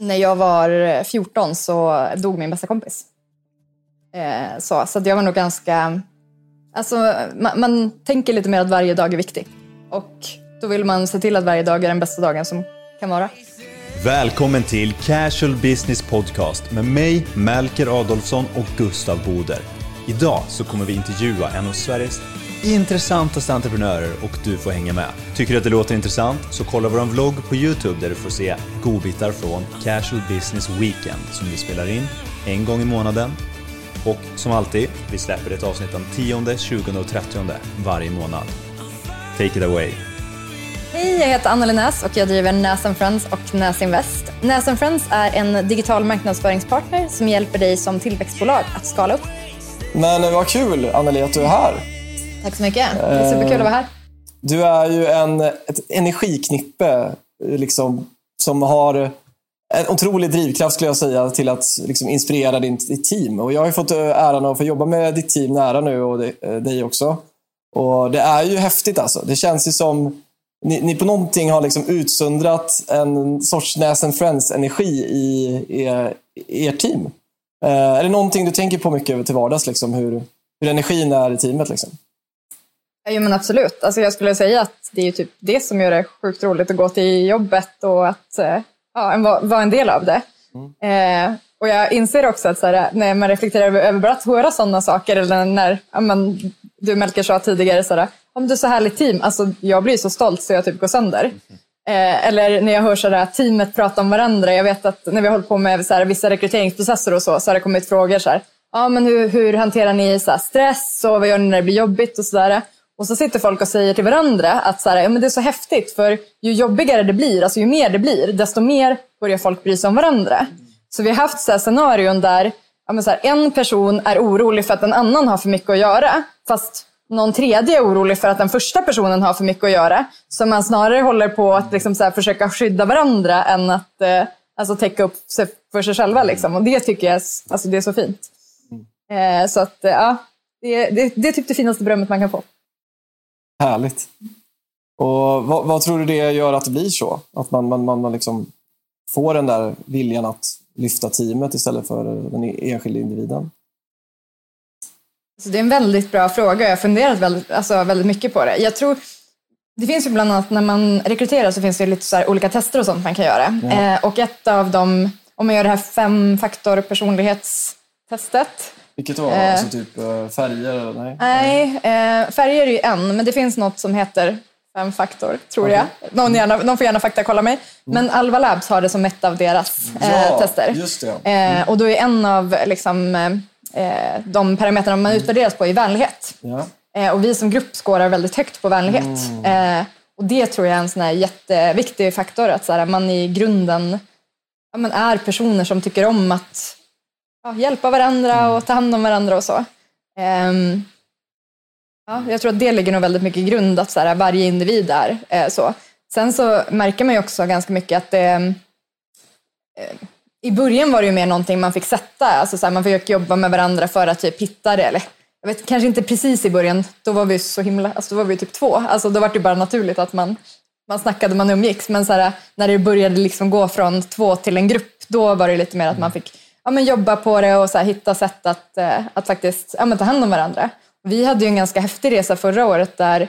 När jag var eh, 14 så dog min bästa kompis. Eh, så så att jag var nog ganska... Alltså, man, man tänker lite mer att varje dag är viktig. Och då vill man se till att varje dag är den bästa dagen som kan vara. Välkommen till Casual Business Podcast med mig, Melker Adolfsson och Gustav Boder. Idag så kommer vi intervjua en av Sveriges intressantaste entreprenörer och du får hänga med. Tycker du att det låter intressant så kolla vår vlogg på Youtube där du får se godbitar från Casual Business Weekend som vi spelar in en gång i månaden. Och som alltid, vi släpper ett avsnitt den 10, 20 och 30 varje månad. Take it away! Hej, jag heter Anna Näs och jag driver Näs Friends och Näs Invest. Näs Friends är en digital marknadsföringspartner som hjälper dig som tillväxtbolag att skala upp. Men vad kul, Anneli, att du är här. Tack så mycket. Det är superkul att vara här. Eh, du är ju en, ett energiknippe liksom, som har en otrolig drivkraft skulle jag säga till att liksom, inspirera din, ditt team. Och jag har fått eh, äran att få jobba med ditt team nära nu och eh, dig också. Och Det är ju häftigt alltså. Det känns ju som ni, ni på någonting har liksom utsöndrat en sorts Näs Friends-energi i er, er team. Eh, är det någonting du tänker på mycket till vardags? Liksom, hur, hur energin är i teamet? Liksom? Ja, men absolut. Alltså, jag skulle säga att det är typ det som gör det sjukt roligt att gå till jobbet och att ja, vara en del av det. Mm. Eh, och jag inser också att så här, när man reflekterar över, över att höra sådana saker, eller när ja, men, du Melker sa tidigare, så här, om du är så härligt team, alltså, jag blir så stolt så jag typ går sönder. Eh, eller när jag hör så här, teamet prata om varandra. Jag vet att när vi har hållit på med så här, vissa rekryteringsprocesser och så, så har det kommit frågor så här, ja, men hur, hur hanterar ni så här, stress och vad gör ni när det blir jobbigt och sådär. Och så sitter folk och säger till varandra att så här, ja, men det är så häftigt för ju jobbigare det blir, alltså ju mer det blir, desto mer börjar folk bry sig om varandra. Så vi har haft så här scenarion där ja, så här, en person är orolig för att en annan har för mycket att göra, fast någon tredje är orolig för att den första personen har för mycket att göra. Så man snarare håller på att liksom så här, försöka skydda varandra än att eh, alltså, täcka upp sig för sig själva. Liksom. Och det tycker jag alltså, det är så fint. Eh, så att, ja, det, det, det är typ det finaste berömmet man kan få. Härligt. Och vad, vad, tror du det gör att det blir så? Att man, man, man, man liksom får den där viljan att lyfta teamet istället för den enskilda individen? Så det är en väldigt bra fråga. Jag har funderat väldigt, alltså, väldigt mycket på det. Jag tror, det finns ju bland annat när man rekryterar så finns det lite så olika tester och sånt man kan göra. Ja. Eh, och ett av dem, om man gör det här fem faktor personlighetstestet. Vilket var eh, alltså typ eh, färger? Nej, nej eh, färger är ju en, men det finns något som heter fem faktor, tror okay. jag. Någon, gärna, någon får gärna faktakolla mig. Mm. Men Alva Labs har det som ett av deras ja, eh, tester. Just det. Mm. och då är en av liksom, eh, de parametrarna man utvärderas på är vänlighet. Ja. Eh, och vi som grupp skårar väldigt högt på vänlighet. Mm. Eh, och det tror jag är en sån här jätteviktig faktor, att så här, man i grunden ja, man är personer som tycker om att ja, hjälpa varandra och ta hand om varandra och så. Ehm, ja, jag tror att det ligger nog väldigt mycket i grund, att så här, varje individ är eh, så. sen så märker man ju också ganska mycket att det eh, i början var det ju mer någonting man fick sätta, alltså så här, man fick jobba med varandra för att typ hitta det. Eller, jag vet, kanske inte precis i början, då var vi så himla, alltså då var vi typ två. Alltså då var det bara naturligt att man, man snackade, man umgicks. Men så här, när det började liksom gå från två till en grupp, då var det lite mer att man fick ja, men jobba på det och så här, hitta sätt att, eh, att faktiskt ja, men ta hand om varandra. Vi hade ju en ganska häftig resa förra året där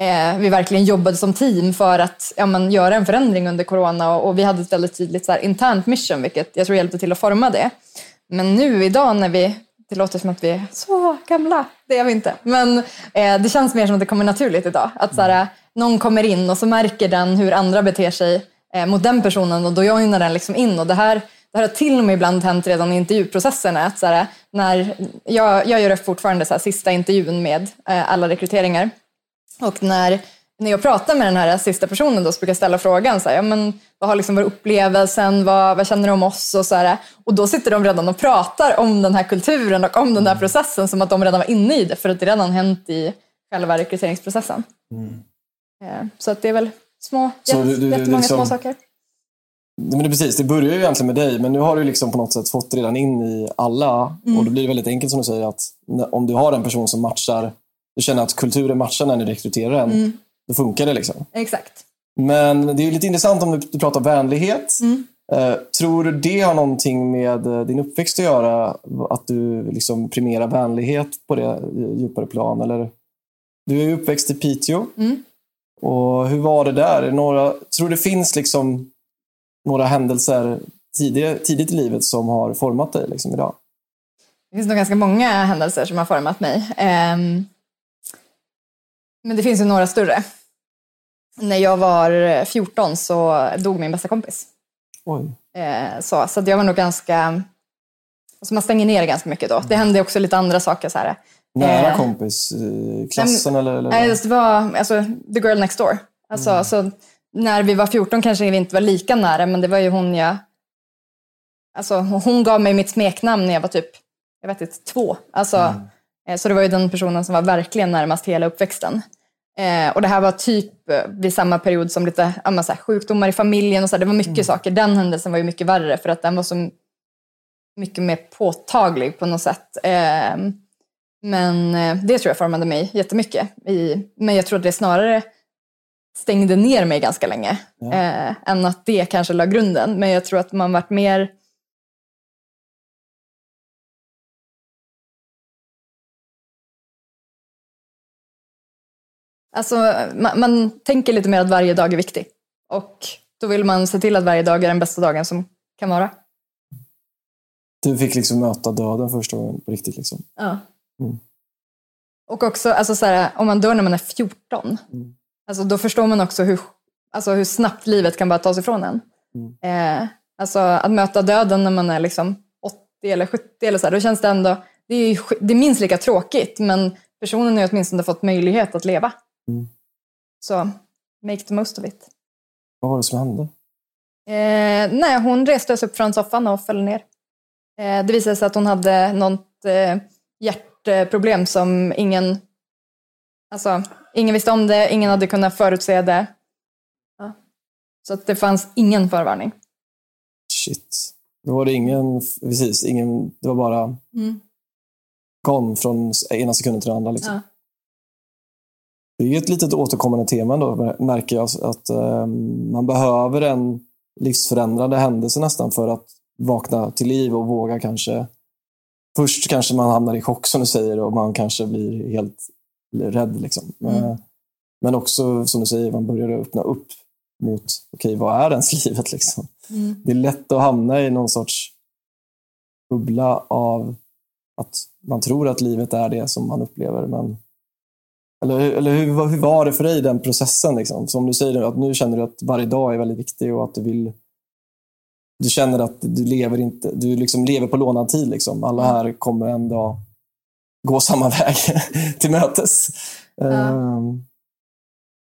eh, vi verkligen jobbade som team för att ja, men, göra en förändring under corona och, och vi hade ett väldigt tydligt så här, internt mission vilket jag tror hjälpte till att forma det. Men nu idag när vi, det låter som att vi är så gamla, det är vi inte, men eh, det känns mer som att det kommer naturligt idag. Att så här, någon kommer in och så märker den hur andra beter sig eh, mot den personen och då joinar den liksom in och det här det här har till och med ibland hänt redan i intervjuprocesserna. Att så här, när jag, jag gör fortfarande så här, sista intervjun med eh, alla rekryteringar. Och när, när jag pratar med den här sista personen då så brukar jag ställa frågan så här, ja, men, vad har liksom varit upplevelsen, vad, vad känner du om oss och så här, Och då sitter de redan och pratar om den här kulturen och om den här processen som att de redan var inne i det för att det redan hänt i själva rekryteringsprocessen. Mm. Eh, så att det är väl små, så jätt, du, du, jättemånga liksom, små saker. Men det, precis, det börjar ju egentligen med dig, men nu har du liksom på något sätt fått redan in i alla. Mm. Och då blir det väldigt enkelt som du säger, att om du har en person som matchar, du känner att kulturen matchar när ni rekryterar en, mm. då funkar det. liksom. Exakt. Men det är lite intressant om du, pratar vänlighet. Mm. Eh, tror du det har någonting med eh, din uppväxt att göra? Att du liksom primerar vänlighet på det djupare plan? Eller? Du är uppväxt i Piteå. Mm. Och hur var det där? Några, tror du det finns liksom några händelser tidigt, tidigt i livet som har format dig liksom, idag? Det finns nog ganska många händelser som har format mig. Um, men det finns ju några större. När jag var 14 så dog min bästa kompis. Oj. Uh, så, så jag var nog ganska... Alltså man stänger ner ganska mycket då. Det hände också lite andra saker. Så här. Nära uh, kompis? I klassen eller, eller? Nej, det var alltså, the girl next door. Alltså, mm. så, när vi var 14 kanske vi inte var lika nära, men det var ju hon jag... Alltså, hon gav mig mitt smeknamn när jag var typ, jag vet inte, två. Alltså, mm. Eh, så det var ju den personen som var verkligen närmast hela uppväxten. Eh, och det här var typ eh, vid samma period som lite ja, så här, sjukdomar i familjen och så här, Det var mycket mm. saker. Den händelsen var ju mycket värre för att den var så mycket mer påtaglig på något sätt. Eh, men det tror jag formade mig jättemycket. I, men jag tror att det snarare stängde ner mig ganska länge. Ja. Eh, än att det kanske la grunden. Men jag tror att man varit mer Alltså, man, man, tänker lite mer att varje dag är viktig. Och då vill man se till att varje dag är den bästa dagen som kan vara. Du fick liksom möta döden första gången på riktigt? Liksom. Ja. Mm. Och också, alltså så här, om man dör när man är 14, mm. Alltså, då förstår man också hur, alltså, hur snabbt livet kan bara tas ifrån en. Mm. Eh, alltså, att möta döden när man är liksom 80 eller 70 eller så här, då känns det ändå, det är, det är minst lika tråkigt men personen har åtminstone fått möjlighet att leva. Mm. Så, make the most of it. Vad var det som hände? Eh, nej, hon reste sig upp från soffan och föll ner. Eh, det visade sig att hon hade något eh, hjärtproblem som ingen Alltså, ingen visste om det, ingen hade kunnat förutse det. Ja. Så att det fanns ingen förvarning. Shit. Då var det ingen, precis, ingen, det var bara mm. kom från ena sekunden till den andra. Liksom. Ja. Det är ett litet återkommande tema då, märker jag. Att um, man behöver en livsförändrande händelse nästan för att vakna till liv och våga kanske Först kanske man hamnar i chock som du säger och man kanske blir helt rädd. Liksom. Mm. Men också, som du säger, man börjar öppna upp mot, okej, okay, vad är ens livet? Liksom? Mm. Det är lätt att hamna i någon sorts bubbla av att man tror att livet är det som man upplever. Men, eller eller hur, hur var det för dig, den processen? Liksom? Som du säger, att nu känner du att varje dag är väldigt viktig och att du vill du känner att du lever, inte, du liksom lever på lånad tid. Liksom. Alla mm. här kommer en dag gå samma väg till mötes. Ja. Um.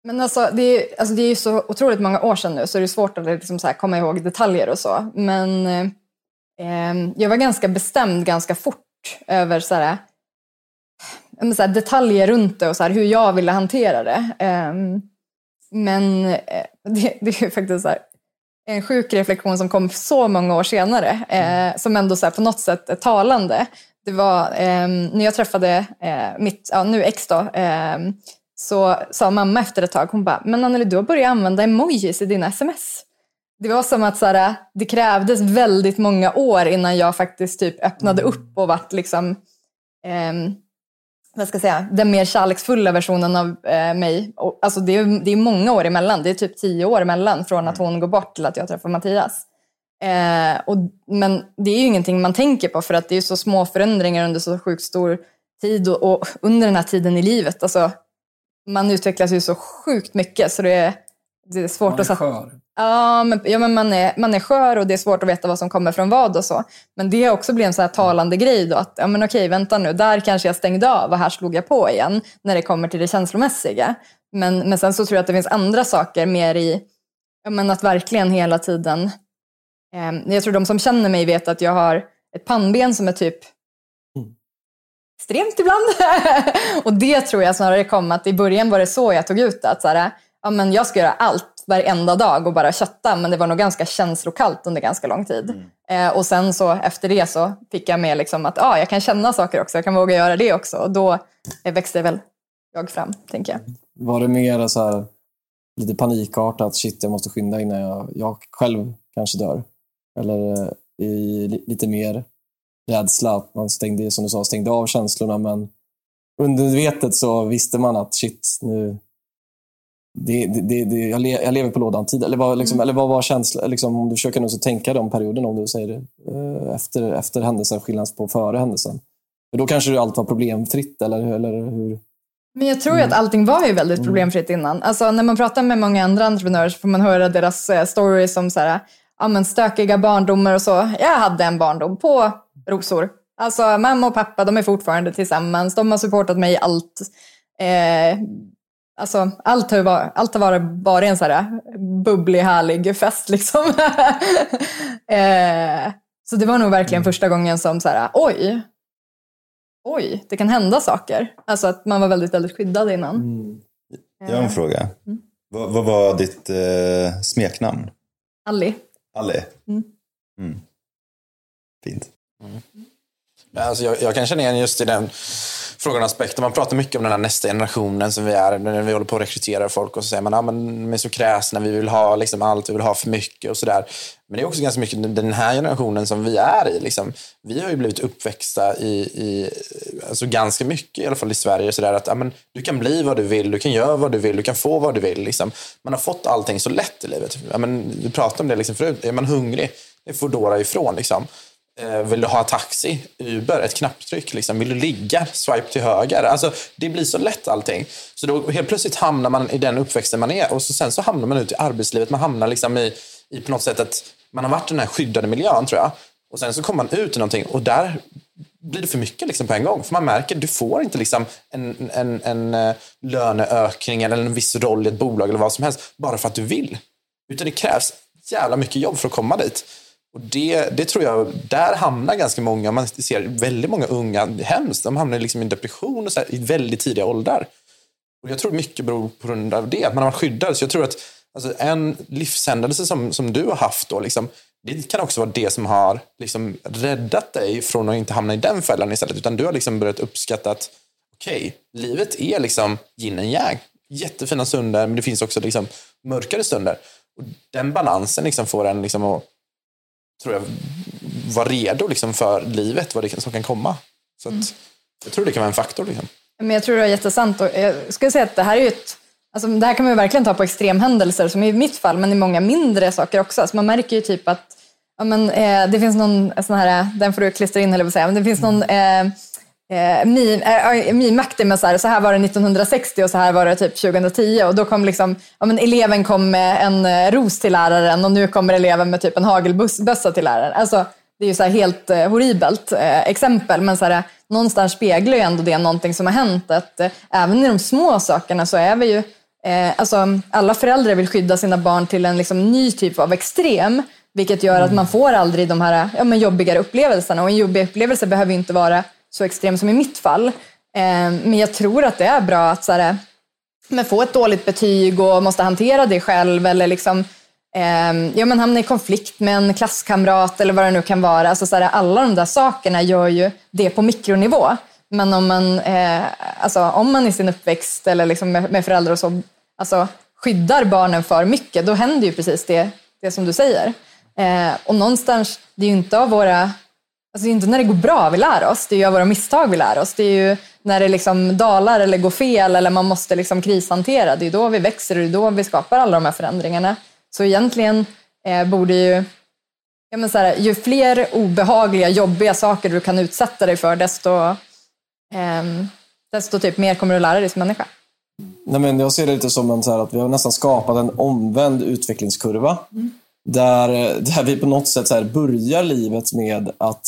Men alltså det, är, alltså det är ju så otroligt många år sedan nu så det är svårt att liksom så komma ihåg detaljer och så. Men eh, jag var ganska bestämd ganska fort över så här, så här, detaljer runt det och så här, hur jag ville hantera det. Eh, men det, det är ju faktiskt så en sjuk reflektion som kom så många år senare, eh, som ändå så på något sätt är talande. Det var eh, när jag träffade eh, mitt, ja, nu ex då, eh, så sa mamma efter ett tag, hon bara, men Anneli du har börjat använda emojis i dina sms. Det var som att så här, det krävdes väldigt många år innan jag faktiskt typ öppnade upp och vart liksom ehm, vad ska jag säga, den mer kärleksfulla versionen av eh, mig. Och, alltså det, är, det är många år emellan, det är typ tio år emellan från att hon går bort till att jag träffar Mattias. Eh, och, men det är ju ingenting man tänker på för att det är så små förändringar under så sjukt stor tid och, och under den här tiden i livet. Alltså, man utvecklas ju så sjukt mycket så det är, det är svårt Man är att skör. Ja, men, ja, men man, är, man är skör och det är svårt att veta vad som kommer från vad och så. Men det har också blivit en så här talande grej då att, ja men okej, vänta nu, där kanske jag stängde av och här slog jag på igen när det kommer till det känslomässiga. Men, men sen så tror jag att det finns andra saker mer i, ja men att verkligen hela tiden, jag tror de som känner mig vet att jag har ett pannben som är typ extremt ibland. och det tror jag snarare kom att i början var det så jag tog ut. Att så här, ja, men jag ska göra allt varenda dag och bara kötta. Men det var nog ganska känslokallt under ganska lång tid. Eh, och sen så efter det så fick jag med liksom att ah, jag kan känna saker också. Jag kan våga göra det också. Och då eh, växte väl jag fram, tänker jag. Var det mer så här, lite panikartat, shit jag måste skynda innan jag, jag själv kanske dör? Eller eh, i, li- lite mer rädsla, att man stängde, som du sa, stängde av känslorna men undervetet så visste man att shit, nu det, det, det, jag, le, jag lever på lådan tid. Eller vad, liksom, eller vad var känslan? Liksom, om du försöker nu så tänka de perioderna, om du säger det, eh, efter, efter händelsen, skillnad på före händelsen. För då kanske allt var problemfritt, eller, eller hur? Men jag tror ju att allting var ju väldigt problemfritt innan. Alltså när man pratar med många andra entreprenörer så får man höra deras eh, stories om så här, ja, men stökiga barndomar och så. Jag hade en barndom på rosor. Alltså mamma och pappa, de är fortfarande tillsammans. De har supportat mig i allt. Eh, alltså allt har, varit, allt har varit, varit en så här bubblig, härlig fest liksom. eh, så det var nog verkligen första gången som så här, oj, oj, det kan hända saker. Alltså att man var väldigt, väldigt skyddad innan. Jag har en fråga. Vad, vad var ditt eh, smeknamn? Ali. Ali? Mm. Mm. Fint. Men Alltså jag, jag kan känna igen just i den frågan och aspekten. Man pratar mycket om den här nästa generationen som vi är. När vi håller på att rekrytera folk och så säger man att men, de är så kräsna, vi vill ha liksom allt, vi vill ha för mycket och sådär. Men det är också ganska mycket den här generationen som vi är i. Liksom. Vi har ju blivit uppväxta i, i alltså ganska mycket, i alla fall i Sverige, så där, att ja, men, du kan bli vad du vill, du kan göra vad du vill, du kan få vad du vill. Liksom. Man har fått allting så lätt i livet. Ja, men, vi pratade om det liksom förut, är man hungrig, det får Foodora ifrån. Liksom. Eh, vill du ha taxi, Uber, ett knapptryck? Liksom. Vill du ligga, swipe till höger? Alltså, det blir så lätt allting. Så då helt plötsligt hamnar man i den uppväxten man är och så sen så hamnar man ut i arbetslivet. Man hamnar liksom i, i på något sätt att man har varit i den här skyddade miljön tror jag. Och sen så kommer man ut i någonting och där blir det för mycket liksom på en gång. För man märker att du får inte liksom en, en, en eh, löneökning eller en viss roll i ett bolag eller vad som helst bara för att du vill. Utan det krävs jävla mycket jobb för att komma dit. Och det, det tror jag, där hamnar ganska många, man ser väldigt många unga, hemskt, de hamnar liksom i en depression och så här, i väldigt tidiga åldrar. Och jag tror mycket beror på grund av det, att man har varit skyddad. Så jag tror att alltså, en livshändelse som, som du har haft då, liksom, det kan också vara det som har liksom, räddat dig från att inte hamna i den fällan istället. Utan du har liksom börjat uppskatta att okej, livet är liksom yin och yang. Jättefina stunder, men det finns också liksom, mörkare stunder. Och den balansen liksom får en liksom, att tror jag, vara redo liksom för livet, vad det som kan komma. Så att, Jag tror det kan vara en faktor. Liksom. Men jag tror det är jättesant. Och jag skulle säga att det här är ett Alltså, det här kan man verkligen ta på extremhändelser, som i mitt fall, men i många mindre saker också. Alltså, man märker ju typ att ja, men, eh, det finns någon sån här, den får du klistra in, eller vad säga, men det finns någon eh, eh, meme, eh, med så här, så här var det 1960 och så här var det typ 2010 och då kom liksom, ja, men eleven kom med en eh, ros till läraren och nu kommer eleven med typ en hagelbössa till läraren. Alltså, det är ju så helt eh, horribelt eh, exempel, men så här, någonstans speglar ju ändå det någonting som har hänt. Att, eh, även i de små sakerna så är vi ju, eh, alltså, alla föräldrar vill skydda sina barn till en liksom, ny typ av extrem, vilket gör att man får aldrig de här ja, men jobbigare upplevelserna. Och en jobbig upplevelse behöver ju inte vara så extrem som i mitt fall. Ehm, men jag tror att det är bra att så här, men få ett dåligt betyg och måste hantera det själv eller liksom ehm, ja, men hamna i konflikt med en klasskamrat eller vad det nu kan vara. Alltså, så här, alla de där sakerna gör ju det på mikronivå. Men om man, eh, alltså, om man i sin uppväxt eller liksom med, med föräldrar och så alltså, skyddar barnen för mycket, då händer ju precis det, det som du säger. Eh, och någonstans, det är ju inte av våra, alltså det är inte när det går bra vi lär oss, det är ju av våra misstag vi lär oss. Det är ju när det liksom dalar eller går fel eller man måste liksom krishantera, det är då vi växer och det är då vi skapar alla de här förändringarna. Så egentligen eh, borde ju, ja men så här, ju fler obehagliga, jobbiga saker du kan utsätta dig för, desto, eh, desto typ mer kommer du lära dig som människa. Nej, men jag ser det lite som en, så här, att vi har nästan skapat en omvänd utvecklingskurva. Där, eh, där vi på något sätt så här, börjar livet med att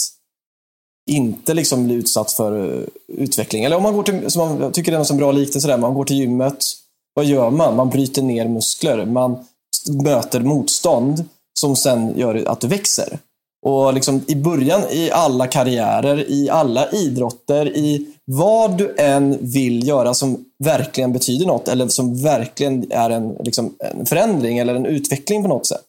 inte liksom bli utsatt för eh, utveckling. Eller om man går till, som man, jag tycker det är en bra liknelse där, man går till gymmet. Vad gör man? Man bryter ner muskler. Man möter motstånd som sen gör att du växer. Och liksom i början i alla karriärer, i alla idrotter, i vad du än vill göra som verkligen betyder något eller som verkligen är en, liksom, en förändring eller en utveckling på något sätt.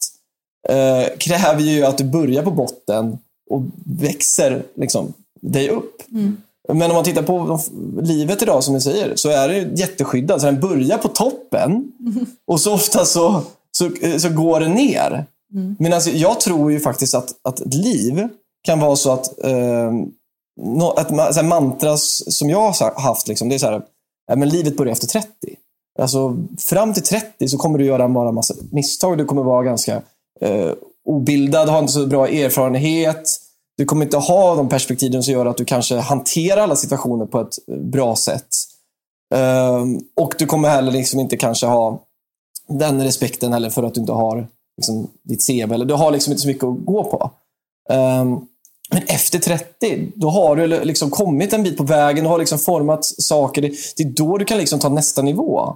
Eh, kräver ju att du börjar på botten och växer liksom, dig upp. Men om man tittar på livet idag som ni säger så är det jätteskyddat. Så den börjar på toppen och så ofta så, så, så går det ner. Men alltså, jag tror ju faktiskt att, att ett liv kan vara så att eh, ett ma- så här mantras som jag har haft, liksom, det är så här, ja, men livet börjar efter 30. Alltså, fram till 30 så kommer du göra bara en massa misstag. Du kommer vara ganska eh, obildad, har inte så bra erfarenhet. Du kommer inte ha de perspektiven som gör att du kanske hanterar alla situationer på ett eh, bra sätt. Ehm, och du kommer heller liksom inte kanske ha den respekten heller för att du inte har liksom, ditt CV. Eller du har liksom inte så mycket att gå på. Ehm, men efter 30, då har du liksom kommit en bit på vägen. Du har liksom format saker. Det, är då du kan liksom ta nästa nivå.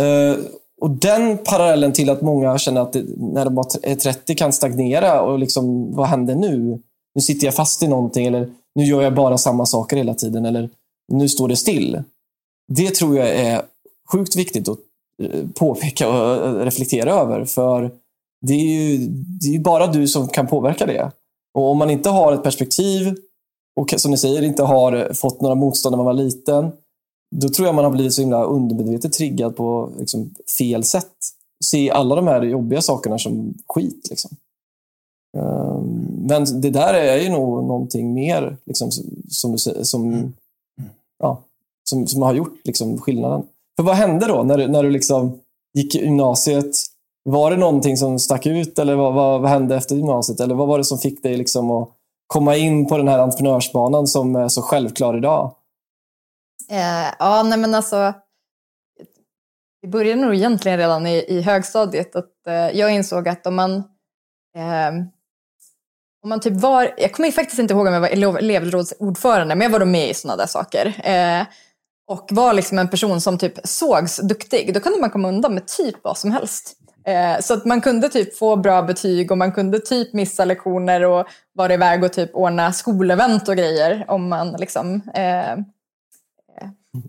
Uh, och den parallellen till att många känner att det, när de är 30 kan stagnera och liksom, vad händer nu? Nu sitter jag fast i någonting eller nu gör jag bara samma saker hela tiden eller nu står det still. Det tror jag är sjukt viktigt att eh, påpeka och eh, reflektera över. För det är ju det är ju bara du som kan påverka det. Och om man inte har ett perspektiv och som ni säger inte har fått några motstånd när man var liten, då tror jag man har blivit så himla undermedvetet triggad på liksom, fel sätt. Se alla de här jobbiga sakerna som skit. Liksom. Ehm, Men det där är ju nog någonting mer liksom, som, du säger, som, ja, som, som har gjort liksom, skillnaden. För vad hände då när du, när du liksom gick gymnasiet? Var det någonting som stack ut eller vad, vad, vad hände efter gymnasiet? Eller vad var det som fick dig liksom att komma in på den här entreprenörsbanan som är så självklar idag? Eh, ja, nej men alltså. Det började nog egentligen redan i, i högstadiet. Att, eh, jag insåg att om man, eh, om man typ var, jag kommer faktiskt inte ihåg om jag var elevrådsordförande, men jag var då med i sådana där saker. Eh, och var liksom en person som typ sågs duktig, då kunde man komma undan med typ vad som helst. Eh, så att man kunde typ få bra betyg och man kunde typ missa lektioner och vara iväg och typ ordna skolevent och grejer om man liksom eh,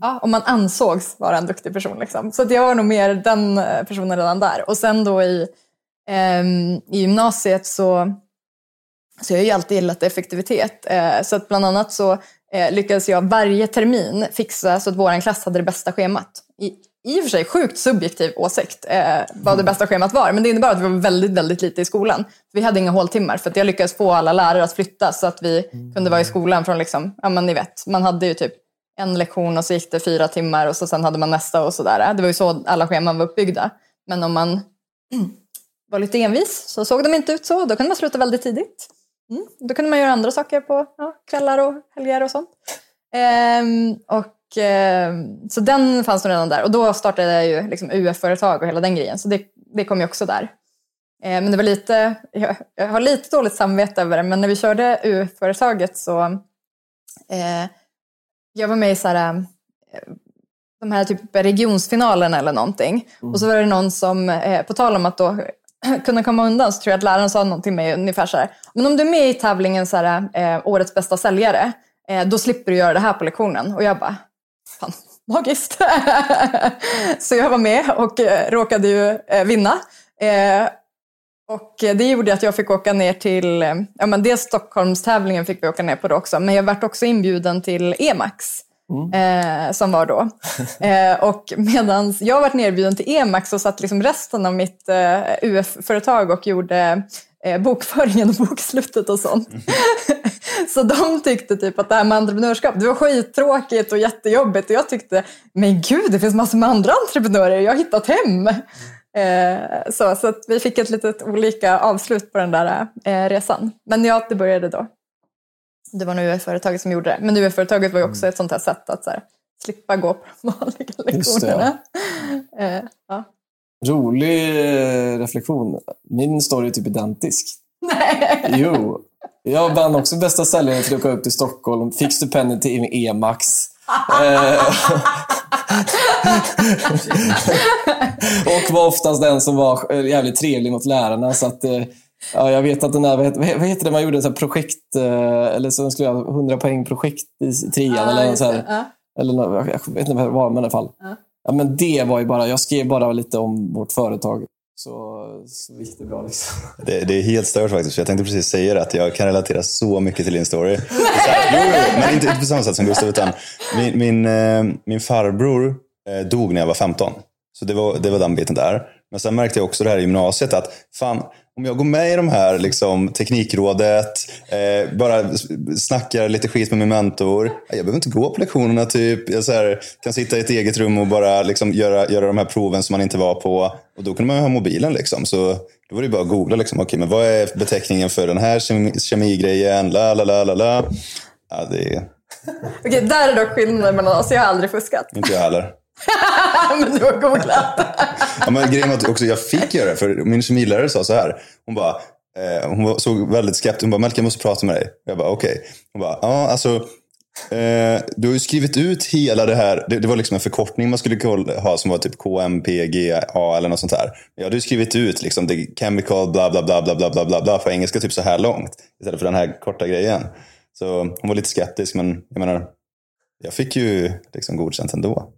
ja, om man ansågs vara en duktig person. Liksom. Så att jag var nog mer den eh, personen redan där. Och sen då i, ehm, i gymnasiet så, så jag har ju alltid gillat effektivitet. Eh, så att bland annat så eh, lyckades jag varje termin fixa så att vår klass hade det bästa schemat. I, i och för sig sjukt subjektiv åsikt eh, vad det bästa schemat var. Men det innebar att vi var väldigt, väldigt lite i skolan. Vi hade inga håltimmar för att jag lyckades få alla lärare att flytta så att vi kunde vara i skolan från, liksom, ja men ni vet, man hade ju typ en lektion och så gick det fyra timmar och så sen hade man nästa och sådär. Det var ju så alla scheman var uppbyggda. Men om man var lite envis så såg de inte ut så. Då kunde man sluta väldigt tidigt. Mm. Då kunde man göra andra saker på ja, kvällar och helger och sånt. Ehm, och, ehm, så den fanns nog redan där. Och då startade jag ju liksom UF-företag och hela den grejen. Så det, det kom ju också där. Ehm, men det var lite, jag, jag har lite dåligt samvete över det, men när vi körde UF-företaget så eh, jag var med i så här, eh, de här typ regionsfinalerna eller någonting. Och så var det någon som, eh, på tal om att då kunna komma undan, så tror jag att läraren sa någonting med mig ungefär så här. Men om du är med i tävlingen så här, eh, årets bästa säljare, då slipper du göra det här på lektionen. Och jag bara, fan, magiskt. så jag var med och råkade ju vinna. Eh, och det gjorde att jag fick åka ner till, eh, ja men dels Stockholmstävlingen fick vi åka ner på det också, men jag vart också inbjuden till Emax. Eh, som var då. Eh, och medan jag varit nerbjuden till Emax så satt liksom resten av mitt eh, UF-företag och gjorde eh, bokföringen och bokslutet och sånt. så de tyckte typ att det här med entreprenörskap, det var skittråkigt och jättejobbigt. Och jag tyckte, men gud, det finns massor med andra entreprenörer, jag har hittat hem. Eh, så så att vi fick ett litet olika avslut på den där eh, resan. Men ja, det började då. Det var nog UF-företaget som gjorde det. Men UF-företaget var ju också ett sånt här sätt att så här, slippa gå på de vanliga lektionerna. Eh, ja. Rolig eh, reflektion. Min story är typ identisk. Nej. Jo. Jag vann också bästa säljaren till att åka upp till Stockholm. Fick stipendiet till Emax. Och var oftast den som var jävligt trevlig mot lärarna. Så att, eh, ja, jag vet att den där, vad heter, det man gjorde? Så här projekt, eh, eller så skulle jag ha 100 poäng projekt i trean. Ja, eller så här, Ja. eller jag vet inte vad det var, men i alla fall. Ja. Ja, men det var ju bara, jag skrev bara lite om vårt företag. Så, så gick det bra liksom. Det, det är helt stört faktiskt. Jag tänkte precis säga det, att jag kan relatera så mycket till din story. Så här, jo, jo, men inte, inte på samma sätt som Gustav. Utan min, min, eh, min farbror dog när jag var 15. Så det var, det var den biten där. Men sen märkte jag också det här i gymnasiet att fan, om jag går med i de här liksom, teknikrådet, eh, bara snackar lite skit med min mentor. Jag behöver inte gå på lektionerna typ. Jag här, kan sitta i ett eget rum och bara liksom, göra, göra de här proven som man inte var på. Och då kunde man ju ha mobilen liksom. Så då var det bara att googla liksom, okej men vad är beteckningen för den här kemi, kemigrejen? La, la, la, la, la. Ja, det Okej, där är dock skillnaden mellan oss. Jag har aldrig fuskat. inte jag heller. Men du har googlat. Ja, men grejen var att också jag fick göra det, för min kemilärare sa så här. Hon bara, eh, hon såg väldigt skeptisk. Hon bara, Melker jag måste prata med dig. Jag bara, okej. Hon bara, ja alltså. Eh, du har ju skrivit ut hela det här. Det, det var liksom en förkortning man skulle ha som var typ KMPGA eller något sånt där. Jag hade ju skrivit ut liksom the chemical bla bla bla bla bla bla bla bla på engelska typ så här långt. Istället för den här korta grejen. Så hon var lite skeptisk men jag menar. Jag fick ju liksom godkänt ändå.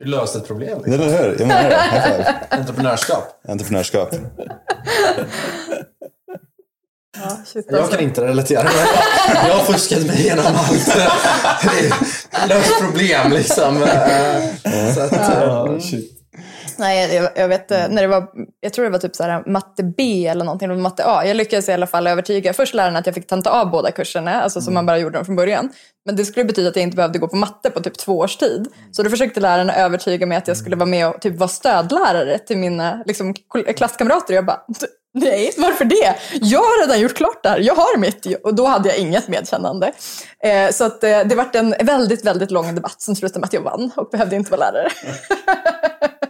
Du löste ett problem. Eller hur? Jag menar det. Entreprenörskap. Entreprenörskap. Ja, Jag alltså. kan inte relatera. Men jag har fuskat mig igenom allt. Löst problem liksom. Eh, Så att, eh, Ja, Nej, jag, jag vet eh, när det var, jag tror det var typ så här matte B eller någonting, eller matte A. Jag lyckades i alla fall övertyga först läraren att jag fick tenta av båda kurserna, alltså som man bara gjorde dem från början. Men det skulle betyda att jag inte behövde gå på matte på typ två års tid. Så då försökte läraren övertyga mig att jag skulle vara med och typ vara stödlärare till mina liksom, kol- klasskamrater. Jag bara, "D- nej, varför det? Jag har redan gjort klart det här, jag har mitt. Och då hade jag inget medkännande. Eh, så att, eh, det var en väldigt, väldigt lång debatt som slutade med att jag vann och behövde inte vara lärare.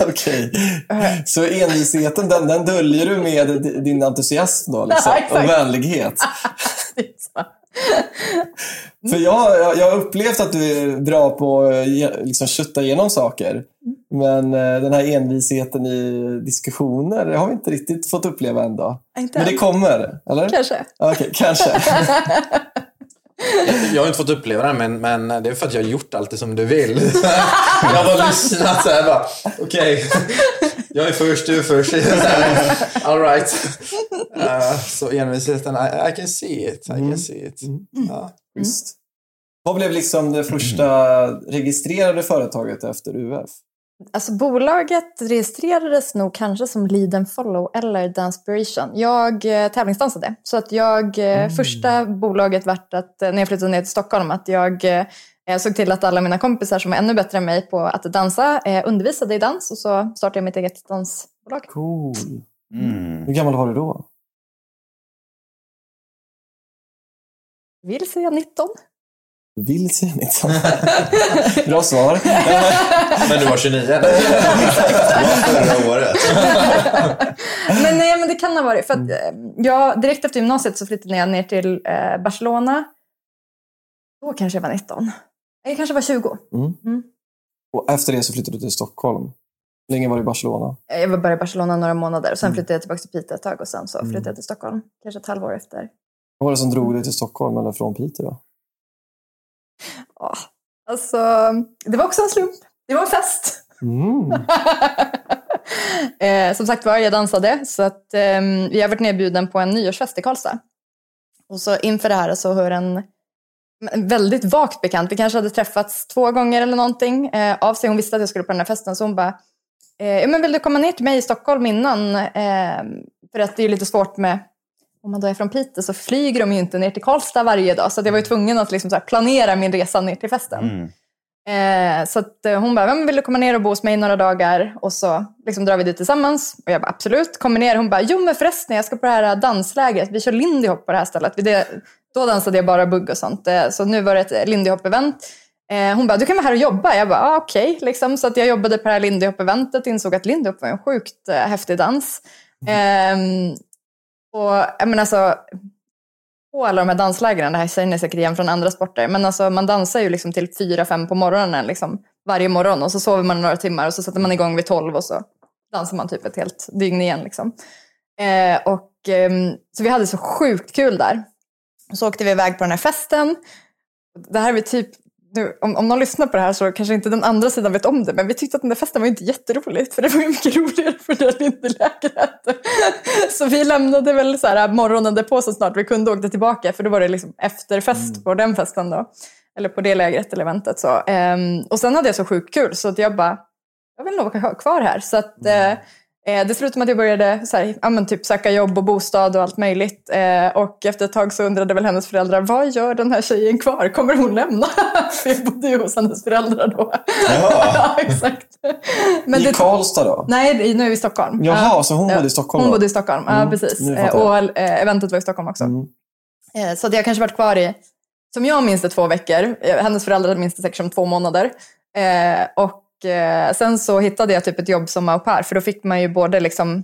Okej. Så envisheten, den, den döljer du med din entusiasm då? Liksom, Ja, och vänlighet? För jag, jag, har upplevt att du är bra på att liksom, kötta igenom saker. Men eh, den här envisheten i diskussioner har vi inte riktigt fått uppleva. Inte Men det än. kommer, eller? Kanske. Okej, kanske. Jag har inte fått uppleva det, men, men det är för att jag har gjort allt det som du vill. jag har bara lyssnat så här bara, okej, jag är först, du är först. Så här, All right. Uh, så envisheten, I, I can see it. I can see it. Ja. Just. Vad blev liksom det första registrerade företaget efter UF? Alltså bolaget registrerades nog kanske som Lead and Follow eller Danspiration. Jag eh, tävlingsdansade. Så att jag, eh, första bolaget vart att, eh, när jag flyttade ner till Stockholm, att jag eh, såg till att alla mina kompisar som var ännu bättre än mig på att dansa eh, undervisade i dans och så startade jag mitt eget dansbolag. Cool. Mm. Hur gammal var du då? Vill säga 19. 19. Bra svar. Men du var 29 eller? Det var förra året. men, nej, men det kan ha varit. För att, eh, jag, direkt efter gymnasiet så flyttade jag ner till eh, Barcelona. Då kanske jag var 19. Jag kanske var 20. Och efter det så flyttade du till Stockholm. Hur länge var du i Barcelona? Jag var bara i Barcelona några månader. Sen flyttade jag tillbaka till Piteå ett tag och sen så flyttade jag till Stockholm. Kanske ett halvår efter. Vad var det som drog dig till Stockholm eller från Piteå? Då? Ja, alltså, det var också en slump. Det var en fest. eh, som sagt var, jag dansade. Så att, eh, vi har varit nedbjuden på en nyårsfest i Karlstad. Och så inför det här så hör en, en väldigt vagt bekant, vi kanske hade träffats två gånger eller någonting eh, av sig. Hon visste att jag skulle på den här festen så hon bara, eh, men vill du komma ner till mig i Stockholm innan? Eh, för att det är lite svårt med, om man då är från Piteå så flyger de ju inte ner till Karlstad varje dag. Så jag var ju tvungen att liksom planera min resa ner till festen. Eh, så eh, hon bara, "Ja, men vill du komma ner och bo hos mig några dagar? Och så liksom drar vi dit tillsammans. Och jag bara, absolut. Kommer ner. Hon bara, jo men förresten, jag ska på det här danslägret. Vi kör lindy hop på det här stället. Det, då dansade jag bara bugg och sånt. Eh, så nu var det ett lindy hop-event. Eh, hon bara, du kan vara här och jobba. Jag bara, ah, okej. Liksom. Så att jag jobbade på det här lindy hop-eventet. Insåg att lindy hop var en sjukt eh, häftig dans. Ehm, och jag menar alltså, på alla de här danslägren, det här känner ni säkert igen från andra sporter, men alltså man dansar ju liksom till fyra, fem på morgonen liksom, varje morgon och så sover man några timmar och så sätter man igång vid tolv och så dansar man typ ett helt dygn igen. Liksom. Eh, och, eh, så vi hade så sjukt kul där. Så åkte vi iväg på den här festen. Det här är typ, nu, om, om någon lyssnar på det här så kanske inte den andra sidan vet om det, men vi tyckte att den där festen var inte jätteroligt, för det var ju mycket roligare för det lindelägret. Så vi lämnade väl så här morgonen därpå så snart vi kunde och åkte tillbaka, för då var det liksom efterfest på den festen då. Eller på det lägret eller eventet. Så. Ehm, och sen hade jag så sjukt kul så att jag bara, jag vill nog vara kvar här. Så att, eh, Eh, det slutade med att jag började så här, ja, men typ söka jobb och bostad och allt möjligt. Eh, och efter ett tag så undrade väl hennes föräldrar, vad gör den här tjejen kvar? Kommer hon lämna? För jag bodde ju hos hennes föräldrar då. Ja, exakt. I Karlstad då? Nej, nu är vi i Stockholm. Jaha, Ja. så hon bodde i Stockholm Hon då? bodde i Stockholm, ja Mm, precis. nu Eh, och eh, eventet var i Stockholm också. Mm. Eh, Så jag kanske varit kvar i, som jag minns det, två veckor. Hennes föräldrar minns det säkert som två månader. Och eh, sen så hittade jag typ ett jobb som au pair, för då fick man ju både liksom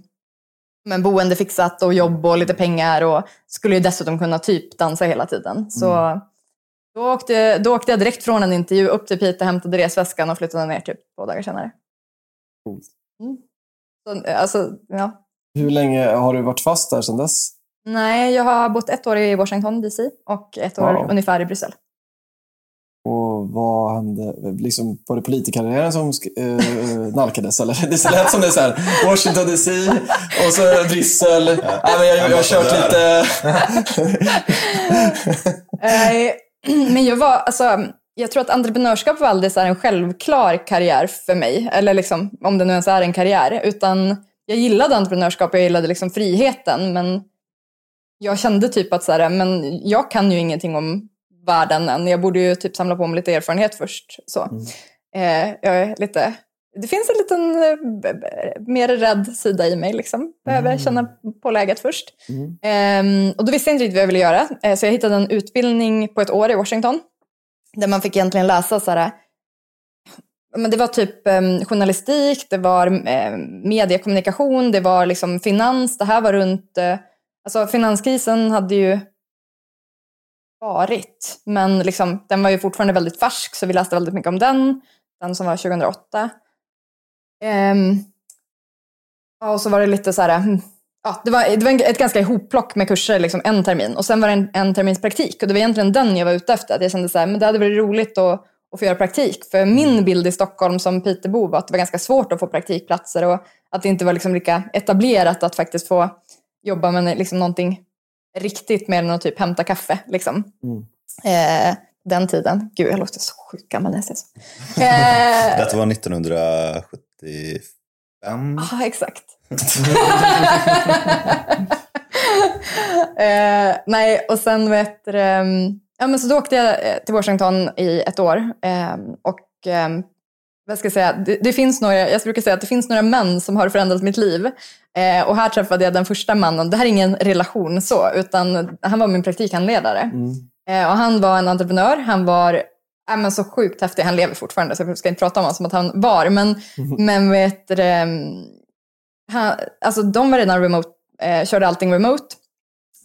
men boende fixat och jobb och lite pengar och skulle ju dessutom kunna typ dansa hela tiden. Så Mm. då, åkte, då åkte jag direkt från en intervju upp till Piteå, hämtade resväskan och flyttade ner typ två dagar senare. Mm. Så, alltså, ja. Hur länge har du varit fast där sedan dess? Nej, jag har bott ett år i Washington DC och ett år Wow. ungefär i Bryssel. Och vad hände? Liksom, var det politikerkarriären som sk- eh, nalkades? Eller? Det lät som det är så här, Washington DC och så Bryssel. Ja. men jag, jag har kört lite... Eh, Men jag var, alltså, jag tror att entreprenörskap var aldrig så här en självklar karriär för mig. Eller liksom, om det nu ens är en karriär. Utan jag gillade entreprenörskap och jag gillade liksom friheten. Men jag kände typ att så här, men jag kan ju ingenting om världen än. Jag borde ju typ samla på mig lite erfarenhet först. Så. Eh, jag är lite, det finns en liten eh, mer rädd sida i mig. Liksom. Behöver känna på läget först. Ehm, och då visste jag inte riktigt vad jag ville göra. Eh, så jag hittade en utbildning på ett år i Washington. Där man fick egentligen läsa så här, men det var typ em, journalistik, det var eh, mediekommunikation, det var liksom finans. Det här var runt, eh, alltså finanskrisen hade ju varit, men liksom, den var ju fortfarande väldigt färsk så vi läste väldigt mycket om den. Den som var 2008. Ehm, ja, och så var det lite så här, hmm, ja, det var, det var ett ganska ihopplock med kurser liksom en termin. Och sen var det en, en termins praktik. Och det var egentligen den jag var ute efter. Att jag kände så här, men det hade varit roligt att, att få göra praktik. För min bild i Stockholm som Pitebo var att det var ganska svårt att få praktikplatser. Och att det inte var liksom lika etablerat att faktiskt få jobba med liksom någonting riktigt mer än att typ hämta kaffe. Liksom. Eh, den tiden. Gud, jag låter så sjukt gammal när jag säger så. Eh, Detta var 1975. Ja, exakt. eh, nej, och sen vet du, ehm, ja, men så då åkte jag eh, till Washington i ett år. ehm, och ehm, vad ska jag säga, det, det finns några, jag brukar säga att det finns några män som har förändrat mitt liv. Eh, och här träffade jag den första mannen. Det här är ingen relation så, utan han var min praktikhandledare. Eh, och han var en entreprenör. Han var ja, men så sjukt häftig. Han lever fortfarande, så jag ska inte prata om honom som att han var. Men, men vet du, ehm, han, alltså de var redan remote, eh, körde allting remote.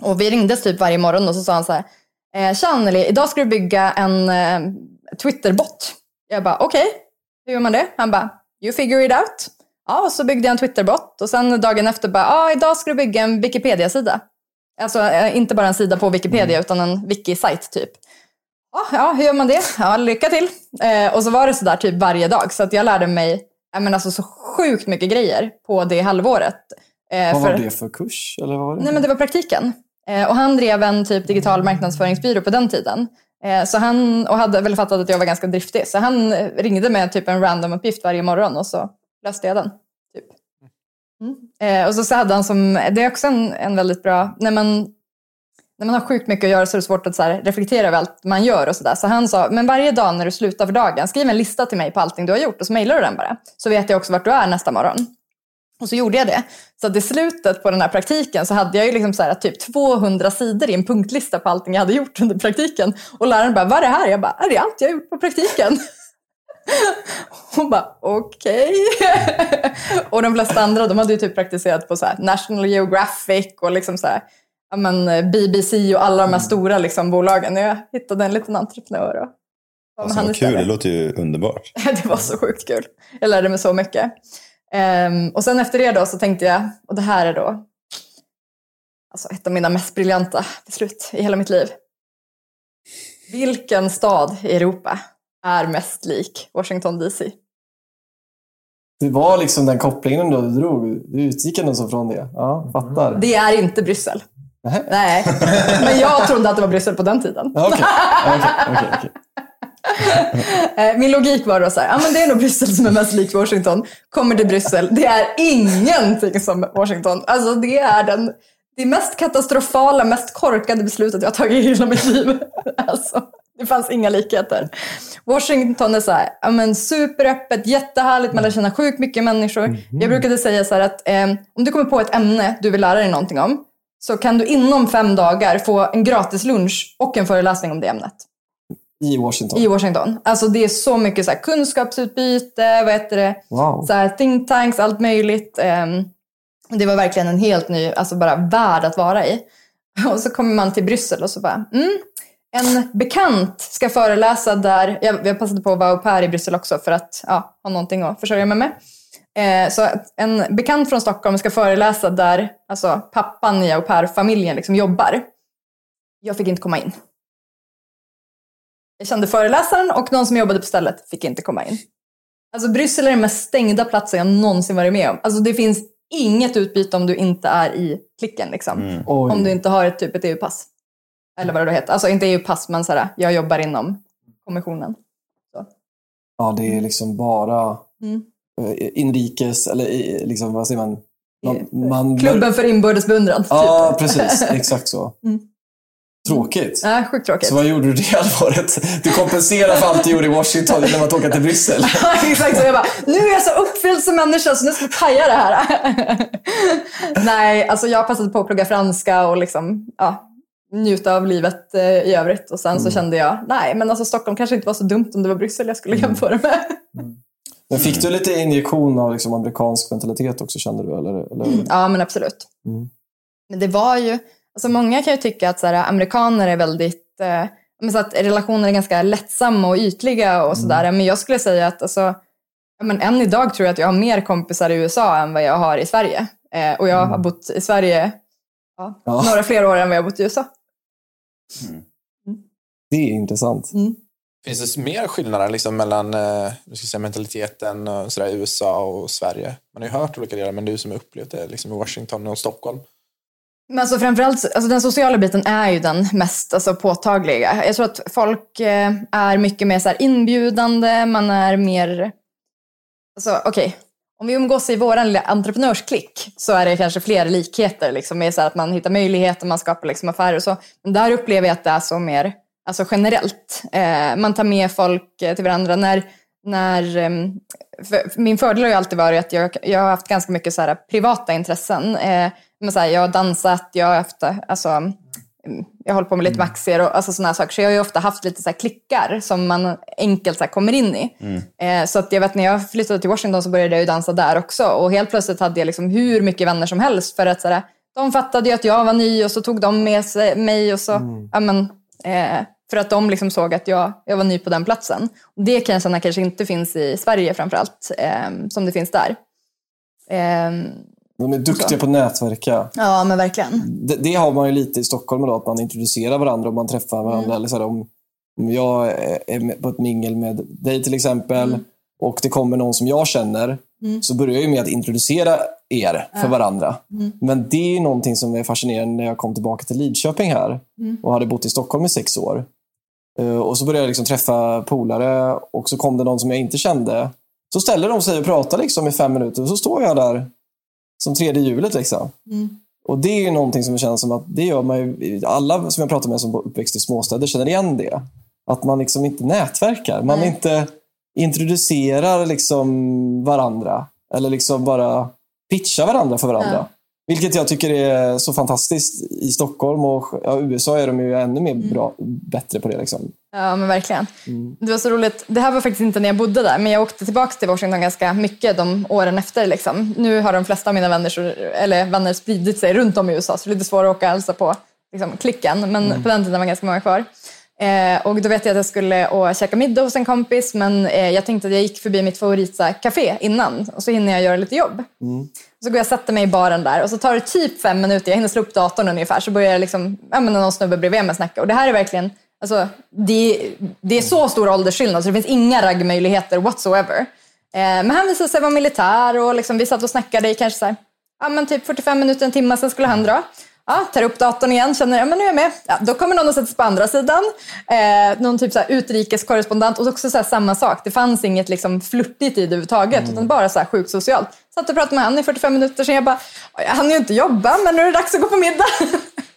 Och vi ringdes typ varje morgon och så sa han så här, eh, Tja Anneli, idag ska du bygga en eh, Twitterbot. Jag bara, okej, hur gör man det? Han bara, you figure it out. Ja, och så byggde jag en Twitterbot och sen dagen efter bara, ja, idag ska du bygga en Wikipedia-sida. Alltså eh, inte bara en sida på Wikipedia utan en wiki-sajt typ. Ja, ja, hur gör man det? Ja, lycka till. Eh, och så var det sådär typ varje dag. Så att jag lärde mig jag menar, alltså, så sjukt mycket grejer på det halvåret. Eh, Vad var för- det för kurs? Eller vad var det? Nej, men det var praktiken. Eh, och han drev en typ digital marknadsföringsbyrå på den tiden. Eh, så han, och hade väl fattat att jag var ganska driftig. Så han ringde med typ en random uppgift varje morgon och så löste jag den. Typ. Mm. Eh, och så, så hade han som, det är också en, en väldigt bra, när man, när man har sjukt mycket att göra så är det svårt att så här, reflektera över allt man gör och sådär. Så han sa, men varje dag när du slutar för dagen, skriv en lista till mig på allting du har gjort och så mejlar du den bara. Så vet jag också vart du är nästa morgon. Och så gjorde jag det. Så att i slutet på den här praktiken så hade jag ju liksom så här, typ 200 sidor i en punktlista på allting jag hade gjort under praktiken. Och läraren bara, vad är det här? Jag bara, är det allt jag har gjort på praktiken? Hon bara, okej. och de flesta andra, de hade ju typ praktiserat på så här National Geographic och liksom så här, ja men BBC och alla de här stora liksom bolagen. Jag hittade en liten entreprenör och Alltså, han vad kul, det låter ju underbart. det var så sjukt kul. Jag lärde mig så mycket. Ehm, och sen efter det då så tänkte jag, och det här är då alltså ett av mina mest briljanta beslut i hela mitt liv. Vilken stad i Europa är mest lik Washington DC? Det var liksom den kopplingen du drog. Du utgick ändå så från det. Ja, fattar. Det är inte Bryssel. Nähä. Nej, men jag trodde att det var Bryssel på den tiden. Okej, okej, okej. Eh, Min logik var då så här, ja men det är nog Bryssel som är mest lik Washington. Kommer till Bryssel, det är ingenting som Washington. Alltså det är den, det mest katastrofala, mest korkade beslutet jag har tagit i hela mitt liv. Alltså, det fanns inga likheter. Washington är så här, ja men superöppet, jättehärligt, man lär känna sjukt mycket människor. Jag brukade säga så här att eh, om du kommer på ett ämne du vill lära dig någonting om, så kan du inom fem dagar få en gratis lunch och en föreläsning om det ämnet I Washington. i Washington. Alltså det är så mycket så här kunskapsutbyte, vad heter det, Wow. så här think tanks, allt möjligt. Ehm, det var verkligen en helt ny, alltså bara värld att vara i. Och så kommer man till Bryssel och så bara, mm, en bekant ska föreläsa där, jag, jag passade på att vara au pair i Bryssel också för att ja, ha någonting att försörja mig med. Eh, så en bekant från Stockholm ska föreläsa där alltså, pappan i au pair-familjen liksom jobbar. Jag fick inte komma in. Jag kände föreläsaren och någon som jobbade på stället fick inte komma in. Alltså Bryssel är den mest stängda platsen jag någonsin varit med om. Alltså det finns inget utbyte om du inte är i klicken liksom. Oj. Om du inte har ett, typ ett EU-pass. Eller vad det heter. Alltså inte EU-pass men såhär, jag jobbar inom kommissionen. Ja, det är liksom bara Mm. eh, inrikes, eller eh, liksom, vad säger man? man, man Klubben för inbördes beundran. Ja, typ. precis. Exakt så. Mm. Tråkigt. Ja, sjukt tråkigt. Så vad gjorde du det halvåret? Du kompenserar för allt du gjorde i Washington genom att åka till Bryssel. Ja, Exakt så. Jag bara, nu är jag så uppfylld som människa så nu ska vi paja det här. Nej, alltså jag passade på att plugga franska och liksom, ja, njuta av livet eh, i övrigt. Och sen så kände jag, nej men alltså Stockholm kanske inte var så dumt om det var Bryssel jag skulle jämföra med. Men fick du lite injektion av liksom amerikansk mentalitet också, kände du? Eller, eller? Ja, men absolut. Mm. Men det var ju, alltså många kan ju tycka att så här, amerikaner är väldigt, eh, men så att relationer är ganska lättsamma och ytliga och sådär. Men jag skulle säga att alltså, men än idag tror jag att jag har mer kompisar i USA än vad jag har i Sverige. Eh, och jag har bott i Sverige ja, Ja. några fler år än vad jag har bott i USA. Det är intressant. Finns det mer skillnader liksom mellan eh, nu ska jag säga, mentaliteten och sådär, i USA och Sverige? Man har ju hört olika delar, men du som har upplevt det liksom, i Washington och Stockholm. Men alltså framförallt, alltså den sociala biten är ju den mest alltså, påtagliga. Jag tror att folk eh, är mycket mer så här inbjudande, man är mer... Alltså okej, om vi umgås i vår lilla entreprenörsklick så är det kanske fler likheter liksom, med så här att man hittar möjligheter, man skapar liksom affärer och så. Men där upplever jag att det är så mer alltså generellt. Eh, man tar med folk eh, till varandra. När, när, ehm, för, för min fördel har ju alltid varit att jag, jag har haft ganska mycket så här privata intressen. Eh, men så här, jag har dansat, jag har haft, eh, alltså, mm, jag håller på med lite med aktier och alltså sådana saker. Så jag har ju ofta haft lite så klickar som man enkelt så kommer in i. Eh, så att jag vet när jag flyttade till Washington så började jag dansa där också. Och helt plötsligt hade jag liksom hur mycket vänner som helst. För att så här, de fattade ju att jag var ny och så tog de med sig mig och så, ja men, eh, för att de liksom såg att jag, jag var ny på den platsen. Och det kan jag känna kanske inte finns i Sverige framförallt, eh, som det finns där. De är duktiga på att nätverka. ja men verkligen. Det, det har man ju lite i Stockholm då, att man introducerar varandra och man träffar varandra. Mm. Eller så här, om, Om jag är på ett mingel med dig till exempel och det kommer någon som jag känner så börjar jag ju med att introducera er för varandra. Men det är någonting som är fascinerande när jag kom tillbaka till Lidköping här och hade bott i Stockholm i sex år. Eh, Och så började jag liksom träffa polare och så kom det någon som jag inte kände. Så ställer de sig och pratar liksom i fem minuter och så står jag där som tredje hjulet. Liksom. Och det är ju någonting som känns som att det gör man ju, alla som jag pratar med som uppväxt i småstäder känner igen det. Att man liksom inte nätverkar. Man Nej. inte introducerar liksom varandra. Eller liksom bara pitchar varandra för varandra. Ja. Vilket jag tycker är så fantastiskt i Stockholm och ja, USA är de ju ännu mer Mm. bra, bättre på det. Liksom. Ja, men verkligen. Det var så roligt. Det här var faktiskt inte när jag bodde där, men jag åkte tillbaka till Washington ganska mycket de åren efter. Liksom. Nu har de flesta av mina vänner, eller vänner spridit sig runt om i USA, så det är lite svårare att åka och hälsa på liksom, klicken. Men på den tiden var ganska många kvar. Eh, och då vet jag att jag skulle och käka middag hos en kompis, men eh, jag tänkte att jag gick förbi mitt favoritcafé innan, och så hinner jag göra lite jobb. Så går jag och sätter mig i baren där och så tar det typ fem minuter, jag hinner slå upp datorn ungefär, så börjar jag liksom, ja men någon snubbe bredvid mig snacka. Och det här är verkligen, alltså, det, det är så stor åldersskillnad så det finns inga raggmöjligheter whatsoever. Eh, men han visade sig vara militär och liksom, vi satt och snackade i kanske så här, ja men typ 45 minuter, en timme, sen skulle han dra. Ja, tar upp datorn igen, känner ja men nu är jag med. Ja, då kommer någon och sätter sig på andra sidan. Eh, någon typ så här utrikeskorrespondent och också så här samma sak. Det fanns inget liksom flörtigt i det överhuvudtaget utan bara så här sjukt socialt. Satt och pratade med han i 45 minuter sen jag bara, han jag hann ju inte jobba men nu är det dags att gå på middag.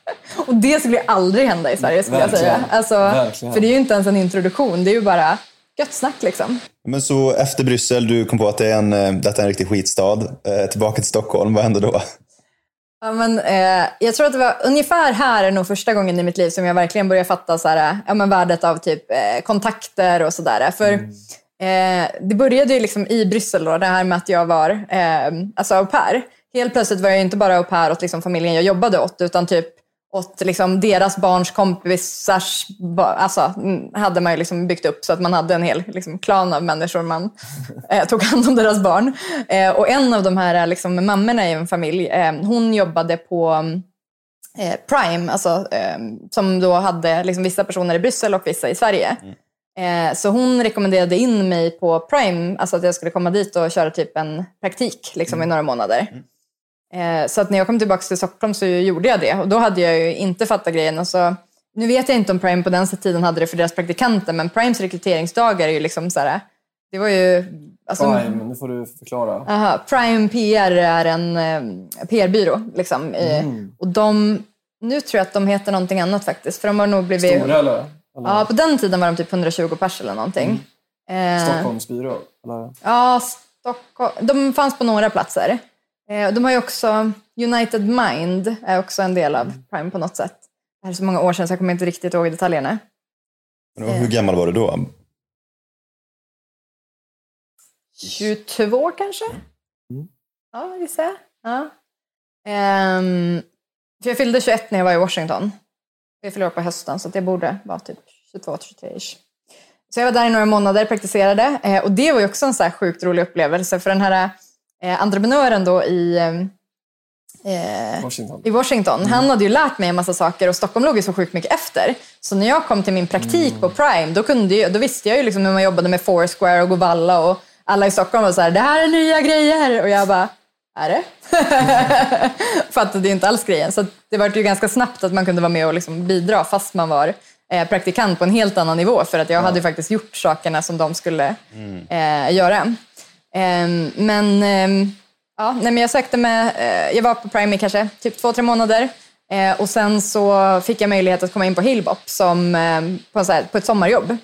och det skulle ju aldrig hända i Sverige skulle jag säga. Verkligen. Alltså, Verkligen. för det är ju inte ens en introduktion, det är ju bara gött snack liksom. Men så efter Bryssel, du kom på att det är en, eh, detta är en riktig skitstad. Eh, tillbaka till Stockholm, vad hände då? Ja, men, eh, jag tror att det var ungefär här är nog första gången i mitt liv som jag verkligen började fatta så här, ja, men värdet av typ, eh, kontakter och sådär. För eh, det började ju liksom i Bryssel då, det här med att jag var eh, alltså au pair. Helt plötsligt var jag inte bara au pair åt liksom, familjen jag jobbade åt, utan typ åt liksom, deras barns kompisars, alltså, mm, hade man ju liksom byggt upp så att man hade en hel liksom, klan av människor man eh, tog hand om deras barn. Eh, och en av de här liksom, mammorna i en familj, eh, hon jobbade på eh, Prime, alltså, eh, som då hade liksom, vissa personer i Bryssel och vissa i Sverige. Eh, så hon rekommenderade in mig på Prime, alltså att jag skulle komma dit och köra typ en praktik liksom, i några månader. Eh, så att när jag kom tillbaka till Stockholm så gjorde jag det och då hade jag ju inte fattat grejen. Och så, nu vet jag inte om Prime på den tiden hade det för deras praktikanter men Primes rekryteringsdagar är ju liksom så här, det var ju... Alltså, Prime, nu får du förklara. Aha, Prime PR är en eh, PR-byrå. Liksom, i, Och de, nu tror jag att de heter någonting annat faktiskt. För de har nog blivit... Stora eller? eller Ja, på den tiden var de typ 120 pers eller någonting. Eh, Stockholmsbyrå? Eller? Ja, Stockholm. De fanns på några platser. Eh, de har ju också United Mind är också en del av Prime på något sätt. Det här är så många år sedan så jag kommer inte riktigt ihåg detaljerna. Men Hur gammal var du då? 22 kanske? Ja, gissar jag. Ja. Ehm, för jag fyllde 21 när jag var i Washington. Jag fyllde på hösten så jag borde vara typ 22-23ish. Så jag var där i några månader, praktiserade. Eh, och det var ju också en så sjukt rolig upplevelse. För den här eh, entreprenören då i, eh, Washington. i Washington, han hade ju lärt mig en massa saker och Stockholm låg ju så sjukt mycket efter. Så när jag kom till min praktik på Prime, då, kunde jag, då visste jag ju liksom hur man jobbade med Foursquare och Govalla och alla i Stockholm var så här, det här är nya grejer. Och jag bara, är det? Fattade ju inte alls grejen. Så det var ju ganska snabbt att man kunde vara med och liksom bidra fast man var eh, praktikant på en helt annan nivå. För att jag hade ju faktiskt gjort sakerna som de skulle eh, göra. Ehm, men, ehm, ja, nej, men jag sökte med, eh, jag var på Prime i kanske typ två, tre månader. Eh, och sen så fick jag möjlighet att komma in på Hillbop som, eh, på, så här, på ett sommarjobb.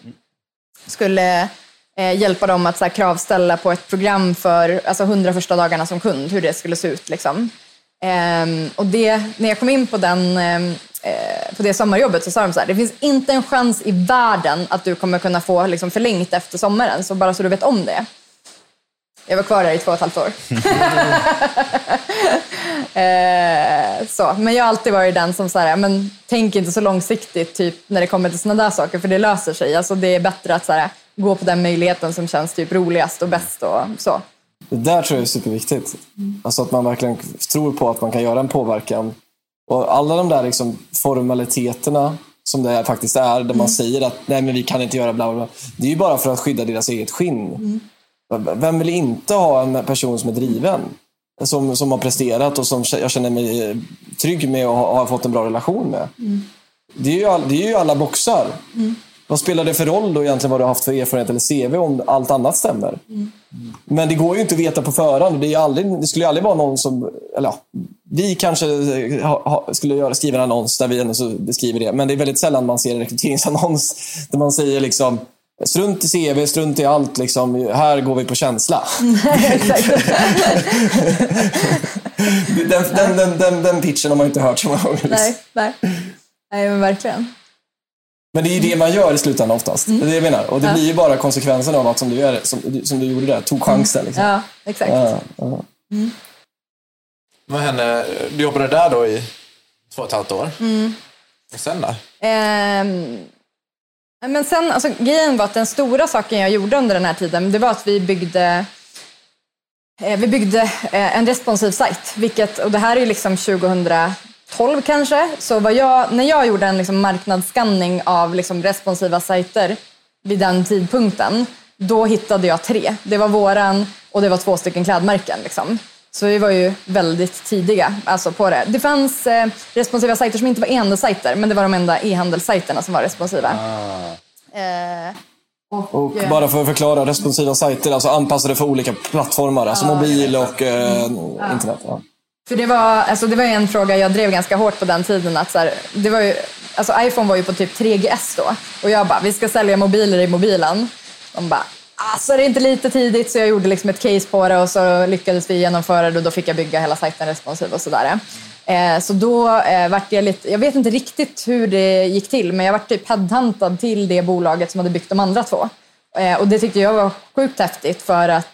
Skulle eh, hjälpa dem att så här, kravställa på ett program för alltså, 100 första dagarna som kund, hur det skulle se ut. Liksom. Ehm, och det, när jag kom in på, den, eh, på det sommarjobbet så sa de så här, det finns inte en chans i världen att du kommer kunna få liksom, förlängt efter sommaren, så bara så du vet om det. Jag var kvar där i två och ett halvt år. eh, så. Men jag har alltid varit den som säger, men tänk inte så långsiktigt typ, när det kommer till sådana där saker, för det löser sig. Alltså, det är bättre att så här, gå på den möjligheten som känns typ roligast och bäst. Och så. Det där tror jag är superviktigt. Alltså att man verkligen tror på att man kan göra en påverkan. Och alla de där liksom formaliteterna som det faktiskt är, där man säger att nej men vi kan inte göra bla bla bla. Det är ju bara för att skydda deras eget skinn. Vem vill inte ha en person som är driven? Som, som har presterat och som jag känner mig eh, trygg med och har, har fått en bra relation med. Det, är ju all, det är ju alla boxar. Vad spelar det för roll då egentligen vad du har haft för erfarenhet eller CV om allt annat stämmer? Men det går ju inte att veta på förhand. Det, är aldrig, det skulle ju aldrig vara någon som... Eller ja, vi kanske eh, ha, ha, skulle göra, skriva en annons där vi ändå så beskriver det. Men det är väldigt sällan man ser en rekryteringsannons där man säger liksom Strunt i CV, strunt i allt. Liksom. Här går vi på känsla. den, den, den, den, den pitchen har man inte hört så många gånger. Nej, nej. nej men verkligen. Men det är ju det man gör i slutändan oftast. Det är det jag menar. Och det Ja. blir ju bara konsekvensen av att som du, gör, som, som du gjorde där, tog chansen. Liksom. Ja, exakt. Ja, ja. Vad hände? Du jobbade där då i två och ett halvt år. Mm. Och sen då? Ehm, men sen, alltså, grejen var att den stora saken jag gjorde under den här tiden, det var att vi byggde eh, vi byggde eh, en responsiv sajt, vilket, och det här är liksom 2012 kanske. Så vad jag, när jag gjorde en liksom marknadsskanning av liksom responsiva sajter vid den tidpunkten, då hittade jag tre. Det var våran och det var två stycken klädmärken. Liksom. Så vi var ju väldigt tidiga alltså på det. Det fanns eh, responsiva sajter som inte var e-handelssajter, men det var de enda e-handelssajterna som var responsiva. Eh, Och bara för att förklara, responsiva sajter, alltså anpassade för olika plattformar. Alltså mobil och eh, internet. Ja. För det var, alltså det var en fråga jag drev ganska hårt på den tiden. Att så här, det var ju, alltså iPhone var ju på typ 3GS då. Och jag bara, vi ska sälja mobiler i mobilen. De bara, alltså det är inte lite tidigt. Så jag gjorde liksom ett case på det och så lyckades vi genomföra det och då fick jag bygga hela sajten responsiv och sådär. Eh, så då eh, vart jag lite, jag vet inte riktigt hur det gick till, men jag vart typ headhuntad till det bolaget som hade byggt de andra två. Eh, och det tyckte jag var sjukt häftigt för att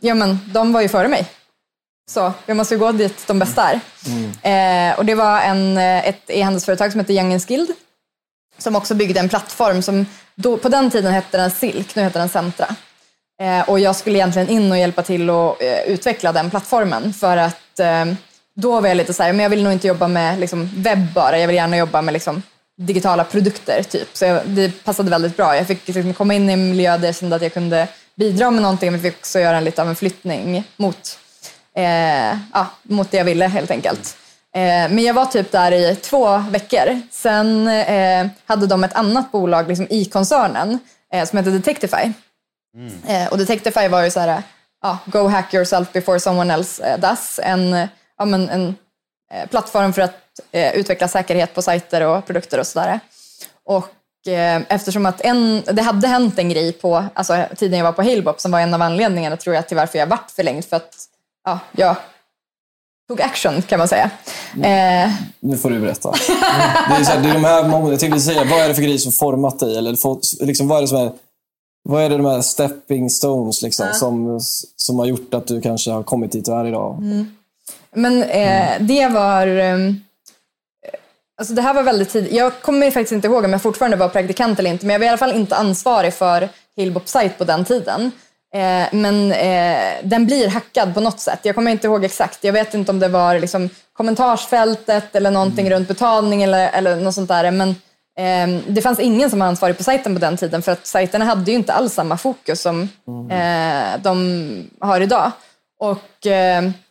ja, men, de var ju före mig. Så vi måste ju gå dit de bästa är. Eh, och det var en, ett e-handelsföretag som heter Young Skilled som också byggde en plattform som då, på den tiden hette den Silk, nu heter den Centra. Eh, och jag skulle egentligen in och hjälpa till att eh, utveckla den plattformen för att eh, då var jag lite så här, men jag vill nog inte jobba med liksom, webb bara, jag vill gärna jobba med liksom, digitala produkter typ. Så jag, det passade väldigt bra. Jag fick liksom, komma in i en miljö där jag kände att jag kunde bidra med någonting men fick också göra en, lite av en flyttning mot, eh, ja, mot det jag ville helt enkelt. Eh, men jag var typ där i två veckor. Sen eh, hade de ett annat bolag liksom, i koncernen eh, som hette Detectify. Eh, och Detectify var ju så här, ja, go hack yourself before someone else does. En, ja, men en plattform för att utveckla säkerhet på sajter och produkter och sådär. Och eftersom att en, det hade hänt en grej på alltså, tiden jag var på Halebop som var en av anledningarna tror jag till varför jag vart förlängd. För att ja, jag tog action kan man säga. Eh, Nu får du berätta. Det är, så här, det är de här momenten, jag tänkte säga, vad är det för grejer som format dig? Eller fått, liksom, vad är det som är vad är det de här stepping stones liksom, som, som har gjort att du kanske har kommit dit du är idag? Men eh, det var... Eh, alltså det här var väldigt tidigt. Jag kommer faktiskt inte ihåg om jag fortfarande var praktikant eller inte, men jag var i alla fall inte ansvarig för Hillbop site på den tiden. Eh, men eh, den blir hackad på något sätt. Jag kommer inte ihåg exakt. Jag vet inte om det var liksom, kommentarsfältet eller någonting runt betalning eller, eller något sånt där. Men eh, det fanns ingen som var ansvarig på sajten på den tiden för att sajterna hade ju inte alls samma fokus som eh, de har idag. Och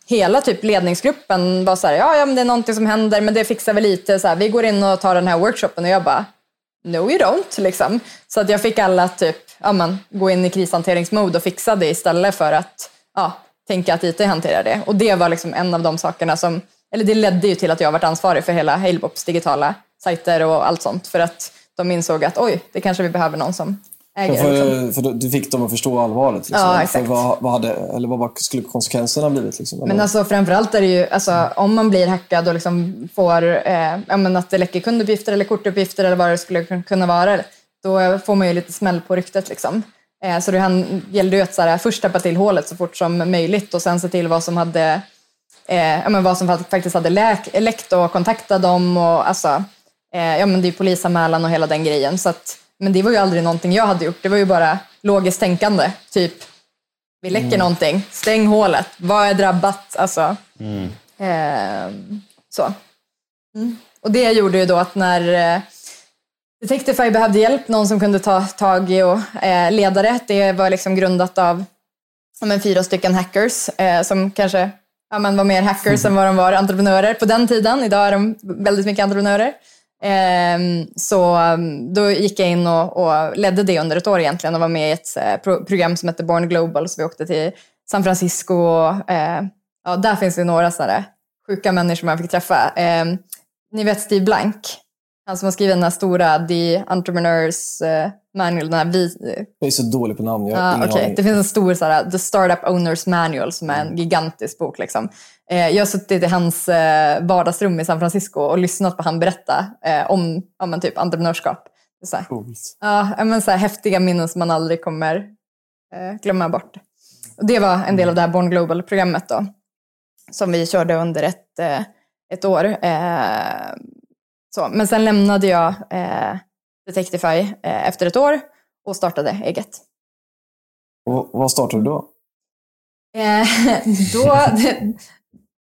hela typ ledningsgruppen var så här, ja, ja men det är någonting som händer men det fixar vi lite. Så här, vi går in och tar den här workshopen och jag bara, no you don't. Liksom. Så att jag fick alla typ, ja, men, gå in i krishanteringsmode och fixa det istället för att ja, tänka att IT hanterar det. Och det var liksom en av de sakerna som, eller det ledde ju till att jag varit ansvarig för hela Halebops digitala sajter och allt sånt. För att de insåg att oj, det kanske vi behöver någon som äger. För, Liksom. för du fick dem att förstå allvaret. Liksom. Ja, För exakt. vad, vad, hade, eller vad skulle konsekvenserna blivit? Liksom? Men alltså framförallt är det ju, alltså, om man blir hackad och liksom får, eh, att det läcker kunduppgifter eller kortuppgifter eller vad det skulle kun- kunna vara, då får man ju lite smäll på ryktet. Liksom. Eh, så det gällde ju att så här, först täppa till hålet så fort som möjligt och sen se till vad som hade eh, ja, men vad som faktiskt hade läk, läckt och kontakta dem. Och, alltså, eh, ja, men det är ju polisanmälan och hela den grejen. Så att, men det var ju aldrig någonting jag hade gjort. Det var ju bara logiskt tänkande. Typ, vi läcker någonting, stäng hålet, vad är drabbat? Alltså, ehm, så. Och det gjorde ju då att när eh, Detectify behövde hjälp, någon som kunde ta tag i och eh, leda det. Det var liksom grundat av men, fyra stycken hackers eh, som kanske ja, men, var mer hackers än vad de var entreprenörer på den tiden. Idag är de väldigt mycket entreprenörer. Ehm, så um, då gick jag in och, och ledde det under ett år egentligen och var med i ett eh, pro program som hette Born Global. Så vi åkte till San Francisco och eh, ja, där finns det några sådana sjuka människor man fick träffa. Ehm, ni vet Steve Blank? Han som har skrivit den här stora The Entrepreneurs uh, Manual. Den här vi, Jag är så dålig på namn. Jag har Ah, aning. Det finns en stor så här, The Startup Owners Manual som är en gigantisk bok. Liksom. Eh, jag har suttit i hans eh, vardagsrum i San Francisco och lyssnat på han berätta eh, om ja, men typ entreprenörskap. Så här, Coolt. ja, men så här, häftiga minnen som man aldrig kommer eh, glömma bort. Och det var en del av det här Born Global-programmet då, som vi körde under ett, eh, ett år. Så. Men sen lämnade jag eh, Detectify eh, efter ett år och startade eget. Och vad startade du då? Eh, då,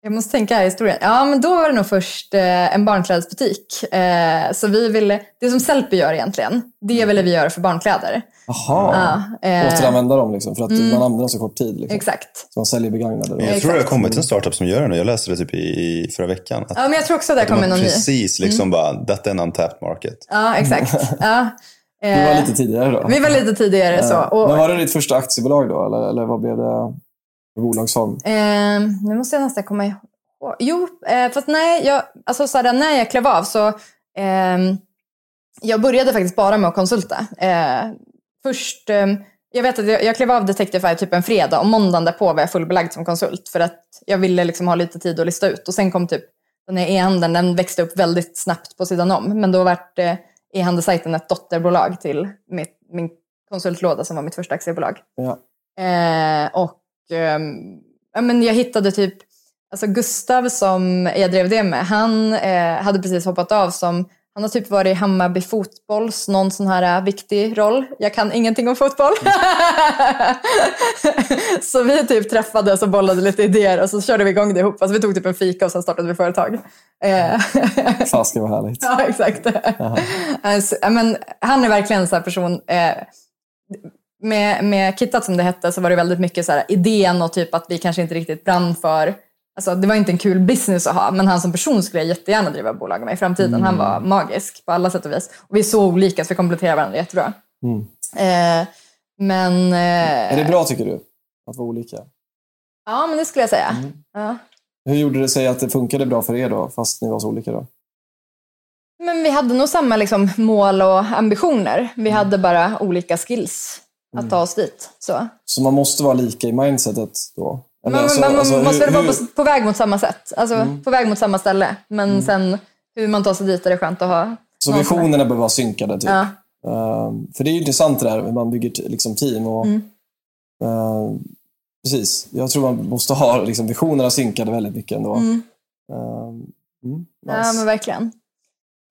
jag måste tänka här i historien. Ja, men då var det nog först eh, en barnklädesbutik. Eh, så vi ville, det som Sellpy gör egentligen, det ville vi göra för barnkläder. Jaha. Ja, eh, Återanvända dem liksom, för att Mm. man använder dem så kort tid. Liksom. Exakt. Så man säljer begagnade. Då. Jag tror det har kommit en startup som gör det nu. Jag läste det typ i förra veckan. Att Ja, men jag tror också att det de kommer någon ny. precis liksom bara, detta är en untapped market. Ja, exakt. Ja. Du var Eh, lite tidigare då. vi var lite tidigare så. Ja. Och, Men var det ditt första aktiebolag då? Eller, eller vad blev det för bolagsform? Eh, nu måste jag nästan komma ihåg. Jo, eh, fast nej, jag, alltså så här, när jag klev av så ehm, jag började faktiskt bara med att konsulta. Eh, först, eh, jag vet att jag, jag klev av Detectify typ en fredag och måndagen därpå var jag fullbelagd som konsult för att jag ville liksom ha lite tid att lista ut. Och sen kom typ den här e-handeln, den växte upp väldigt snabbt på sidan om. Men då vart eh, e-handelssajten ett dotterbolag till mitt, min konsultlåda som var mitt första aktiebolag. Ja. Eh, och ehm, ja, men jag hittade typ, alltså Gustav som jag drev det med, han eh, hade precis hoppat av som, han har typ varit i Hammarby fotbolls, någon sån här eh, viktig roll. Jag kan ingenting om fotboll. så vi typ träffades och bollade lite idéer och så körde vi igång det ihop. Alltså vi tog typ en fika och sen startade vi företag. Eh, Fast det var härligt. Ja, exakt. Alltså, men, han är verkligen en sån här person. Eh, med, med Kittat som det hette så var det väldigt mycket så här, idén och typ att vi kanske inte riktigt brann för Alltså, det var inte en kul business att ha, men han som person skulle jag jättegärna driva bolag med i framtiden. Han var magisk på alla sätt och vis. Och vi är så olika så vi kompletterar varandra jättebra. Mm. Eh, men... Eh, Är det bra tycker du? Att vara olika? Ja, men det skulle jag säga. Mm. Ja. Hur gjorde det sig att det funkade bra för er då, fast ni var så olika då? Men vi hade nog samma liksom, mål och ambitioner. Vi hade bara olika skills att ta oss dit. Så. Så man måste vara lika i mindsetet då? Eller Men, alltså- man, man alltså, måste hur- vara på, på väg mot samma sätt. Alltså på väg mot samma ställe. Men sen hur man tar sig dit är det skönt att ha. Så visionerna behöver vara synkade typ? Ja. Ehm, för det är ju intressant det där hur man bygger liksom, team. Och, Mm. ehm, precis. Jag tror man måste ha liksom, visionerna synkade väldigt mycket ändå. Mm. Ehm, mm, Ja, nice. men verkligen.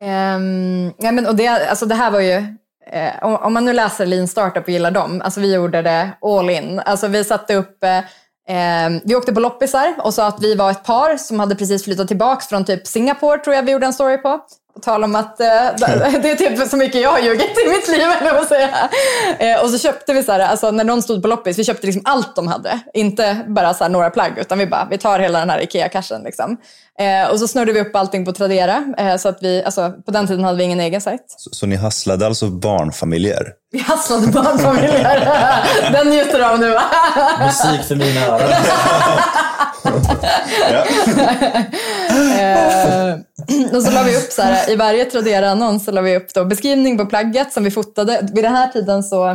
Um, ja, men, och det, alltså det här var ju, eh, om, om man nu läser Lean Startup och gillar dem, alltså vi gjorde det all in. Alltså vi satte upp, eh, eh, vi åkte på loppisar och sa att vi var ett par som hade precis flyttat tillbaka från typ Singapore, tror jag vi gjorde en story på. På tal om att eh, det är typ så mycket jag har ljugit i mitt liv, eller vad säga. Eh, och så köpte vi så här, alltså när någon stod på loppis, vi köpte liksom allt de hade. Inte bara så här några plagg, utan vi bara, vi tar hela den här IKEA-cashen liksom. Eh, och så snurrade vi upp allting på Tradera. Eh, så att vi, alltså, på den tiden hade vi ingen egen sajt. Så, så ni hasslade alltså barnfamiljer? Vi hasslade barnfamiljer. den njuter du av nu va? Musik för mina öron. Eh, och så la vi upp så här, i varje Tradera-annons så la vi upp då beskrivning på plagget som vi fotade. Vid den här tiden så,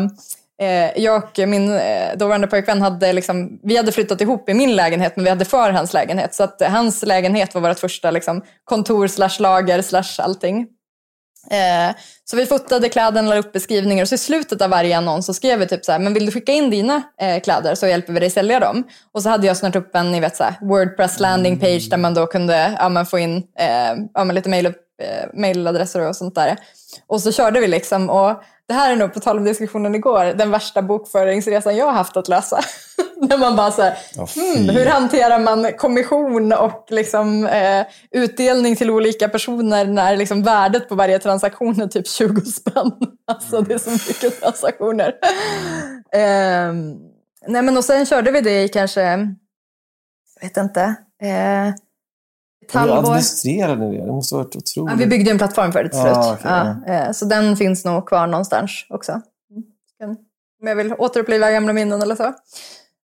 eh, jag och min eh, dåvarande pojkvän hade liksom, vi hade flyttat ihop i min lägenhet men vi hade för hans lägenhet. Så att eh, hans lägenhet var vårt första liksom, kontor slash lager slash allting. Eh, så vi fotade kläderna, la upp beskrivningar och så i slutet av varje annons så skrev vi typ så här, men vill du skicka in dina eh, kläder så hjälper vi dig sälja dem. Och så hade jag snart upp en ni vet, så här, Wordpress landing page där man då kunde ja, men få in eh, ja, men lite eh, mailadresser och sånt där. Och så körde vi liksom och det här är nog, på tal om diskussionen igår, den värsta bokföringsresan jag har haft att lösa. När man bara så här, hmm, hur hanterar man kommission och liksom, eh, utdelning till olika personer när liksom värdet på varje transaktion är typ 20 spänn. Alltså det är så mycket transaktioner. Eh, nej men och sen körde vi det i kanske, jag vet inte, eh, ett Hur administrerade ni det? Det måste ha varit otroligt. Ja, vi byggde en plattform för det till slut. okej, ja, eh, så den finns nog kvar någonstans också. Mm. Om jag vill återuppliva gamla minnen eller så.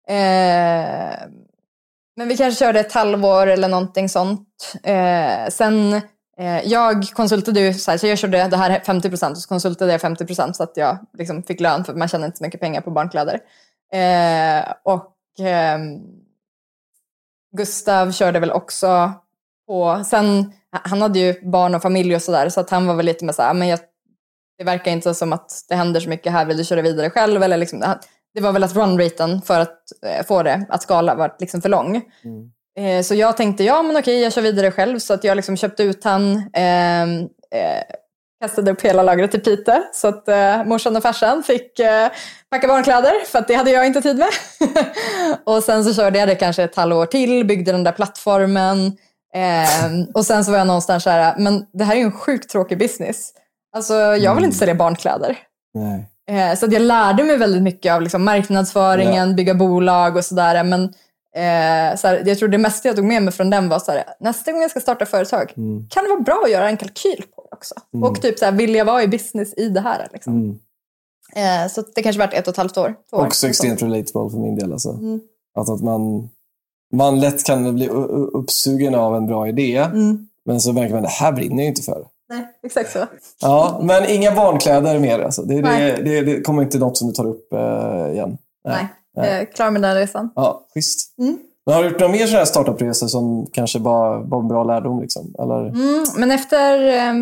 Eh, men vi kanske körde ett halvår eller någonting sånt. Eh, sen, eh, jag konsultade ju, så, här, så jag körde det här 50% och så konsultade jag 50% så att jag liksom fick lön för man tjänar inte så mycket pengar på barnkläder. Eh, och ehm, Gustav körde väl också på, sen, han hade ju barn och familj och sådär så att han var väl lite med såhär, men jag, det verkar inte som att det händer så mycket här, vill du köra vidare själv? Eller liksom, det- var väl att runraten för att eh, få det att skala var liksom för lång. Eh, så jag tänkte, ja men okej, jag kör vidare själv. Så att jag liksom köpte ut han, ehm, eh, kastade upp hela lagret till Pite. Så att eh, morsan och farsan fick eh, packa barnkläder, för att det hade jag inte tid med. och sen så körde jag det kanske ett halvår till, byggde den där plattformen. Ehm, och sen så var jag någonstans så här, men det här är ju en sjukt tråkig business. Alltså jag vill inte sälja barnkläder. Eh, så att jag lärde mig väldigt mycket av liksom marknadsföringen, bygga bolag och sådär. Men eh, så här, jag tror det mesta jag tog med mig från den var så här, nästa gång jag ska starta företag, Mm. kan det vara bra att göra en kalkyl på det också? Och typ så här, vill jag vara i business i det här? Liksom. Mm. Eh, så det kanske varit ett och ett halvt år. Två år. Också extremt relatable för min del. Alltså. Mm. Att, att man, man lätt kan bli uppsugen av en bra idé, Mm. men så märker man det här brinner jag inte för. Nej, exakt så. Ja, men inga barnkläder mer. Alltså. Det, det, det, det kommer inte något som du tar upp eh, igen. Nej, Nej. Eh, klar med den resan. Ja, schysst. Mm. Men har du gjort några mer sådana här startup-resor som kanske bara var en bra lärdom? Liksom? Eller? Mm, men efter eh,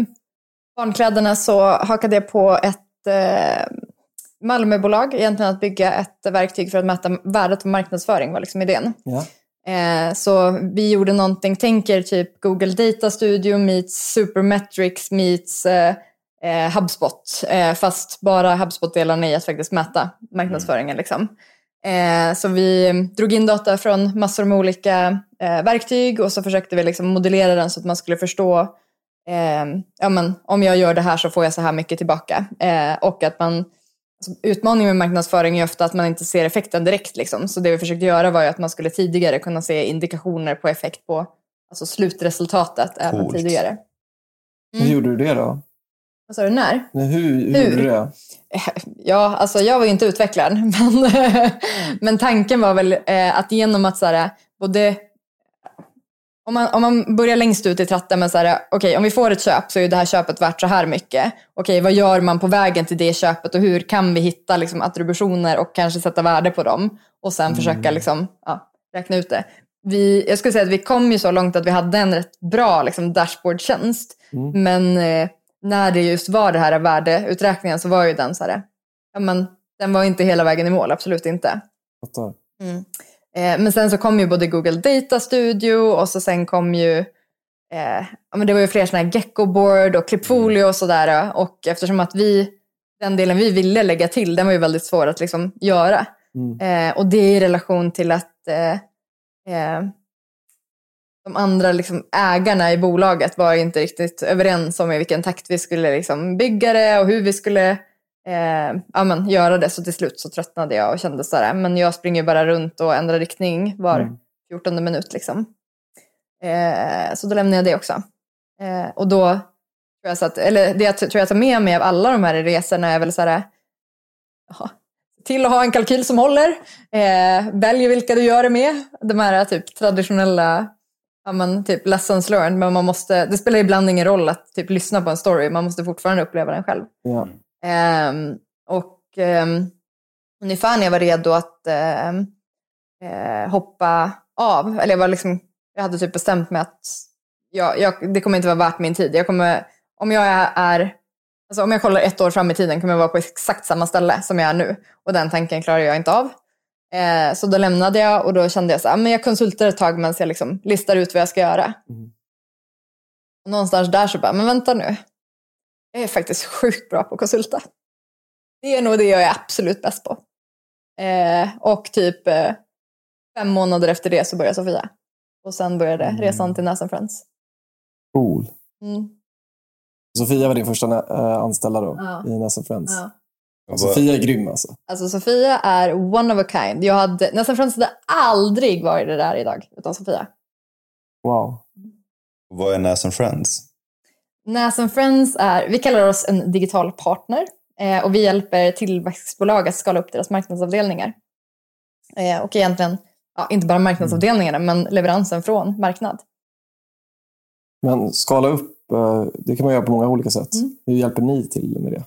barnkläderna så hakade jag på ett eh, Malmöbolag, egentligen att bygga ett verktyg för att mäta värdet på marknadsföring var liksom idén. Ja. Eh, så vi gjorde någonting, tänker typ Google Data Studio meets Supermetrics meets eh, eh, HubSpot. Fast bara HubSpot-delen i att faktiskt mäta marknadsföringen. Liksom. Eh, så vi drog in data från massor med olika verktyg och så försökte vi liksom modellera den så att man skulle förstå ja, men, om jag gör det här så får jag så här mycket tillbaka. Och att man, utmaningen med marknadsföring är ofta att man inte ser effekten direkt. Liksom. Så det vi försökte göra var ju att man skulle tidigare kunna se indikationer på effekt på alltså slutresultatet även Coolt. tidigare. Hur gjorde du det då? Vad sa du, när? Hur, hur, Hur? gjorde du det? Ja, alltså jag var ju inte utvecklaren. Men, men tanken var väl eh, att genom att så här, både om man, om man börjar längst ut i tratten med så här, okej om vi får ett köp så är det här köpet värt så här mycket. Okej, vad gör man på vägen till det köpet och hur kan vi hitta liksom, attributioner och kanske sätta värde på dem och sen försöka liksom, ja, räkna ut det. Vi, jag skulle säga att vi kom ju så långt att vi hade en rätt bra liksom, dashboardtjänst. Men eh, när det just var det här värdeuträkningen så var ju den så här, ja men den var inte hela vägen i mål, absolut inte. Fattar. Eh, men sen så kom ju både Google Data Studio och så sen kom ju, eh, ja men det var ju fler sådana här Geckoboard och Clipfolio och sådär. Och eftersom att vi, den delen vi ville lägga till, den var ju väldigt svår att liksom göra. Eh, och det är i relation till att eh, eh, de andra liksom ägarna i bolaget var inte riktigt överens om i vilken takt vi skulle liksom bygga det och hur vi skulle eh, ja, men, göra det. Så till slut så tröttnade jag och kände så här, men jag springer bara runt och ändrar riktning var 14 minut. Liksom. Eh, så då lämnade jag det också. Eh, och då, tror jag så att, eller det jag tror jag tar med mig av alla de här resorna är väl så här, ja, till att ha en kalkyl som håller. Eh, välj vilka du gör det med. De här typ traditionella ja, men, typ lessons learned. Men man måste, det spelar ibland ingen roll att typ lyssna på en story. Man måste fortfarande uppleva den själv. Ja. Ehm, och ehm, ungefär när jag var redo att eh, hoppa av, eller jag var liksom, jag hade typ bestämt mig att jag, jag, det kommer inte vara värt min tid. Jag kommer, om jag är, alltså om jag kollar ett år fram i tiden kommer jag vara på exakt samma ställe som jag är nu. Och den tanken klarar jag inte av. Eh, så då lämnade jag och då kände jag så här, men jag konsultar ett tag medan jag liksom listar ut vad jag ska göra. Och någonstans där så bara, men vänta nu. Jag är faktiskt sjukt bra på att konsulta. Det är nog det jag är absolut bäst på. Eh, och typ eh, fem månader efter det så började Sofia. Och sen började Mm. resan till Nas Friends. Cool. Mm. Sofia var din första äh, anställda då Ja. i Nessa Friends. Ja. Sofia är grym alltså. Alltså Sofia är one of a kind. Jag hade, Nas Friends hade aldrig varit det där idag utan Sofia. Wow. Vad är Nas and Friends? Nas Friends är, vi kallar oss en digital partner eh, och vi hjälper tillväxtbolag att skala upp deras marknadsavdelningar. Eh, och egentligen, ja, inte bara marknadsavdelningarna, men leveransen från marknad. Men skala upp, eh, det kan man göra på många olika sätt. Mm. Hur hjälper ni till med det?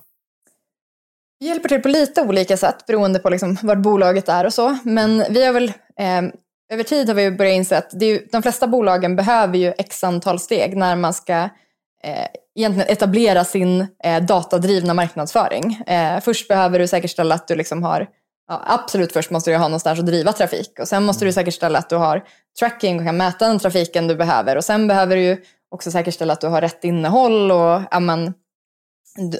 Vi hjälper till på lite olika sätt beroende på liksom vart bolaget är och så. Men vi har väl, eh, över tid har vi börjat inse att är de flesta bolagen behöver ju x antal steg när man ska eh, egentligen etablera sin eh, datadrivna marknadsföring. Eh, först behöver du säkerställa att du liksom har Ja, absolut först måste du ha någonstans att driva trafik. Och sen måste du säkerställa att du har tracking och kan mäta den trafiken du behöver. Och sen behöver du också säkerställa att du har rätt innehåll och ja, men,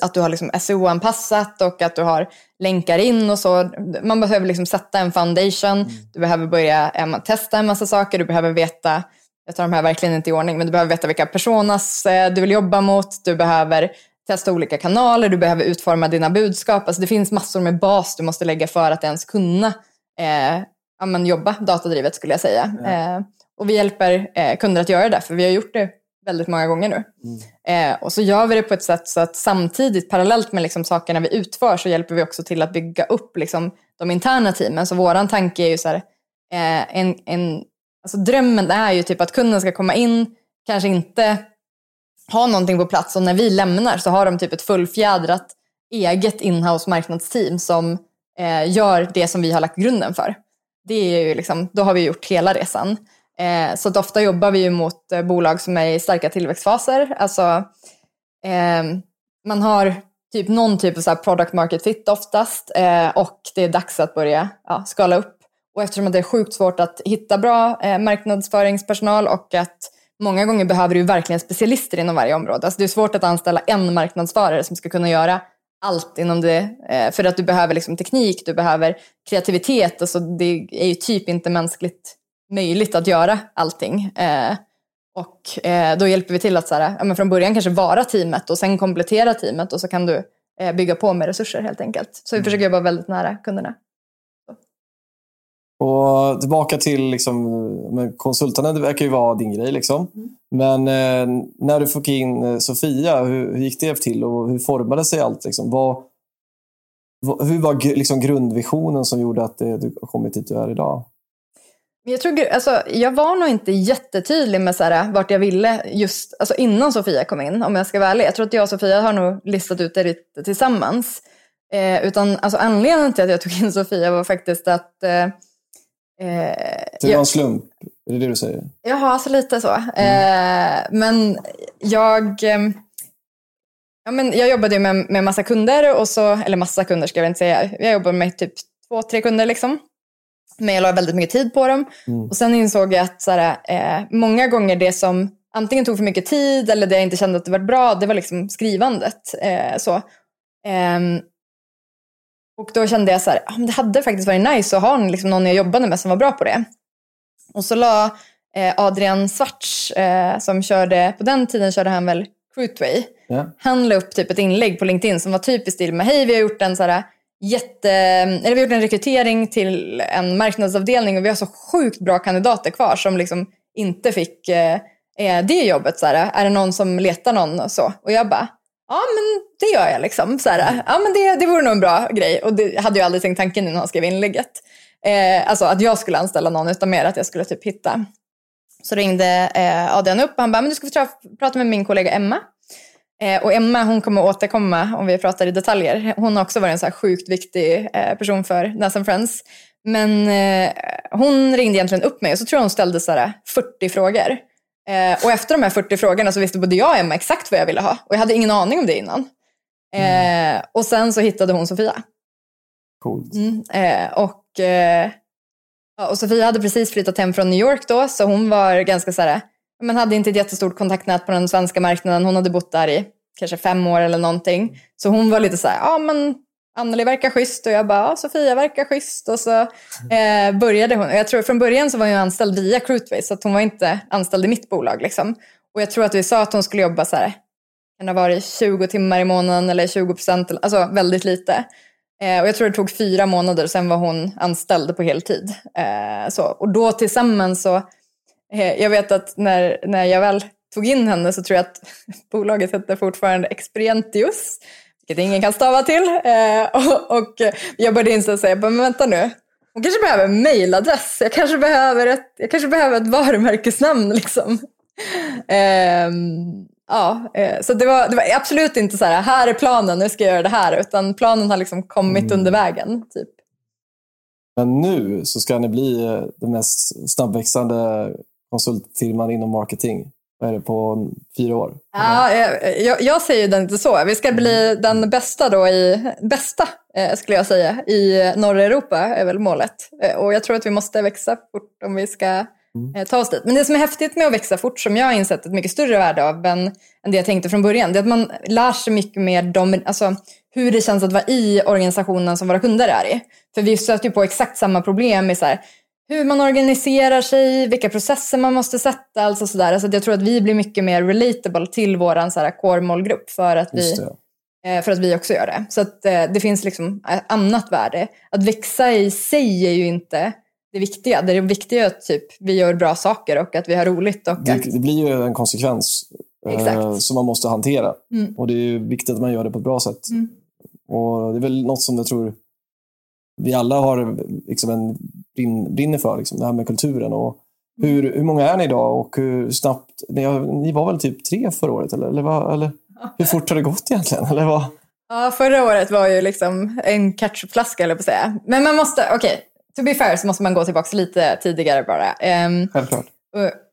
att du har liksom SEO-anpassat och att du har länkar in och så. Man behöver liksom sätta en foundation, du behöver börja eh, testa en massa saker, du behöver veta, jag tar de här verkligen inte i ordning, men du behöver veta vilka personas eh, du vill jobba mot, du behöver testa olika kanaler, du behöver utforma dina budskap. Alltså det finns massor med bas du måste lägga för att ens kunna eh, ja, men jobba datadrivet skulle jag säga. Eh, och vi hjälper eh, kunder att göra det, för vi har gjort det väldigt många gånger nu. Eh, och så gör vi det på ett sätt så att samtidigt, parallellt med liksom sakerna vi utför, så hjälper vi också till att bygga upp liksom, de interna teamen. Så våran tanke är ju så här, eh, en, en, alltså drömmen är ju typ att kunden ska komma in, kanske inte ha någonting på plats och när vi lämnar så har de typ ett fullfjädrat eget inhouse marknadsteam som eh, gör det som vi har lagt grunden för. Det är ju liksom, då har vi gjort hela resan. Eh, så att ofta jobbar vi ju mot eh, bolag som är i starka tillväxtfaser. Alltså, eh, man har typ någon typ av så här product market fit oftast eh, och det är dags att börja ja, skala upp. Och eftersom att det är sjukt svårt att hitta bra eh, marknadsföringspersonal och att många gånger behöver du verkligen specialister inom varje område. Alltså det är svårt att anställa en marknadsförare som ska kunna göra allt inom det. Eh, för att du behöver liksom teknik, du behöver kreativitet. Alltså det är ju typ inte mänskligt möjligt att göra allting. Eh, och då hjälper vi till att så här, ja, från början kanske vara teamet och sen komplettera teamet och så kan du bygga på med resurser helt enkelt. Så vi försöker jobba väldigt nära kunderna. Och tillbaka till liksom, konsulterna, det verkar ju vara din grej. Liksom. Men eh, när du fick in eh, Sofia, hur, hur gick det till och hur formade sig allt? Liksom? Vad, vad, hur var liksom, grundvisionen som gjorde att det, du har kommit dit du är idag? Jag, tror, alltså, jag var nog inte jättetydlig med så här, vart jag ville just alltså, innan Sofia kom in, om jag ska vara ärlig. Jag tror att jag och Sofia har nog listat ut det lite tillsammans. Eh, utan, alltså, anledningen till att jag tog in Sofia var faktiskt att eh, eh, Det var jag- en slump, är det det du säger? Jaha, alltså lite så. Eh, men jag, eh, ja, men jag jobbade med, med massa kunder, och så, eller massa kunder ska jag inte säga. Jag jobbade med typ två, tre kunder liksom. Men jag la väldigt mycket tid på dem. Och sen insåg jag att så här, eh, många gånger det som antingen tog för mycket tid eller det jag inte kände att det var bra, det var liksom skrivandet. Eh, så. Ehm, och då kände jag så här, det hade faktiskt varit nice att ha liksom någon jag jobbade med som var bra på det. Och så la eh, Adrian Svarts, eh, som körde, på den tiden körde han väl Cruitway. Ja. Han la upp typ ett inlägg på LinkedIn som var typ i stil med, hej vi har gjort en så här jätte, eller vi har gjort en rekrytering till en marknadsavdelning och vi har så sjukt bra kandidater kvar som liksom inte fick eh, eh, det jobbet. Så här, är det någon som letar någon och så? Och jag bara, ja men det gör jag liksom. Så här, ja men det, det vore nog en bra grej. Och det hade jag aldrig tänkt tanken innan han skrev inlägget. Eh, alltså att jag skulle anställa någon utan mer att jag skulle typ hitta. Så ringde eh, Adrian upp och han bara, men du ska få prata med min kollega Emma. Eh, och Emma hon kommer återkomma om vi pratar i detaljer. Hon har också varit en så här sjukt viktig eh, person för Nas Friends. Men eh, hon ringde egentligen upp mig och så tror jag hon ställde så här 40 frågor. Eh, och efter de här 40 frågorna så visste både jag och Emma exakt vad jag ville ha. Och jag hade ingen aning om det innan. Eh, och sen så hittade hon Sofia. Coolt. Mm, eh, och, eh, och Sofia hade precis flyttat hem från New York då, så hon var ganska så här, men hade inte ett jättestort kontaktnät på den svenska marknaden. Hon hade bott där i kanske fem år eller någonting. Så hon var lite så här, ja men Anneli verkar schysst och jag bara, ja, Sofia verkar schysst. Och så eh, började hon. Och jag tror från början så var hon anställd via Crutway så att hon var inte anställd i mitt bolag. Liksom. Och jag tror att vi sa att hon skulle jobba så här, kan ha varit 20 timmar i månaden eller 20 procent, alltså väldigt lite. Eh, och jag tror det tog fyra månader, sen var hon anställd på heltid. Eh, så. Och då tillsammans så, eh, jag vet att när, när jag väl tog in henne så tror jag att bolaget hette fortfarande Experientius, vilket ingen kan stava till. Eh, och, och jag började inse att säga, men vänta nu, hon kanske behöver en mailadress, jag kanske behöver ett, jag kanske behöver ett varumärkesnamn. Liksom. Ehm, ja, eh, så det var, det var absolut inte så här, här är planen, nu ska jag göra det här, utan planen har liksom kommit Mm. under vägen. Typ. Men nu så ska ni bli eh, den mest snabbväxande konsultfirman inom marketing. Vad är det, på fyra år? Ja, jag, jag säger den inte så. Vi ska bli den bästa då i, bästa eh, skulle jag säga, i norra Europa är väl målet. Eh, Och jag tror att vi måste växa fort om vi ska eh, ta oss dit. Men det som är häftigt med att växa fort, som jag har insett ett mycket större värde av än, än det jag tänkte från början, det är att man lär sig mycket mer dom, alltså, hur det känns att vara i organisationen som våra kunder är i. För vi stöter ju på exakt samma problem med så här, hur man organiserar sig, vilka processer man måste sätta, alltså sådär. Alltså jag tror att vi blir mycket mer relatable till vår core-målgrupp för att vi. Eh, för att vi också gör det. Så att eh, det finns liksom ett annat värde. Att växa i sig är ju inte det viktiga. Det viktiga är att typ, vi gör bra saker och att vi har roligt. Och Det, att, det blir ju en konsekvens eh, Exakt. som man måste hantera. Mm. Och det är viktigt att man gör det på ett bra sätt. Mm. Och Det är väl något som jag tror vi alla har liksom en brinn, brinner för, liksom, det här med kulturen. Och hur, hur många är ni idag och hur snabbt... Ni, ni var väl typ tre förra året? Eller, eller, vad, eller hur fort har det gått egentligen? Eller vad? ja, förra året var ju liksom en ketchupflaska, eller på att säga. Men man måste, okej, to be fair så måste man gå tillbaka lite tidigare bara. Ehm, Självklart.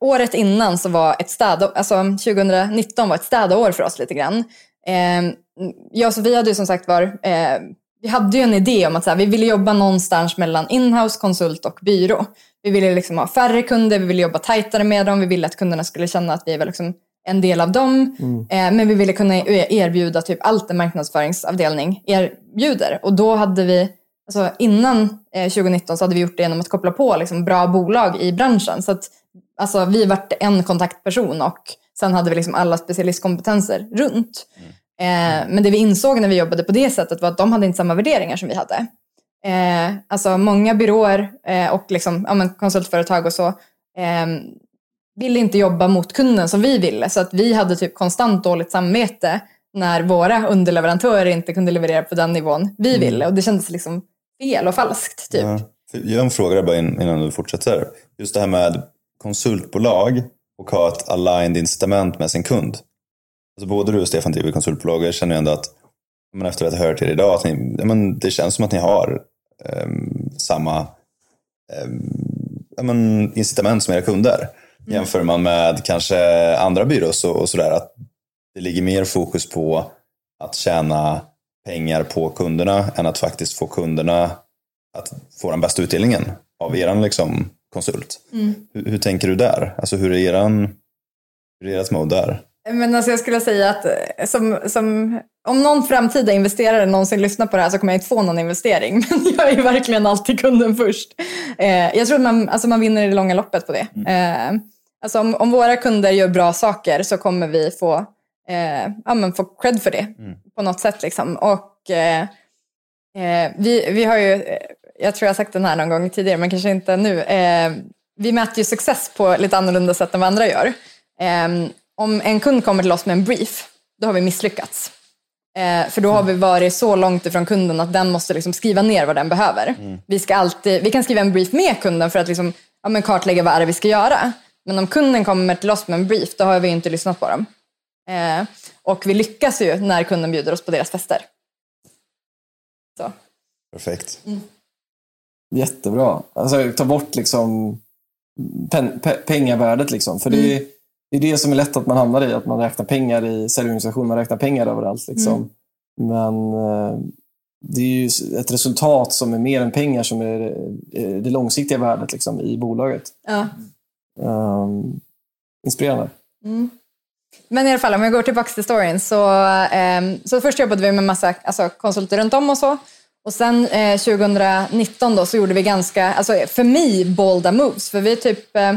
Året innan så var ett städ, alltså 2019 var ett städår för oss lite grann. Eh, jag och Sofia hade ju som sagt var, eh, vi hade ju en idé om att så här, vi ville jobba någonstans mellan inhouse, konsult och byrå. Vi ville liksom ha färre kunder, vi ville jobba tajtare med dem, vi ville att kunderna skulle känna att vi var liksom en del av dem. Eh, men vi ville kunna e- erbjuda typ allt en marknadsföringsavdelning erbjuder. Och då hade vi, alltså innan eh, 2019 så hade vi gjort det genom att koppla på liksom bra bolag i branschen. Så att alltså, vi vart en kontaktperson och sen hade vi liksom alla specialistkompetenser runt. Eh, men det vi insåg när vi jobbade på det sättet var att de hade inte samma värderingar som vi hade. Eh, alltså många byråer eh, och liksom, ja, konsultföretag och så eh, ville inte jobba mot kunden som vi ville. Så att vi hade typ konstant dåligt samvete när våra underleverantörer inte kunde leverera på den nivån vi ville. Och det kändes liksom fel och falskt. Typ. Ja. Jag har en fråga bara in- innan du fortsätter. Just det här med konsultbolag och ha ett aligned incitament med sin kund. Alltså både du och Stefan driver konsultbolag och jag känner ändå att men efter att ha hört er idag, att ni, men det känns som att ni har ehm, samma ja, men incitament som era kunder. Jämför man med kanske andra byrås och, och sådär, att det ligger mer fokus på att tjäna pengar på kunderna än att faktiskt få kunderna att få den bästa utdelningen av eran liksom, konsult. Hur, hur tänker du där? Alltså hur är eran, hur är ert mode där? Men alltså jag skulle säga att eh, som, som, om någon framtida investerare någonsin lyssnar på det här så kommer jag inte få någon investering. Men jag är verkligen alltid kunden först. Eh, jag tror att man, alltså man vinner i det långa loppet på det. Eh, alltså om, om våra kunder gör bra saker så kommer vi få, eh, ja, men få cred för det på något sätt. Liksom. Och, eh, eh, vi, vi har ju, eh, jag tror jag har sagt den här någon gång tidigare men kanske inte nu. Vi mäter ju success på lite annorlunda sätt än vad andra gör. Om en kund kommer till oss med en brief, då har vi misslyckats. Eh, för då har vi varit så långt ifrån kunden att den måste liksom skriva ner vad den behöver. Vi, ska alltid, vi kan skriva en brief med kunden för att liksom, ja, men kartlägga vad är det vi ska göra. Men om kunden kommer till oss med en brief, då har vi inte lyssnat på dem. Eh, och vi lyckas ju när kunden bjuder oss på deras fester. Så. Perfekt. Jättebra. Alltså, ta bort liksom pen, pe, pengavärdet. Liksom. För det, är, det är det som är lätt att man hamnar i. Att man räknar pengar i säljorganisation. Man räknar pengar överallt. Liksom. Men eh, det är ju ett resultat som är mer än pengar som är eh, det långsiktiga värdet liksom, i bolaget. Ja. Um, inspirerande. Mm. Men i alla fall, om jag går tillbaka till storyn så, ehm, så först jobbade vi med massa alltså, konsulter runt om och så. Och sen eh, 2019 då så gjorde vi ganska, alltså för mig, bolda moves. För vi typ, eh,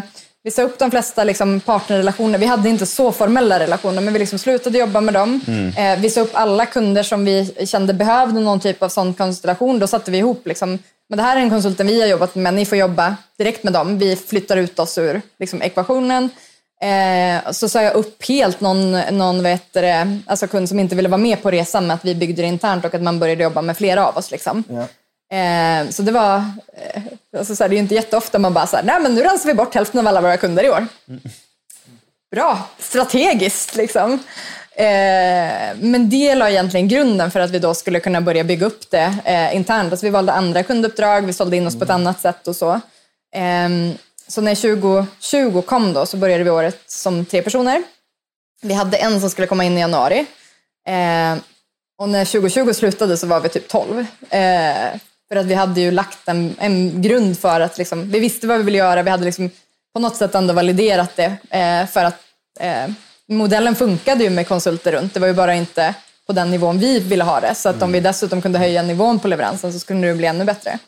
vi sa upp de flesta liksom, partnerrelationer. Vi hade inte så formella relationer men vi liksom slutade jobba med dem. Eh, vi sa upp alla kunder som vi kände behövde någon typ av sån konstellation. Då satte vi ihop liksom, men det här är en konsulten vi har jobbat med, ni får jobba direkt med dem. Vi flyttar ut oss ur liksom, ekvationen. Eh, så sa jag upp helt någon, någon heter det, alltså kund som inte ville vara med på resan med att vi byggde det internt och att man började jobba med flera av oss. Liksom. Eh, så det var, eh, alltså så här, det är ju inte jätteofta man bara så här, nej men nu rensar vi bort hälften av alla våra kunder i år. Bra, strategiskt liksom. Eh, men det la egentligen grunden för att vi då skulle kunna börja bygga upp det eh, internt. Alltså vi valde andra kunduppdrag, vi sålde in oss på ett annat sätt och så. Ehm, så när 2020 kom då så började vi året som tre personer. Vi hade en som skulle komma in i januari. Eh, och när 2020 slutade så var vi typ 12. Eh, för att vi hade ju lagt en, en grund för att liksom, vi visste vad vi ville göra. Vi hade liksom på något sätt ändå validerat det. Eh, för att eh, modellen funkade ju med konsulter runt. Det var ju bara inte på den nivån vi ville ha det. Så att om vi dessutom kunde höja nivån på leveransen så skulle det bli ännu bättre.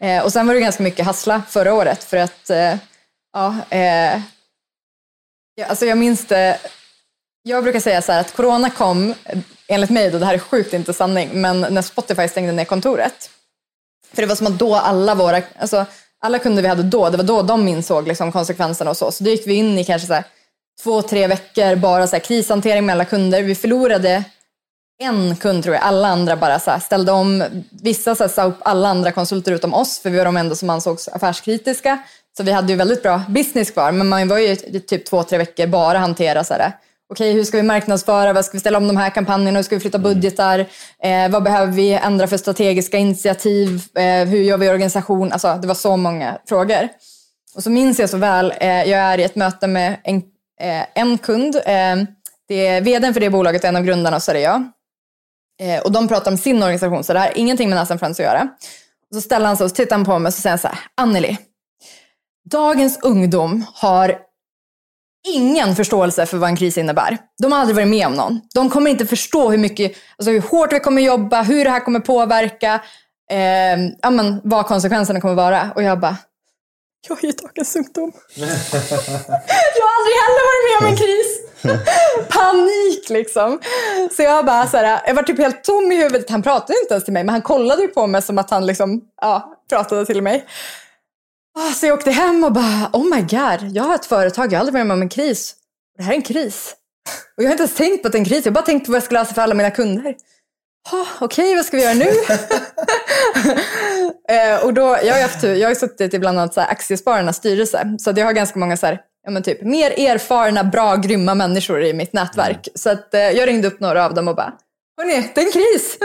Eh, och sen var det ganska mycket hassla förra året för att eh, ja, eh, alltså jag minns det. Jag brukar säga så här att corona kom, enligt mig då, det här är sjukt inte sanning, men när Spotify stängde ner kontoret. För det var som att då alla våra, alltså alla kunder vi hade då, det var då de insåg liksom konsekvenserna och så. Så då gick vi in i kanske så här, två, tre veckor bara så här, krishantering med alla kunder. Vi förlorade en kund tror jag, alla andra bara så här, ställde om. Vissa så här, sa upp alla andra konsulter utom oss, för vi var de enda som ansågs affärskritiska. Så vi hade ju väldigt bra business kvar, men man var ju i typ två, tre veckor bara hantera så här, okej hur ska vi marknadsföra, vad ska vi ställa om de här kampanjerna, hur ska vi flytta budgetar, eh, vad behöver vi ändra för strategiska initiativ, eh, hur gör vi organisation, alltså det var så många frågor. Och så minns jag så väl, eh, jag är i ett möte med en, eh, en kund, eh, det är vdn för det bolaget och en av grundarna och så är det jag. Eh, och de pratar om sin organisation, så det här har ingenting med Nassan Friends att göra. Och så ställer han sig och tittar på mig och så säger han så här, Anneli, dagens ungdom har ingen förståelse för vad en kris innebär. De har aldrig varit med om någon. De kommer inte förstå hur mycket, alltså hur hårt vi kommer jobba, hur det här kommer påverka, eh, ja, men, vad konsekvenserna kommer vara. Och jag bara, jag är ju dagens ungdom. jag har aldrig heller varit med om en kris. Panik liksom. Så jag bara så här, jag var typ helt tom i huvudet. Han pratade inte ens till mig, men han kollade ju på mig som att han liksom, ja, pratade till mig. Ah, Så jag åkte hem och bara, oh my god, jag har ett företag, jag har aldrig varit med om en kris. Det här är en kris. Och jag har inte ens tänkt på att det är en kris, jag har bara tänkt på vad jag ska lösa för alla mina kunder. Ah, Okej, vad ska vi göra nu? eh, och då, jag, har haft, jag har suttit i bland annat så här Aktiespararnas styrelse, så jag har ganska många så här, ja, men typ, mer erfarna, bra, grymma människor i mitt nätverk. Så att, eh, jag ringde upp några av dem och bara, Hörni, det är en kris.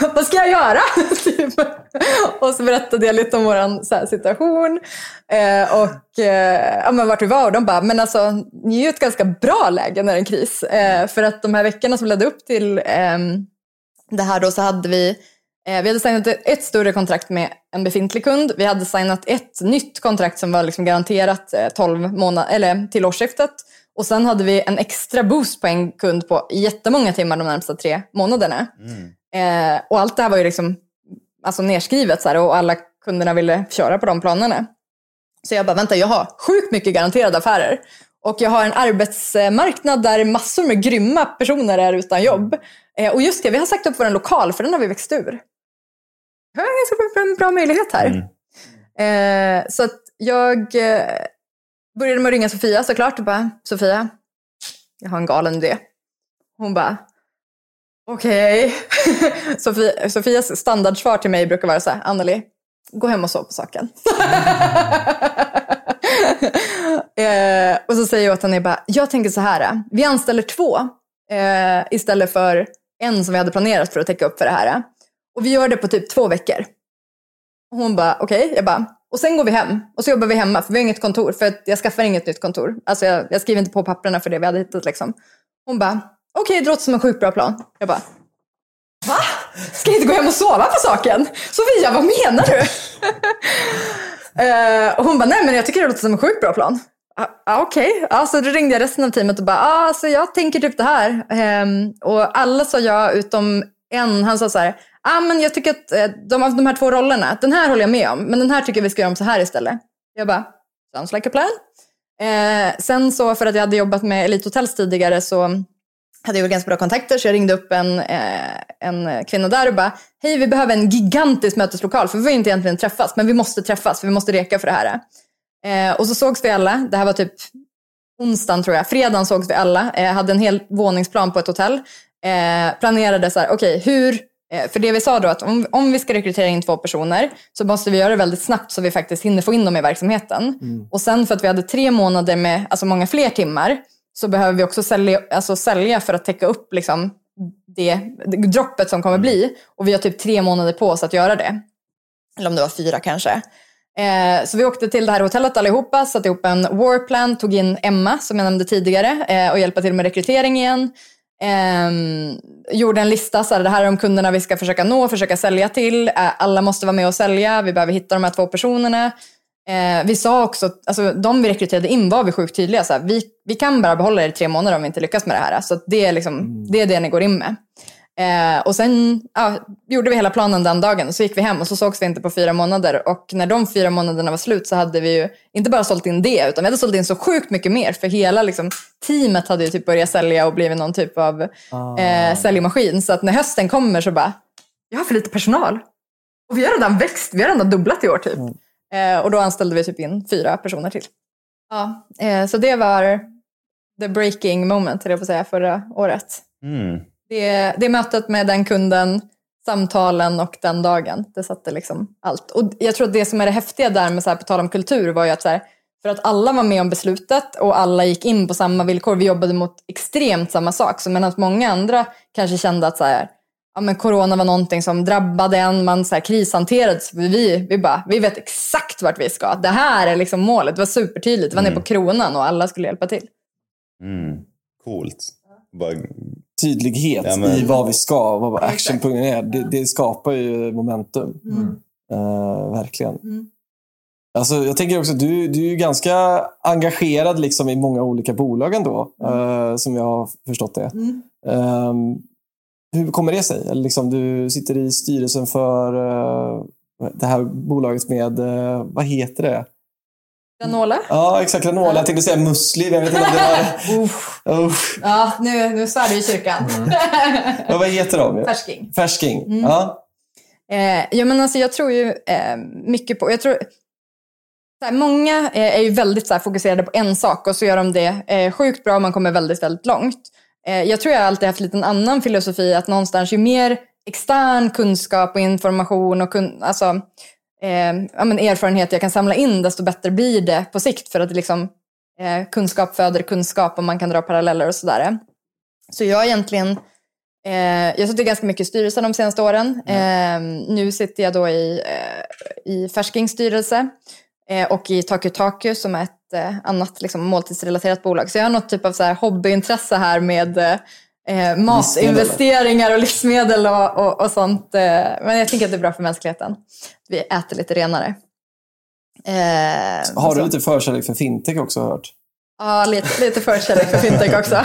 Vad ska jag göra? typ. Och så berättade jag lite om vår situation eh, och eh, ja, men vart vi var. Och de bara, men alltså ni är ju i ett ganska bra läge när det är en kris. Eh, för att de här veckorna som ledde upp till ehm, det här då så hade vi eh, vi hade signat ett, större kontrakt med en befintlig kund. Vi hade signat ett nytt kontrakt som var liksom garanterat eh, 12 månader, eller till årsskiftet. Och sen hade vi en extra boost på en kund på jättemånga timmar de närmsta tre månaderna. Eh, och allt det här var ju liksom alltså nerskrivet så här, och alla kunderna ville köra på de planerna. Så jag bara, vänta, jag har sjukt mycket garanterade affärer. Och jag har en arbetsmarknad där massor med grymma personer är utan jobb. Eh, och just det, vi har sagt upp vår lokal för den har vi växt ur. Vi har en ganska bra, bra möjlighet här. Eh, så att jag eh, började med att ringa Sofia såklart och bara, Sofia, jag har en galen idé. Hon bara, okej. Sofia, Sofias standardsvar till mig brukar vara så här, Anneli, gå hem och sov på saken. eh, och så säger jag åt henne, jag bara, jag tänker så här, vi anställer två eh, istället för en som vi hade planerat för att täcka upp för det här. Och vi gör det på typ två veckor. Och hon bara, okej, jag bara, och sen går vi hem och så jobbar vi hemma för vi har inget kontor för att jag skaffar inget nytt kontor. Alltså jag, jag skriver inte på papperna för det vi hade hittat liksom. Hon bara, okej det låter som en sjukt bra plan. Jag bara, va? Ska jag inte gå hem och sova på saken? Sofia, vad menar du? Eh, och hon bara, nej men jag tycker det låter som en sjukt bra plan. ah, ah, okej. Okay. Ah, så då ringde jag resten av teamet och bara, ah, alltså jag tänker typ det här. Ehm, och alla sa ja utom en. Han sa så här, ah, men jag tycker att eh, de, av de här två rollerna, den här håller jag med om, men den här tycker jag vi ska göra om så här istället. Jag bara, sounds like a plan. Eh, sen så för att jag hade jobbat med Elite Hotels tidigare så hade jag ganska bra kontakter så jag ringde upp en, eh, en kvinna där och bara Hej vi behöver en gigantisk möteslokal för vi vill inte egentligen träffas men vi måste träffas för vi måste reka för det här. Eh, och så sågs vi alla, det här var typ onsdagen tror jag, fredagen sågs vi alla, eh, hade en hel våningsplan på ett hotell. Eh, planerade så här, okej okay, hur för det vi sa då att om, om vi ska rekrytera in två personer så måste vi göra det väldigt snabbt så vi faktiskt hinner få in dem i verksamheten. Mm. Och sen för att vi hade tre månader med alltså många fler timmar så behöver vi också sälja, alltså sälja för att täcka upp liksom det, det droppet som kommer bli. Och vi har typ tre månader på oss att göra det. Eller om det var fyra kanske. Eh, så vi åkte till det här hotellet allihopa, satte ihop en warplan, tog in Emma som jag nämnde tidigare eh, och hjälpa till med rekrytering igen. Eh, gjorde en lista, så här, det här är de kunderna vi ska försöka nå, försöka sälja till. Alla måste vara med och sälja, vi behöver hitta de här två personerna. Eh, vi sa också, alltså de vi rekryterade in var vi sjukt tydliga. Så här, vi, vi kan bara behålla er i tre månader om vi inte lyckas med det här. Så det är, liksom, mm. det är det ni går in med. Eh, och sen ja, gjorde vi hela planen den dagen och så gick vi hem och så sågs vi inte på fyra månader. Och när de fyra månaderna var slut så hade vi ju inte bara sålt in det utan vi hade sålt in så sjukt mycket mer. För hela liksom, teamet hade ju typ börjat sälja och blivit någon typ av ah. eh, säljmaskin. Så att när hösten kommer så bara, jag har för lite personal. Och vi har redan växt, vi har redan dubblat i år typ. Mm. Eh, och då anställde vi typ in fyra personer till. Ja, eh, så det var the breaking moment, jag på säga, förra året. Mm. Det, det mötet med den kunden, samtalen och den dagen, det satte liksom allt. Och jag tror att det som är det häftiga där med, så här, på tal om kultur, var ju att så här, för att alla var med om beslutet och alla gick in på samma villkor. Vi jobbade mot extremt samma sak. Så medan många andra kanske kände att så här, ja, men corona var någonting som drabbade en, man så här, krishanterades. Vi, vi, bara, vi vet exakt vart vi ska. Det här är liksom målet. Det var supertydligt. Det var mm. nere på kronan och alla skulle hjälpa till. Mm. Coolt. Bara tydlighet ja, men... i vad vi ska, vad actionpunkten är. Det, det, skapar ju momentum. Mm. Uh, verkligen. Mm. Alltså, jag tänker också, du, du är ganska engagerad liksom i många olika bolag ändå, mm. uh, som jag har förstått det. Um, hur kommer det sig? Eller liksom, du sitter i styrelsen för uh, det här bolaget med, vad heter det? Granola? Ja, exakt. Granola. Jag tänkte säga musli. Jag vet inte om det var... Uff. Ja, nu, nu svär du i kyrkan. Mm. ja, vad heter de? Färsking. Färsking. Mm. Ja. Eh, ja, men alltså, jag tror ju eh, mycket på... Jag tror, så här, många eh, är ju väldigt så här, fokuserade på en sak och så gör de det eh, sjukt bra och man kommer väldigt, väldigt långt. Eh, jag tror jag alltid haft lite en annan filosofi att någonstans ju mer extern kunskap och information och kun, alltså, eh, ja, men erfarenhet jag kan samla in, desto bättre blir det på sikt. För att liksom, eh, kunskap föder kunskap och man kan dra paralleller och sådär. Så jag har egentligen eh, jag har suttit ganska mycket i styrelsen de senaste åren. Mm. nu sitter jag då i, eh, i Färskings styrelse eh, och i Taku Taku som är ett annat liksom, måltidsrelaterat bolag. Så jag har något typ av så här, hobbyintresse här med eh, matinvesteringar och livsmedel och, och, och sånt. Eh, men jag tänker att det är bra för mänskligheten. Vi äter lite renare. Eh, har du lite förkärlek för fintech också hört? Ja, lite, lite förkärlek för fintech också.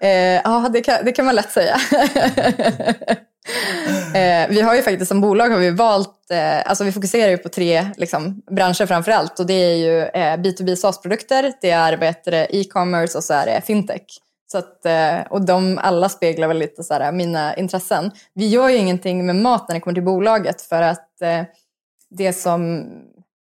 eh, ja, det kan, det kan man lätt säga. Eh, vi har ju faktiskt som bolag har vi valt, eh, alltså vi fokuserar ju på tre liksom, branscher framför allt och det är ju eh, B2B SaaS-produkter, det är e-commerce och så är det fintech. Så att, eh, och de alla speglar väl lite så här, mina intressen. Vi gör ju ingenting med mat när det kommer till bolaget för att eh, det som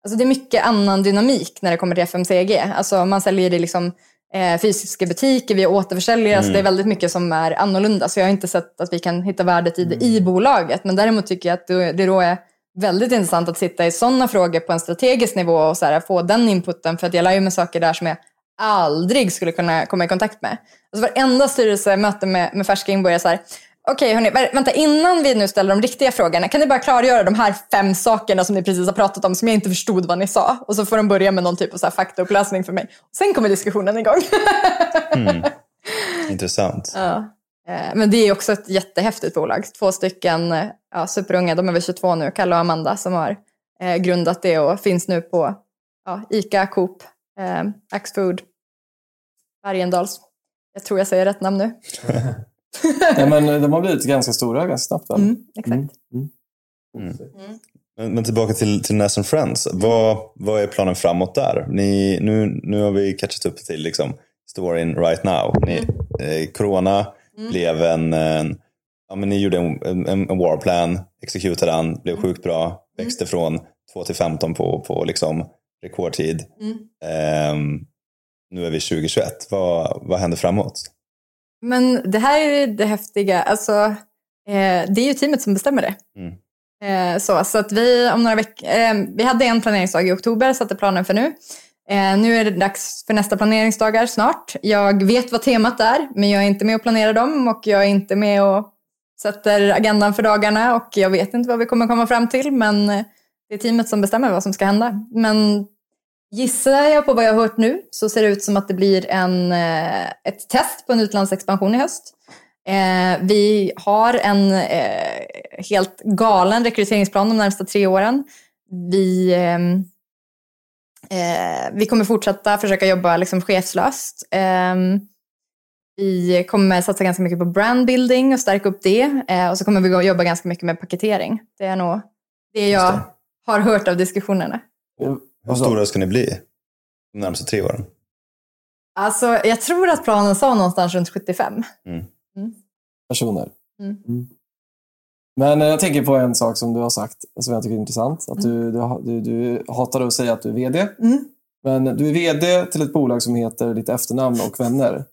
Alltså det är mycket annan dynamik när det kommer till FMCG. Alltså man säljer det liksom eh, fysiska butiker, vi återförsäljare. Mm. Så det är väldigt mycket som är annorlunda. Så jag har inte sett att vi kan hitta värdet i det mm. i bolaget. Men däremot tycker jag att det då är väldigt intressant att sitta i sådana frågor på en strategisk nivå och så här, få den inputen. För att jag lär ju mig saker där som jag aldrig skulle kunna komma i kontakt med. Alltså varenda styrelsemöte med, med färska börjar så här, Okej, hörni, vänta, innan vi nu ställer de riktiga frågorna, kan ni bara klargöra de här fem sakerna som ni precis har pratat om som jag inte förstod vad ni sa? Och så får de börja med någon typ av så här faktaupplösning för mig. Sen kommer diskussionen igång. mm. Intressant. Ja. Eh, men det är också ett jättehäftigt bolag. Två stycken eh, ja, superunga, de är väl 22 nu, Kalle och Amanda, som har eh, grundat det och finns nu på ja, ICA, Coop, eh, Axfood, Bergendals. Jag tror jag säger rätt namn nu. Ja, men de har blivit ganska stora ganska snabbt. väl? Mm, exakt. Mm. Men, men tillbaka till, till Ness and Friends. Vad, vad är planen framåt där? Ni, nu, nu har vi catchat upp till liksom, storyn right now. Ni, eh, corona blev en, en ja, men ni gjorde en, en, en warplan, exekutade den, blev sjukt bra, växte från 2 till 15 på, på liksom rekordtid. Ehm, nu är vi 2021. Vad, vad händer framåt? Men det här är det häftiga. Alltså, eh, det är ju teamet som bestämmer det. Mm. Eh, så, så att vi om några veckor, eh, vi hade en planeringsdag i oktober, satte planen för nu. Eh, nu är det dags för nästa planeringsdagar snart. Jag vet vad temat är, men jag är inte med och planerar dem och jag är inte med och sätter agendan för dagarna och jag vet inte vad vi kommer komma fram till, men eh, det är teamet som bestämmer vad som ska hända. Men Gissar jag på vad jag har hört nu så ser det ut som att det blir en, eh, ett test på en utlandsexpansion i höst. Eh, vi har en eh, helt galen rekryteringsplan de närmsta tre åren. Vi, ehm, eh, vi kommer fortsätta försöka jobba liksom chefslöst. Ehm, vi kommer satsa ganska mycket på brandbuilding och stärka upp det. Och så kommer vi jobba ganska mycket med paketering. Det är nog det jag har hört av diskussionerna. Hur stora ska ni bli de närmaste tre åren? Alltså, jag tror att planen sa någonstans runt 75. personer. Mm. Men eh, jag tänker på en sak som du har sagt som jag tycker är intressant. Att du, du, du, du hatar att säga att du är VD. Mm. Men du är VD till ett bolag som heter ditt efternamn och vänner.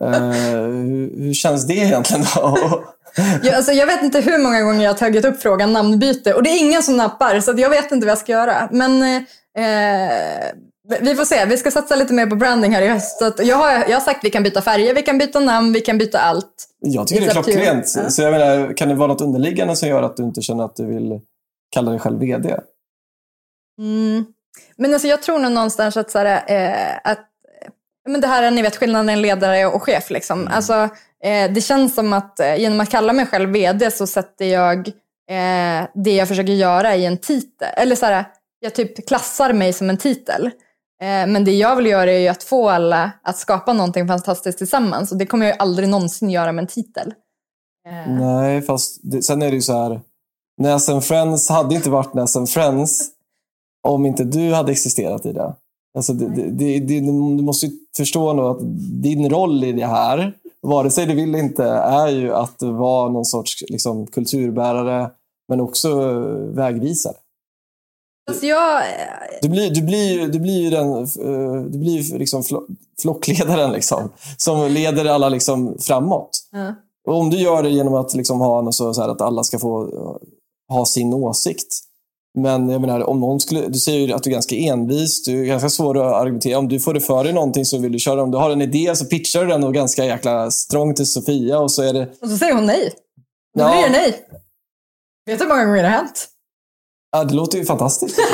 Eh, hur, hur känns det egentligen? då? Jag, alltså, jag vet inte hur många gånger jag har tagit upp frågan namnbyte och det är ingen som nappar så att jag vet inte vad jag ska göra. Men eh, vi får se, vi ska satsa lite mer på branding här i höst. Jag, har, jag har sagt att vi kan byta färger, vi kan byta namn, vi kan byta allt. jag tycker det är klockrent. Ja. Så jag menar, kan det vara något underliggande som gör att du inte känner att du vill kalla dig själv VD? Mm. Men alltså, jag tror nog någonstans att, så här, eh, att ja, men det här är ni vet skillnaden mellan ledare och chef. Liksom. Alltså, eh, det känns som att eh, genom att kalla mig själv VD så sätter jag eh, det jag försöker göra i en titel. Eller så här, jag typ klassar mig som en titel. Eh, men det jag vill göra är ju att få alla att skapa någonting fantastiskt tillsammans. Och det kommer jag ju aldrig någonsin göra med en titel. Eh, Nej, fast det, sen är det ju så här. Nas Friends hade inte varit Nas and Friends om inte du hade existerat i det. Alltså det, det, det, du måste ju förstå nu att din roll i det här, vare sig du vill inte, är ju att vara någon sorts liksom, kulturbärare men också eh, vägvisare. Fast jag, Du blir, du blir, du blir den, eh, du blir liksom flo- flockledaren liksom, som leder alla liksom framåt. ja. Och om du gör det genom att liksom ha något så så här att alla ska få eh, ha sin åsikt. Men jag menar, om någon skulle, du säger ju att du är ganska envis, du är ganska svår att argumentera. Om du får det för dig någonting så vill du köra. Om du har en idé så pitchar du den och ganska jäkla strong till Sofia och så är det... Och så säger hon nej. Då Ja. blir det nej. Vet du hur många gånger det har hänt? Ja, det låter ju fantastiskt.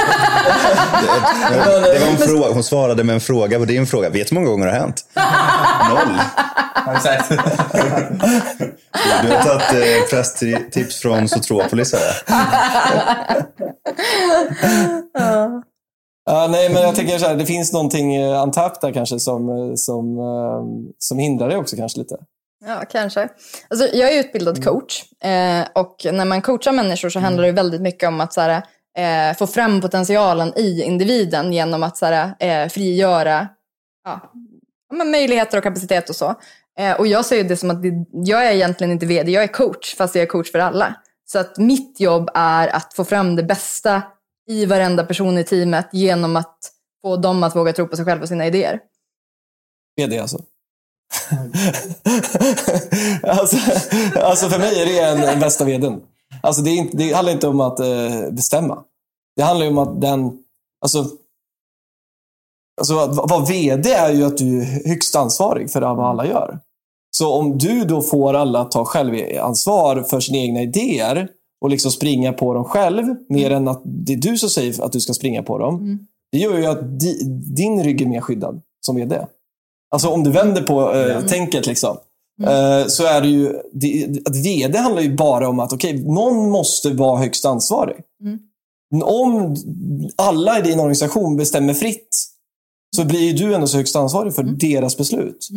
Det var en fråga. Hon svarade med en fråga på din fråga. Vet du hur många gånger det har hänt? Noll. Du har tagit eh, presstips från Sotropolis. Här. Ja, nej, men jag tänker så här, det finns någonting eh, untapped där kanske som, eh, som, eh, som hindrar dig också kanske lite. Ja, kanske. Alltså, jag är utbildad coach eh, och när man coachar människor så handlar det väldigt mycket om att så här, eh, få fram potentialen i individen genom att så här, eh, frigöra ja, men möjligheter och kapacitet och så. Eh, och jag ser det som att det, jag är egentligen inte vd, jag är coach fast jag är coach för alla. Så att mitt jobb är att få fram det bästa i varenda person i teamet genom att få dem att våga tro på sig själva och sina idéer. VD alltså. alltså. Alltså för mig är det en, bästa vdn. Alltså det, inte, det handlar inte om att eh, bestämma. Det handlar ju om att den... Alltså, alltså att vara VD är ju att du är högst ansvarig för vad alla gör. Så om du då får alla att ta självansvar för sina egna idéer och liksom springa på dem själv, mer än att det är du som säger att du ska springa på dem. Det gör ju att di, din rygg är mer skyddad som VD. Alltså om du vänder på eh, tänket liksom. Eh, så är det ju, det, VD handlar ju bara om att okej, någon måste vara högst ansvarig. Mm. Om alla i din organisation bestämmer fritt så blir ju du ändå så högst ansvarig för deras beslut.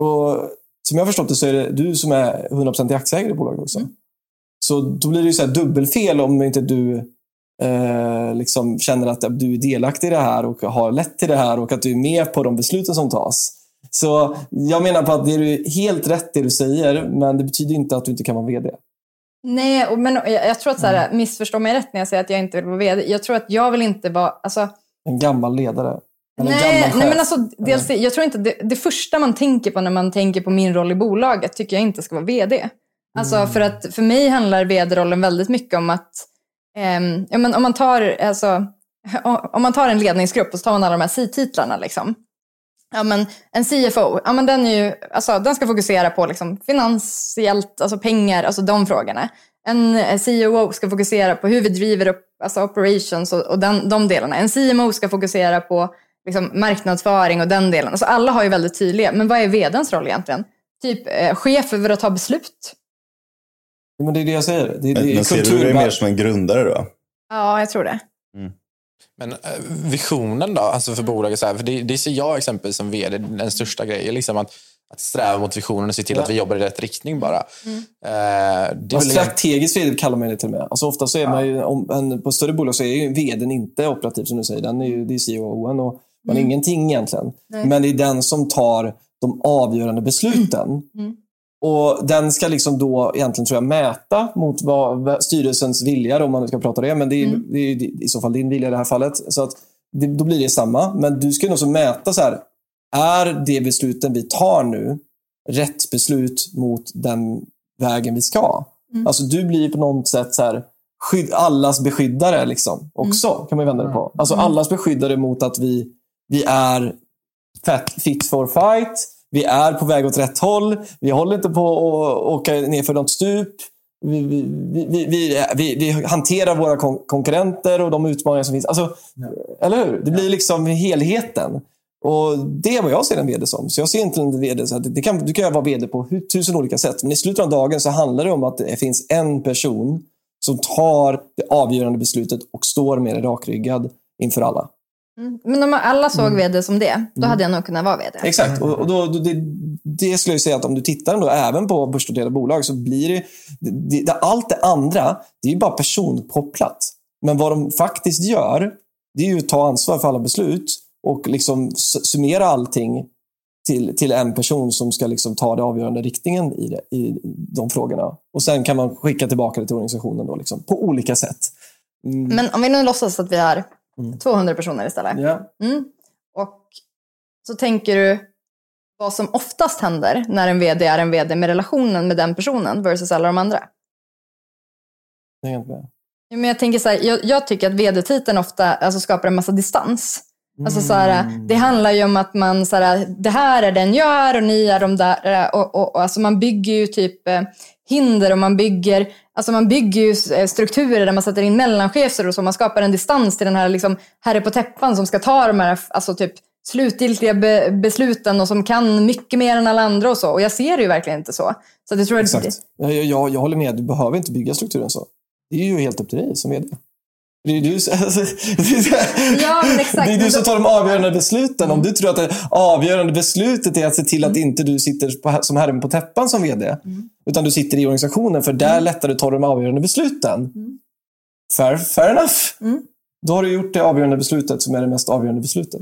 Och Som jag har förstått det så är det du som är 100% aktieägare i bolaget också. Så då blir det ju så här dubbelfel om inte du eh, liksom känner att du är delaktig i det här och har lett till det här och att du är med på de besluten som tas. Så jag menar på att det är helt rätt det du säger, men det betyder inte att du inte kan vara VD. Nej, och- men jag, jag tror att så här, missförstå mig rätt när jag säger att jag inte vill vara vd. Jag tror att jag vill inte vara... Alltså, En gammal ledare. Nej, nej, men alltså, dels, det- jag tror inte det, det första man tänker på när man tänker på min roll i bolaget tycker jag inte ska vara vd. Alltså, Mm. För att för mig handlar vd-rollen väldigt mycket om att Ehm, ja, men om, man tar, alltså, om man tar en ledningsgrupp och så tar man alla de här C-titlarna. Liksom. Ja, men en CFO, ja, men den, är ju, alltså, den ska fokusera på liksom, finansiellt, alltså pengar, alltså de frågorna. En eh, COO ska fokusera på hur vi driver upp alltså operations och, och den, de delarna. En CMO ska fokusera på liksom, marknadsföring och den delen. Alltså, alla har ju väldigt tydliga, men vad är vdns roll egentligen? Typ eh, chef över att ta beslut. Men det är det jag säger. Det, det Men, är men ser du dig mer som en grundare då? Ja, jag tror det. Men eh, visionen då, alltså för bolaget, så här, för det, det ser jag exempelvis som vd, den största grejen, liksom att, att sträva mot visionen och se till att vi jobbar i rätt riktning bara. Mm. Eh, det är Ja, väl strategisk vd kallar man det till och med. Alltså ofta så är man ju, om, en, på större bolag så är ju vdn inte operativ som du säger. Den är ju, det är COO och man är ingenting egentligen. Nej. Men det är den som tar de avgörande besluten. Mm. Och Den ska liksom då egentligen tror jag mäta mot vad styrelsens vilja, om man nu ska prata det. Men det är, Mm. det är i så fall din vilja i det här fallet. Så att det, då blir det samma. Men du ska nog så mäta så här. Är det besluten vi tar nu rätt beslut mot den vägen vi ska? Alltså du blir på något sätt så här, skydd, allas beskyddare liksom, också. Kan man vända det på. Alltså allas beskyddare mot att vi, vi är fat, fit for fight. Vi är på väg åt rätt håll. Vi håller inte på att åka ner för något stup. Vi, vi, vi, vi, hanterar våra kon konkurrenter och de utmaningar som finns. Alltså, Eller hur? Det blir liksom helheten. Och Det är vad jag ser en vd som. Så jag ser inte en vd så det kan, du kan vara vd på tusen olika sätt. Men i slutet av dagen så handlar det om att det finns en person som tar det avgörande beslutet och står med det rakryggad inför alla. Mm. Men om alla såg vd som det, då hade jag nog kunnat vara vd. Exakt. Och, och då, då, det, det skulle jag säga att om du tittar ändå även på börsnoterade bolag så blir det, det, det allt det andra, det är ju bara personkopplat. Men vad de faktiskt gör, det är ju att ta ansvar för alla beslut och liksom summera allting till, till en person som ska liksom ta den avgörande riktningen i, det, i de frågorna. Och sen kan man skicka tillbaka det till organisationen då, liksom, på olika sätt. Mm. Men om vi nu låtsas att vi har 200 personer istället. Ja. Mm. Och så tänker du vad som oftast händer när en vd är en vd med relationen med den personen versus alla de andra. Jag inte med. Ja, Men jag, tänker så här, jag, jag tycker att vd-titeln ofta alltså, skapar en massa distans. Alltså, så här, det handlar ju om att man, så här, det här är den jag är och ni är de där. Och, och, och, alltså, man bygger ju typ eh, hinder och man bygger, alltså, man bygger eh, strukturer där man sätter in mellanchefer och så. Man skapar en distans till den här liksom, herre på täppan som ska ta de här alltså, typ, slutgiltiga be, besluten och som kan mycket mer än alla andra och så. Och jag ser det ju verkligen inte så. Så jag tror Exakt. Jag, jag, jag, jag håller med. Du behöver inte bygga strukturen så. Det är ju helt upp till dig som vd. Det är, du, alltså, Ja, det är du som tar de avgörande besluten. Om du tror att det avgörande beslutet är att se till att inte du sitter som herren på täppan som vd. Mm. Utan du sitter i organisationen, för där lättare tar de avgörande besluten. Fair, fair enough. Mm. Då har du gjort det avgörande beslutet som är det mest avgörande beslutet.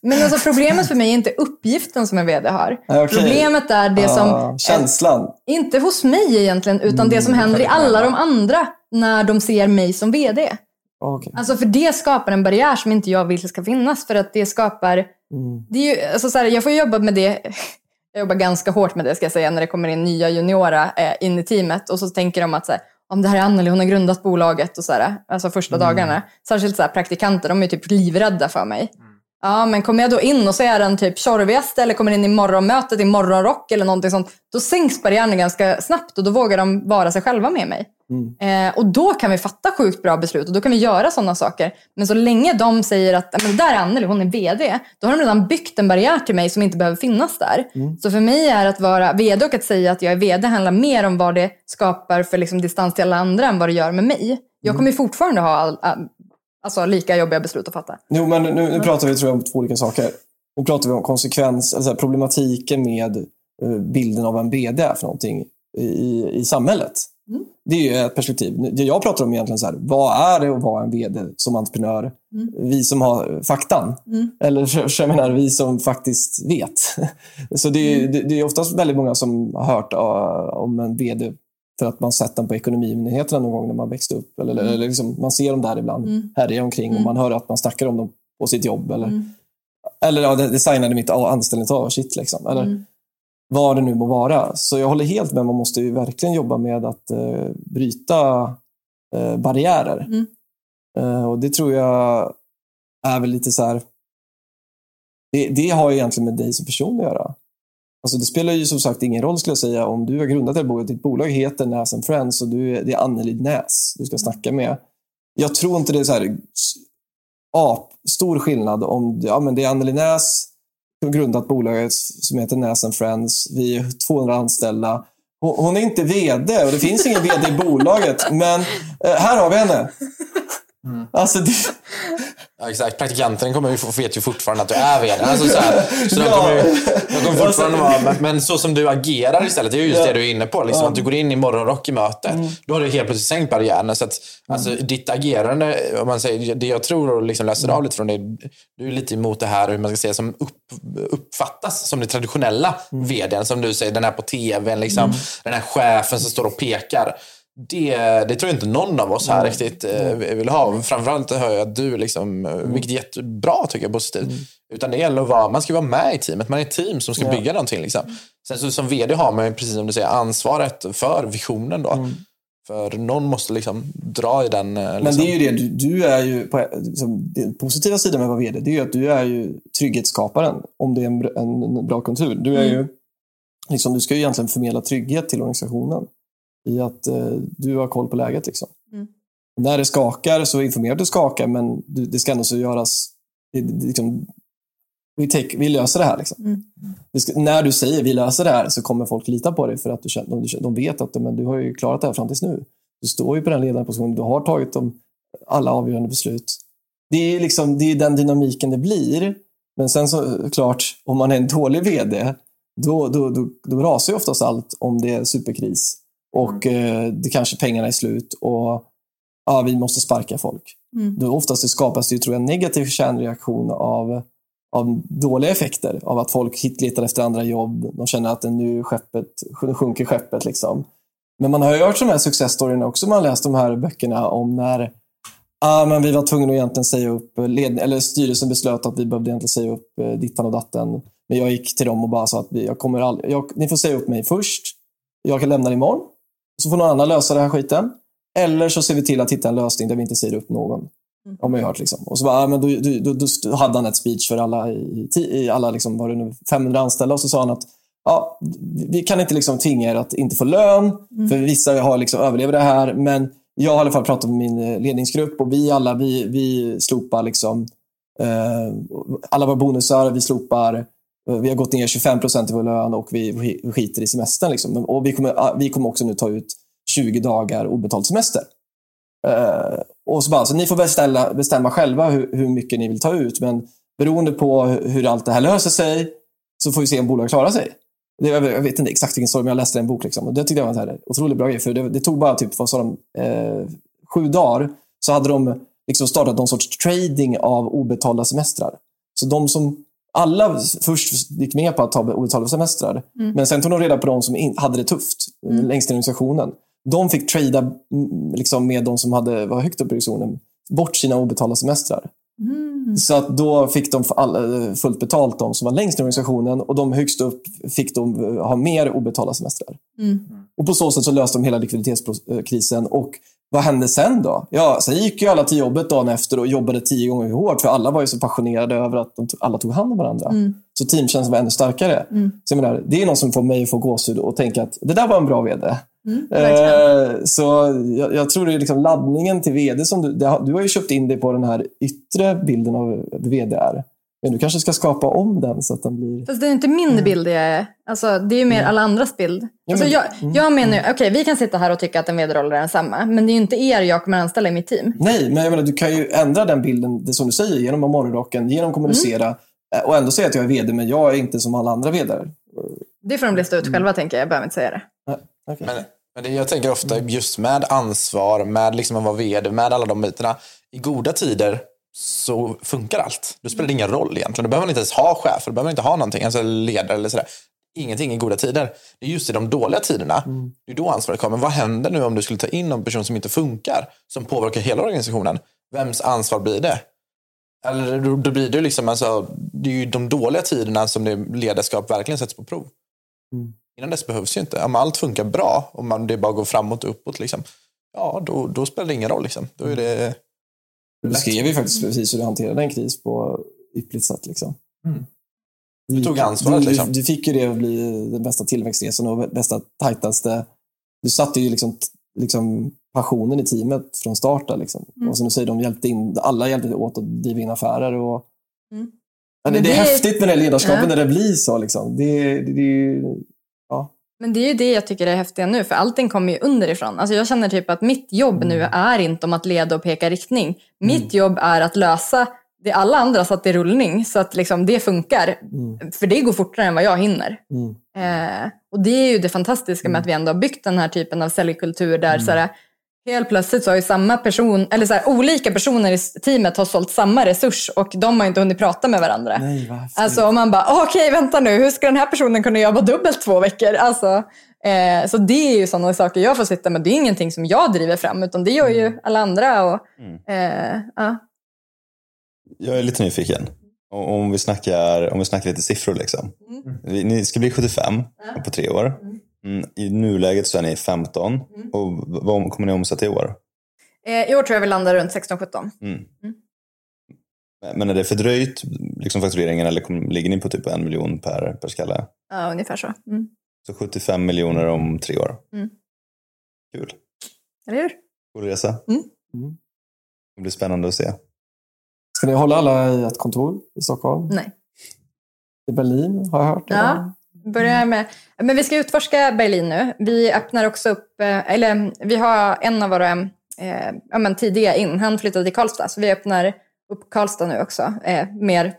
Men alltså, problemet för mig är inte uppgiften som en vd har. Okej. Problemet är det som... Ah, känslan. Inte hos mig egentligen, utan det som händer i alla de andra när de ser mig som vd. Ah, okej. Alltså för det skapar en barriär som inte jag vill ska finnas. För att det skapar... Det är ju, alltså så här, jag får jobba med det. Jag jobbar ganska hårt med det ska jag säga när det kommer in nya juniora eh, in i teamet. Och så tänker de att så här, om det här är Anneli, hon har grundat bolaget och så här, alltså första dagarna. Särskilt så här, praktikanter, de är typ livrädda för mig. Ja, men kommer jag då in och så är den typ tjorvigaste eller kommer in i morgonmötet i morgonrock eller någonting sånt, då sänks barriärerna ganska snabbt och då vågar de vara sig själva med mig. Eh, och då kan vi fatta sjukt bra beslut och då kan vi göra sådana saker. Men så länge de säger att men där är Anneli, hon är VD, då har de redan byggt en barriär till mig som inte behöver finnas där. Så för mig är att vara VD och att säga att jag är VD handlar mer om vad det skapar för liksom distans till alla andra än vad det gör med mig. Jag kommer ju fortfarande ha all, all, alltså, lika jobbiga beslut att fatta. Jo, men nu, nu pratar vi tror jag, om två olika saker. Nu pratar vi om konsekvens, alltså problematiken med eh, bilden av en BD är för någonting i, i samhället. Mm. Det är ju ett perspektiv. Det jag pratar om egentligen så här, vad är det att vara en VD som entreprenör? Mm. Vi som har faktan. Mm. Eller så- jag menar, vi som faktiskt vet. Så det är, Mm. det, är oftast väldigt många som har hört uh, om en VD för att man sett den på Ekonominyheterna någon gång när man växte upp. Eller, eller liksom, man ser dem där ibland Mm. härja omkring och man hör att man snackar om dem på sitt jobb. Eller, Mm. eller ja, designade mitt anställningsavtal, shit liksom. Eller Mm. Vad det nu må vara. Så jag håller helt med, man måste ju verkligen jobba med att eh, bryta eh, barriärer. Mm. Eh, och det tror jag är väl lite så här... Det, det har ju egentligen med dig som person att göra. Alltså det spelar ju som sagt ingen roll skulle jag säga om du har grundat ett bolag. Ditt bolag heter Näs Friends och du är, det är Anneli Näs du ska snacka med. Jag tror inte det är så här ap, stor skillnad om ja, men det är Anneli Näs grundat bolaget som heter Näs and Friends. Vi är 200 anställda. Hon, är inte VD och det finns ingen VD i bolaget. Men eh, här har vi henne. Alltså, det, Ja, exakt. Praktikanten kommer ju, vet ju fortfarande att du är vd. Alltså, så här, så de Ja. kommer, ju, de kommer fortfarande Alltså, vara... Men, men så som du agerar istället, det är ju just Ja. det du är inne på. Liksom, Ja. Att du går in i morgonrock i möte. Då har du helt plötsligt sänkt barriärerna. Så att, alltså, ditt agerande, om man säger, det jag tror och liksom läser av lite från det, du är lite emot det här hur man ska säga, som upp, uppfattas som det traditionella vdn. Som du säger, den här på tv, liksom, den här chefen som står och pekar. Det, det tror jag inte någon av oss här riktigt eh, vill ha. Framförallt hör jag att du, liksom, eh, vilket är jättebra tycker jag, positivt. Utan det gäller att vara, man ska vara med i teamet. Man är ett team som ska Ja. bygga någonting. Liksom. Sen så, som vd har man ju, precis som du säger, ansvaret för visionen. Då. För någon måste liksom dra i den. eh, Men Liksom. det är ju det, du, du är ju, på, liksom, den positiva sidan med att vara VD, det är ju att du är ju trygghetsskaparen. Om det är en, en, en bra kultur. Du, är ju, liksom, du ska ju egentligen förmedla trygghet till organisationen. I att eh, du har koll på läget. Liksom. Mm. När det skakar så informerar du skakar, men det ska ändå så göras... Det, det, liksom, vi, take, vi löser det här. Liksom. Mm. Det ska, när du säger vi löser det här så kommer folk lita på dig för att du, de, de vet att men, du har ju klarat det här fram tills nu. Du står ju på den ledande positionen. Du har tagit de, alla avgörande beslut. Det är, liksom, det är den dynamiken det blir. Men sen så klart, om man är en dålig VD, då, då, då, då rasar ju oftast allt om det är superkris. Och eh, det kanske pengarna är slut och ja, vi måste sparka folk. Mm. Då oftast det skapas det ju, tror jag, en negativ kärnreaktion av, av dåliga effekter. Av att folk letar efter andra jobb. De känner att nu skeppet, nu sjunker skeppet. Liksom. Men man har ju hört de här successstoryna också. Man har läst de här böckerna om när ah, men vi var tvungna att egentligen säga upp, eh, led, eller styrelsen beslöt att vi behövde egentligen säga upp eh, dittan och datten. Men jag gick till dem och bara sa att vi, jag kommer aldrig, jag, ni får säga upp mig först. Jag kan lämna imorgon. Så får någon annan lösa den här skiten. Eller så ser vi till att hitta en lösning där vi inte säger upp någon. Har man ju hört. Liksom. Och så bara, ah, men då, då, då, då hade han ett speech för alla, i, i alla liksom, var det nu, 500 anställda och så sa han att ja, vi kan inte liksom tvinga er att inte få lön, för vissa har liksom överlever det här, men jag har i alla fall pratat med min eh, ledningsgrupp och vi alla vi, vi slopar liksom, eh, alla våra bonusar, vi slopar vi har gått ner 25 procent i vår lön och vi skiter i semestern. Liksom. Och vi kommer, ah, vi kommer också nu ta ut 20 dagar obetald semester. Eh, och så bara, så ni får beställa, bestämma själva hur, hur mycket ni vill ta ut, men beroende på hur, allt det här löser sig så får vi se om bolaget klarar sig. Det, jag vet inte exakt vilken story, men jag läste en bok. Liksom, och det tyckte jag var en otroligt bra grej. För det, det tog bara typ, vad sa de, eh, sju dagar så hade de liksom startat någon sorts trading av obetalda semestrar. Så de som alla först gick med på att ta obetalda semestrar, Mm. men sen tog de reda på de som hade det tufft Mm. längst ner i organisationen. De fick trada mm, liksom, med de som hade, var högt upp i organisationen bort sina obetalda semestrar. Mm. Så att då fick de all, fullt betalt, de som var längst ner i organisationen och de högst upp fick de eh, ha mer obetalda semestrar. Mm. Och på så sätt så löste de hela likviditetskrisen. Och vad hände sen då? Ja, sen gick ju alla till jobbet dagen efter och jobbade tio gånger hårt, för alla var ju så passionerade över att de tog, alla tog hand om varandra. Mm. Så teamkänslan var ännu starkare. Mm. Så menar, det är något som får mig att få gåshud och tänka att det där var en bra VD. Mm. Eh, så jag, jag tror det är liksom laddningen till VD som du, det du har ju köpt in dig på den här yttre bilden av VD är. Men du kanske ska skapa om den så att den blir... Fast det är inte min bild det är. Alltså, det är ju mer alla andras bild. Alltså, jag, jag menar ju, okej vi kan sitta här och tycka att en vd-roll är densamma. Men det är ju inte er jag kommer anställa i mitt team. Nej, men jag menar, du kan ju ändra den bilden, det som du säger, genom morgonrocken, genom att kommunicera eh, och ändå säga att jag är vd, men jag är inte som alla andra vd. Det får de lista ut själva tänker jag, jag behöver inte säga det. Okay. Men, men det, jag tänker ofta just med ansvar, med liksom att vara vd, med alla de bitarna. I goda tider så funkar allt. Då spelar det ingen roll egentligen. Då behöver man inte ens ha chefer, då behöver man inte ha någonting, alltså ledare eller sådär. Ingenting i goda tider. Det är just i de dåliga tiderna, det är då ansvaret kommer. Vad händer nu om du skulle ta in någon person som inte funkar, som påverkar hela organisationen? Vems ansvar blir det? Eller då, blir det liksom, alltså, det är ju de dåliga tiderna som det ledarskap verkligen sätts på prov. Innan dess behövs ju inte. Om allt funkar bra, om man, det bara går framåt och uppåt, liksom, ja, då, då spelar det ingen roll. Liksom. Då är det... Du beskrev ju faktiskt precis hur du hanterade en kris på ypperligt sätt. Liksom. Du tog ansvaret, Du, liksom. du, du fick ju det att bli den bästa tillväxtresan och bästa, tajtaste. Du satte ju liksom, liksom passionen i teamet från start. där, Liksom. Mm. Och som du säger, de hjälpte in, alla hjälpte åt att driva in affärer. Och, Mm. ja, det, Men det är häftigt med det ledarskapet Ja. när det blir så. Liksom. Det, det, det, ja. Men det är ju det jag tycker är häftiga nu, för allting kommer ju underifrån. Alltså jag känner typ att mitt jobb nu är inte om att leda och peka riktning. Mitt jobb är att lösa det alla andra satt i rullning, så att liksom det funkar. För det går fortare än vad jag hinner. Mm. Eh, och det är ju det fantastiska med att vi ändå har byggt den här typen av säljkultur där så här, helt plötsligt så har ju samma person, eller så här, olika personer i teamet har sålt samma resurs och de har inte hunnit prata med varandra. Nej, vad. Alltså om man bara, "Ah, okej vänta nu, hur ska den här personen kunna jobba dubbelt två veckor? Alltså, eh, så det är ju sådana saker jag får sitta med. Det är ingenting som jag driver fram, utan det gör ju alla andra. Och, eh, ja. Jag är lite nyfiken. Om vi snackar, om vi snackar lite siffror. Liksom. Vi- Ni ska bli 75 på tre år. Mm, I nuläget så är ni 15. Och vad kommer ni omsätta i år? eh, I år tror jag vi landar runt 16-17. Mm. Men är det fördröjt, liksom faktureringen, eller kom, ligger ni på typ en miljon per, per skalle? Ja, ungefär så. Mm. Så 75 miljoner om tre år. Mm. Kul. Eller hur? Cool resa. Mm. Det blir spännande att se. Ska ni hålla alla i ett kontor i Stockholm? Nej. I Berlin har jag hört. Ja, börja med. Men vi ska utforska Berlin nu. Vi öppnar också upp, eh, eller vi har en av våra eh, ja, men tidiga in, han flyttade till Karlstad, så vi öppnar upp Karlstad nu också. Eh, mer,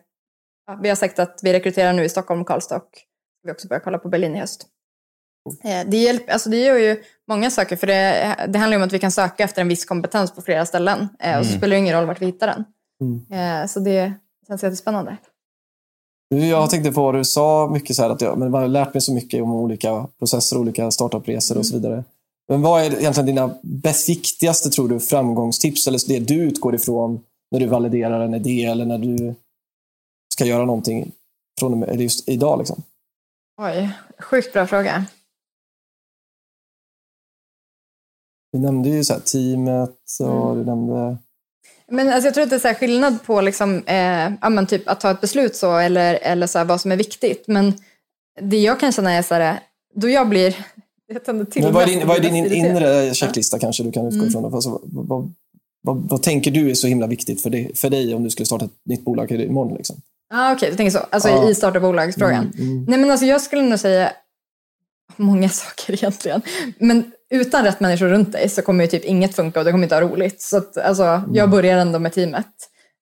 ja, vi har sagt att vi rekryterar nu i Stockholm och Karlstad och vi också börjar kolla på Berlin i höst. Eh, det, hjälp, alltså det gör ju många saker, för det, det handlar om att vi kan söka efter en viss kompetens på flera ställen. Eh, och så Mm. spelar det ingen roll vart vi hittar den. Mm. Eh, så det känns jättespännande. Jag tänkte på vad du sa, mycket så att jag, men man har lärt mig så mycket om olika processer, olika startupresor och så vidare. Men vad är egentligen dina bäst viktigaste, tror du, framgångstips eller det du utgår ifrån när du validerar en idé eller när du ska göra någonting från och med, just idag? Liksom? Oj, sjukt bra fråga. Vi nämnde ju så här, teamet och du nämnde... Men alltså jag tror att det är så skillnad på liksom, eh, ja, typ att ta ett beslut så eller, eller så vad som är viktigt. Men det jag kan känna är så här, då jag blir... Jag tänder till Men vad är din, vad är din inre checklista kanske du kan utgå Mm. ifrån? Alltså, vad, vad, vad, tänker du är så himla viktigt för dig, för dig om du skulle starta ett nytt bolag imorgon? Liksom? Ja, okej, du tänker så. Alltså Ja. i starta bolagsfrågan. Mm, mm. Nej, men alltså jag skulle nog säga många saker egentligen. Men utan rätt människor runt dig så kommer ju typ inget funka och det kommer inte ha roligt. Så att, alltså, Mm. jag börjar ändå med teamet.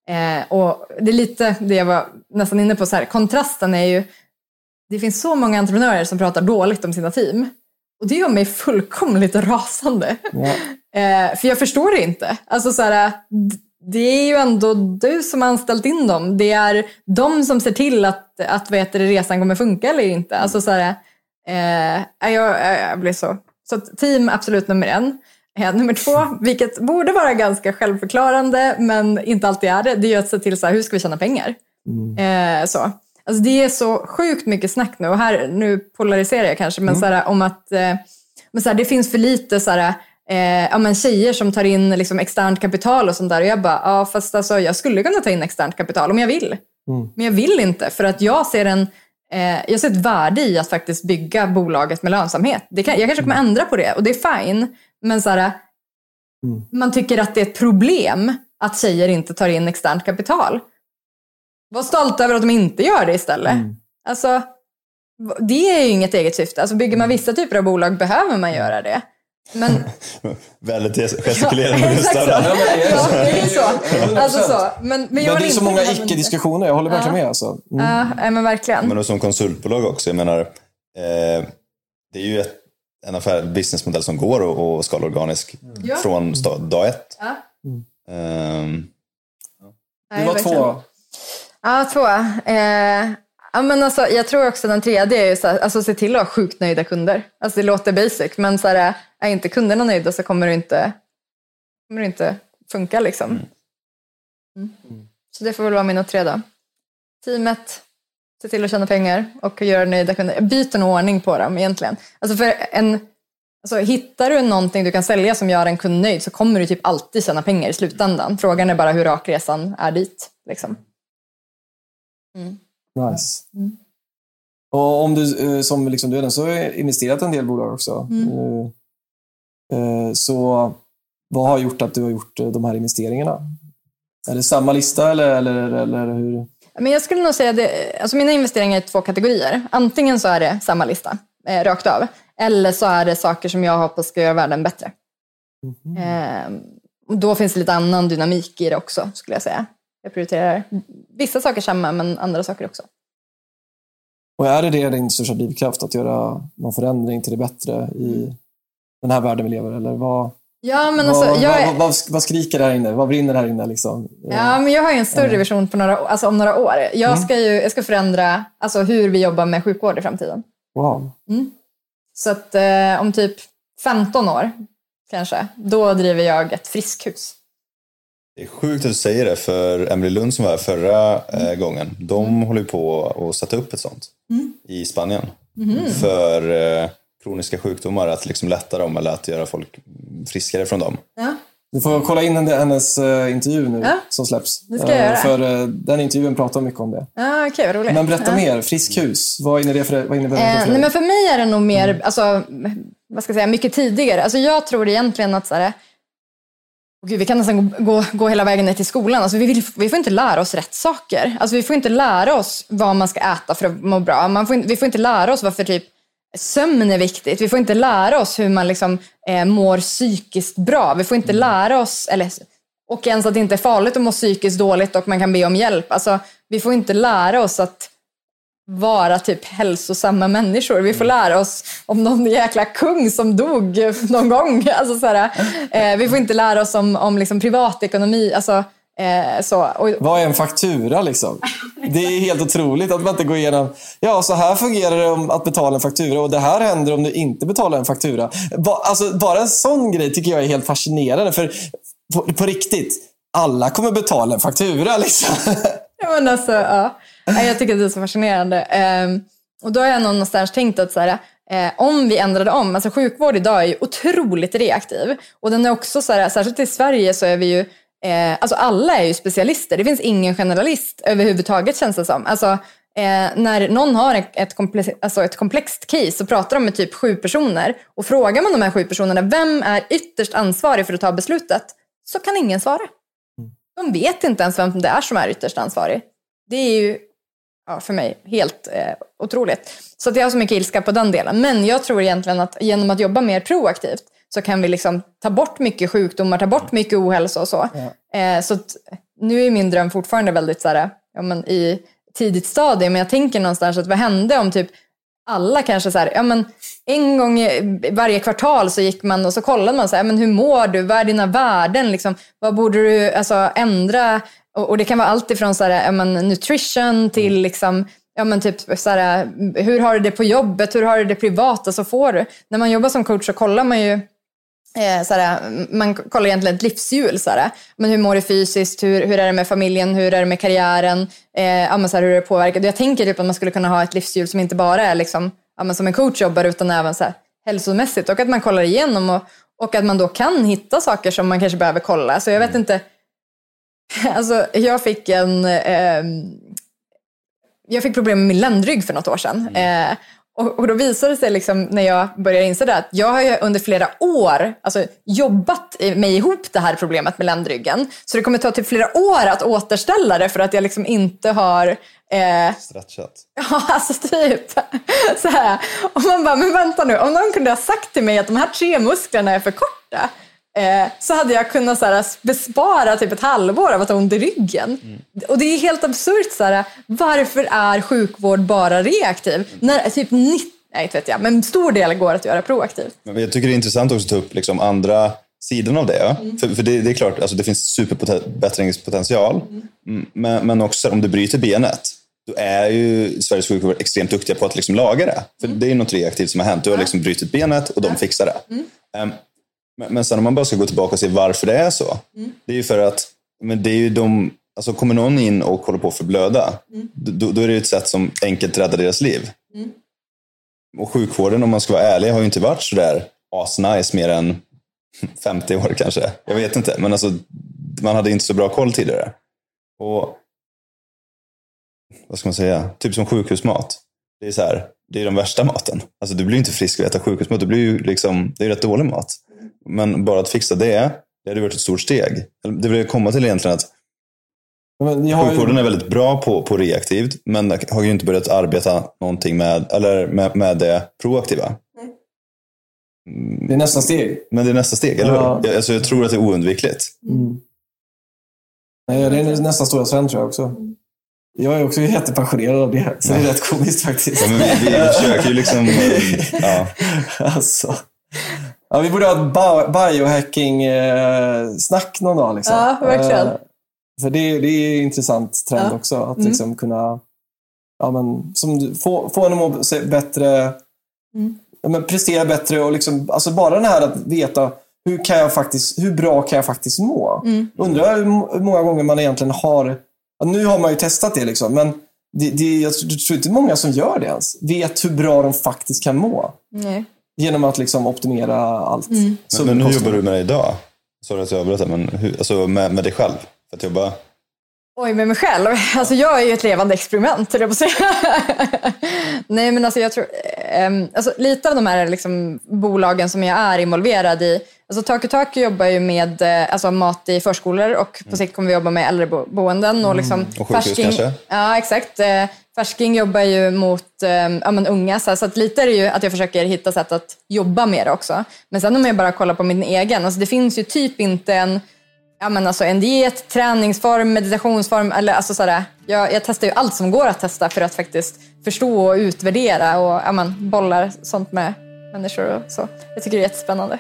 Eh, och det är lite det jag var nästan inne på, så här, kontrasten är ju, det finns så många entreprenörer som pratar dåligt om sina team. Och det gör mig fullkomligt rasande. Ja. Eh, för jag förstår det inte. Alltså så här, d- det är ju ändå du som har anställt in dem. Det är de som ser till att, att vad heter det, resan kommer funka eller inte. Alltså så här, eh, jag, jag blir så. Så team absolut nummer en. Eh, nummer två, vilket borde vara ganska självförklarande men inte alltid är det, det är ju att se till så här, hur ska vi tjäna pengar. Eh, så. Alltså det är så sjukt mycket snack nu och här, nu polariserar jag kanske, men så här, om att eh, men så här, det finns för lite så här, eh, ja, men tjejer som tar in liksom, externt kapital och sånt där. Och jag bara, ja fast alltså, jag skulle kunna ta in externt kapital om jag vill. Mm. Men jag vill inte för att jag ser, en, jag ser ett värde i att faktiskt bygga bolaget med lönsamhet. Det kan, jag kanske kommer ändra på det och det är fine. Men så här, man tycker att det är ett problem att tjejer inte tar in externt kapital. Var stolta över att de inte gör det istället. Mm. Alltså, det är ju inget eget syfte. Alltså, bygger man vissa typer av bolag behöver man göra det. Men Väldigt gestikulerande där. Ja, det är så. Alltså så. Men, men, jag Men vill det är så många icke-diskussioner, jag håller verkligen med. Alltså. Mm. Ja, men verkligen. Men som konsultbolag också, jag menar, eh, det är ju ett, en affär, businessmodell som går att skala organisk Ja. från sta- dag ett. Ja. Ehm, Nej, Du var två. Ja, två. Eh, ja, men alltså, jag tror också den tredje är så här, alltså, se till att ha sjukt nöjda kunder. Alltså, det låter basic, men så här, är inte kunderna nöjda så kommer det inte, kommer det inte funka. Liksom. Mm. Så det får väl vara mina tre då. Teamet, se till att tjäna pengar och göra nöjda kunder. Jag byter nog ordning på dem egentligen. Alltså för en, alltså hittar du någonting du kan sälja som gör en kund nöjd så kommer du typ alltid tjäna pengar i slutändan. Frågan är bara hur rak resan är dit. Liksom. Nice. Och om du, eh, som liksom du redan så har investerat i en del bolag också. Eh, eh, Så vad har gjort att du har gjort de här investeringarna? Är det samma lista eller, eller, eller hur? Men jag skulle nog säga det, alltså mina investeringar är i två kategorier. Antingen så är det samma lista, eh, rakt av. Eller så är det saker som jag hoppas ska göra världen bättre. Eh, och då finns det lite annan dynamik i det också, skulle jag säga. Jag prioriterar vissa saker samma, men andra saker också. Och är det det din största drivkraft, att göra någon förändring till det bättre i den här världen vi lever? Eller vad, Ja, men vad, alltså, jag är... vad, vad, vad skriker det här inne? Vad brinner här inne? Liksom? Ja, men jag har ju en större vision på några, alltså om några år. Jag ska, ju, jag ska förändra alltså, hur vi jobbar med sjukvård i framtiden. Wow. Så att eh, om typ 15 år, kanske, då driver jag ett friskhus. Det är sjukt att du säger det, för Emily Lund som var här förra eh, gången, de håller ju på att sätta upp ett sånt i Spanien. För eh, kroniska sjukdomar, att liksom lätta dem eller att göra folk friskare från dem. Ja. Du får kolla in henne- hennes eh, intervju nu Ja, som släpps. det ska jag Eh, göra. För eh, den intervjun pratar mycket om det. Ah, vad roligt. Men berätta ja. mer. Friskhus, vad innebär det för, vad innebär det Eh, för nej, dig? men för mig är det nog mer, alltså, vad ska jag säga, mycket tidigare. Alltså, jag tror egentligen att så här, Gud, vi kan nästan gå, gå, gå hela vägen ner till skolan. Alltså, vi, vill, vi får inte lära oss rätt saker. Alltså, vi får inte lära oss vad man ska äta för att må bra. Man får, vi får inte lära oss varför typ sömn är viktigt. Vi får inte lära oss hur man liksom, eh, mår psykiskt bra. Vi får inte lära oss, eller, och ens att det inte är farligt att må psykiskt dåligt och man kan be om hjälp. Alltså, vi får inte lära oss att vara typ hälsosamma människor. Vi får lära oss om någon jäkla kung som dog någon gång. Alltså, så här, eh, vi får inte lära oss om, om liksom privatekonomi. Alltså, eh, så. Och, Vad är en faktura liksom? Det är helt otroligt att man inte går igenom. Ja, så här fungerar det om att betala en faktura och det här händer om du inte betalar en faktura. Ba, alltså, bara en sån grej tycker jag är helt fascinerande. För på, på riktigt, alla kommer betala en faktura liksom. Ja, men alltså, ja. Ja, Jag tycker att det är så fascinerande. Ehm, och då har jag någonstans tänkt att så här, eh, om vi ändrade om, alltså sjukvård idag är ju otroligt reaktiv. Och den är också så här, särskilt i Sverige så är vi ju, eh, alltså alla är ju specialister. Det finns ingen generalist överhuvudtaget känns det som. Alltså, eh, när någon har ett, ett, komplex, alltså ett komplext case så pratar de med typ sju personer. Och frågar man de här sju personerna, vem är ytterst ansvarig för att ta beslutet? Så kan ingen svara. De vet inte ens vem det är som är ytterst ansvarig. Det är ju ja, för mig helt eh, otroligt. Så att jag har så mycket ilska på den delen. Men jag tror egentligen att genom att jobba mer proaktivt så kan vi liksom ta bort mycket sjukdomar, ta bort mycket ohälsa och så. Eh, så nu är min dröm fortfarande väldigt så här, ja, men i tidigt stadie, men jag tänker någonstans att vad hände om typ alla kanske så här, ja men en gång i varje kvartal så gick man och så kollade man så här, men hur mår du, vad är dina värden, liksom, vad borde du alltså, ändra? Och, och det kan vara allt ifrån så här, men, nutrition till liksom, ja, men typ, så här, hur har du det på jobbet, hur har du det privat och så får du. När man jobbar som coach så kollar man ju Eh, såhär, man kollar egentligen ett livshjul. Såhär. Men hur mår du fysiskt? Hur, hur är det med familjen? Hur är det med karriären? Eh, såhär, hur är det påverkat? Jag tänker typ att man skulle kunna ha ett livshjul som inte bara är liksom, ja, som en coach jobbar utan även såhär, hälsomässigt. Och att man kollar igenom och, och att man då kan hitta saker som man kanske behöver kolla. Så jag vet inte. Alltså, jag fick en... ehm, jag fick problem med min ländrygg för något år sedan. Eh, Och, och då visade det sig liksom, när jag började inse det att jag har under flera år alltså, jobbat mig ihop det här problemet med ländryggen. Så det kommer ta typ flera år att återställa det för att jag liksom inte har eh, Stretchat. Ja, alltså typ. Så här. Och man bara, men vänta nu, om någon kunde ha sagt till mig att de här tre musklerna är för korta eh, så hade jag kunnat så här, bespara typ ett halvår av att ha ont i ryggen. Och det är helt absurt, så här, varför är sjukvård bara reaktiv? När typ 90, nej inte vet jag, men en stor del går att göra proaktivt. Men jag tycker det är intressant också att ta upp liksom andra sidan av det. För, för det, det är klart, alltså det finns superbättringspotential. Mm, Men, men också om du bryter benet, då är ju Sveriges sjukvård extremt duktiga på att liksom laga det. För det är ju något reaktivt som har hänt. Du har liksom brutit benet och de fixar det. Ehm, Men, men sen om man bara ska gå tillbaka och se varför det är så. Det är ju för att men det är ju de, alltså kommer någon in och håller på att förblöda, då, då är det ju ett sätt som enkelt räddar deras liv. Och sjukvården, om man ska vara ärlig, har ju inte varit sådär asnice mer än 50 år kanske. Jag vet inte, men alltså, man hade inte så bra koll tidigare. Och vad ska man säga? Typ som sjukhusmat. Det är så här, det är den värsta maten. Alltså du blir ju inte frisk av att äta sjukhusmat. Du blir ju liksom, det är rätt dålig mat. Men bara att fixa det, det hade varit ett stort steg. Det vill jag komma till egentligen att Men har ju- sjukvården är väldigt bra på, på reaktivt, men har ju inte börjat arbeta någonting med, eller med, med det proaktiva. Det är nästa steg. Men det är nästa steg, eller Ja. hur? Jag, alltså, jag tror att det är oundvikligt. Nej, det är nästa stora trend tror jag också. Jag är också jättepassionerad av det, så det är rätt komiskt faktiskt. Ja, men vi, vi försöker ju liksom... Ja. alltså. Ja, vi borde ha ett biohacking-snack någon dag. Liksom. Ja, verkligen. Eh, För det, det är en intressant trend Ja. också. Att Mm. liksom kunna ja, men, som, du- få, få en att må bättre, Mm. ja, men, prestera bättre. Och liksom, alltså bara den här att veta hur, kan jag faktiskt, hur bra kan jag faktiskt må? Mm. Undrar hur må- hur många gånger man egentligen har... Nu har man ju testat det, liksom, men det, det, jag tror tror inte många som gör det ens. Vet hur bra de faktiskt kan må. Nej. Genom att liksom optimera allt. Mm. Men, men hur jobbar du med det idag? Sorry att jag avbröt, men hur, alltså med, med dig själv? För att jobba... Oj, med mig själv? Alltså jag är ju ett levande experiment, höll jag på att säga. Nej, men alltså jag tror... ehm, alltså lite av de här liksom, bolagen som jag är involverad i. Alltså Taku Taku jobbar ju med eh, alltså, mat i förskolor och på sikt kommer vi jobba med äldreboenden. Och, liksom, Mm. Och sjukhus Färsking- kanske? Ja, exakt. Färsking jobbar ju mot eh, ja, men unga, så, här, så att lite är det ju att jag försöker hitta sätt att jobba med det också. Men sen om jag bara kollar på min egen, alltså det finns ju typ inte en Ja, men alltså en diet, träningsform, meditationsform. Eller alltså så här, jag, jag testar ju allt som går att testa för att faktiskt förstå och utvärdera och ja, men, bollar sånt med människor. Och så. Jag tycker det är jättespännande.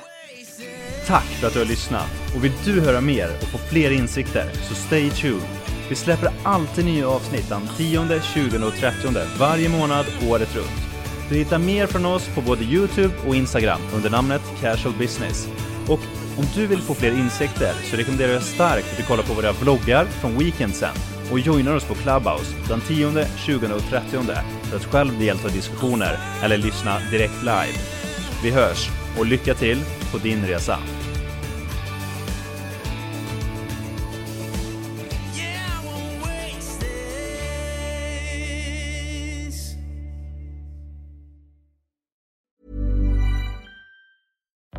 Tack för att du har lyssnat! Och vill du höra mer och få fler insikter så stay tuned. Vi släpper alltid nya avsnitt den 10, 20 och 30 varje månad året runt. Du hittar mer från oss på både Youtube och Instagram under namnet Casual Business. Och om du vill få fler insikter så rekommenderar jag starkt att du kollar på våra vloggar från weekendsen och joinar oss på Clubhouse den 10, 20 och 30 för att själv delta i diskussioner eller lyssna direkt live. Vi hörs och lycka till på din resa!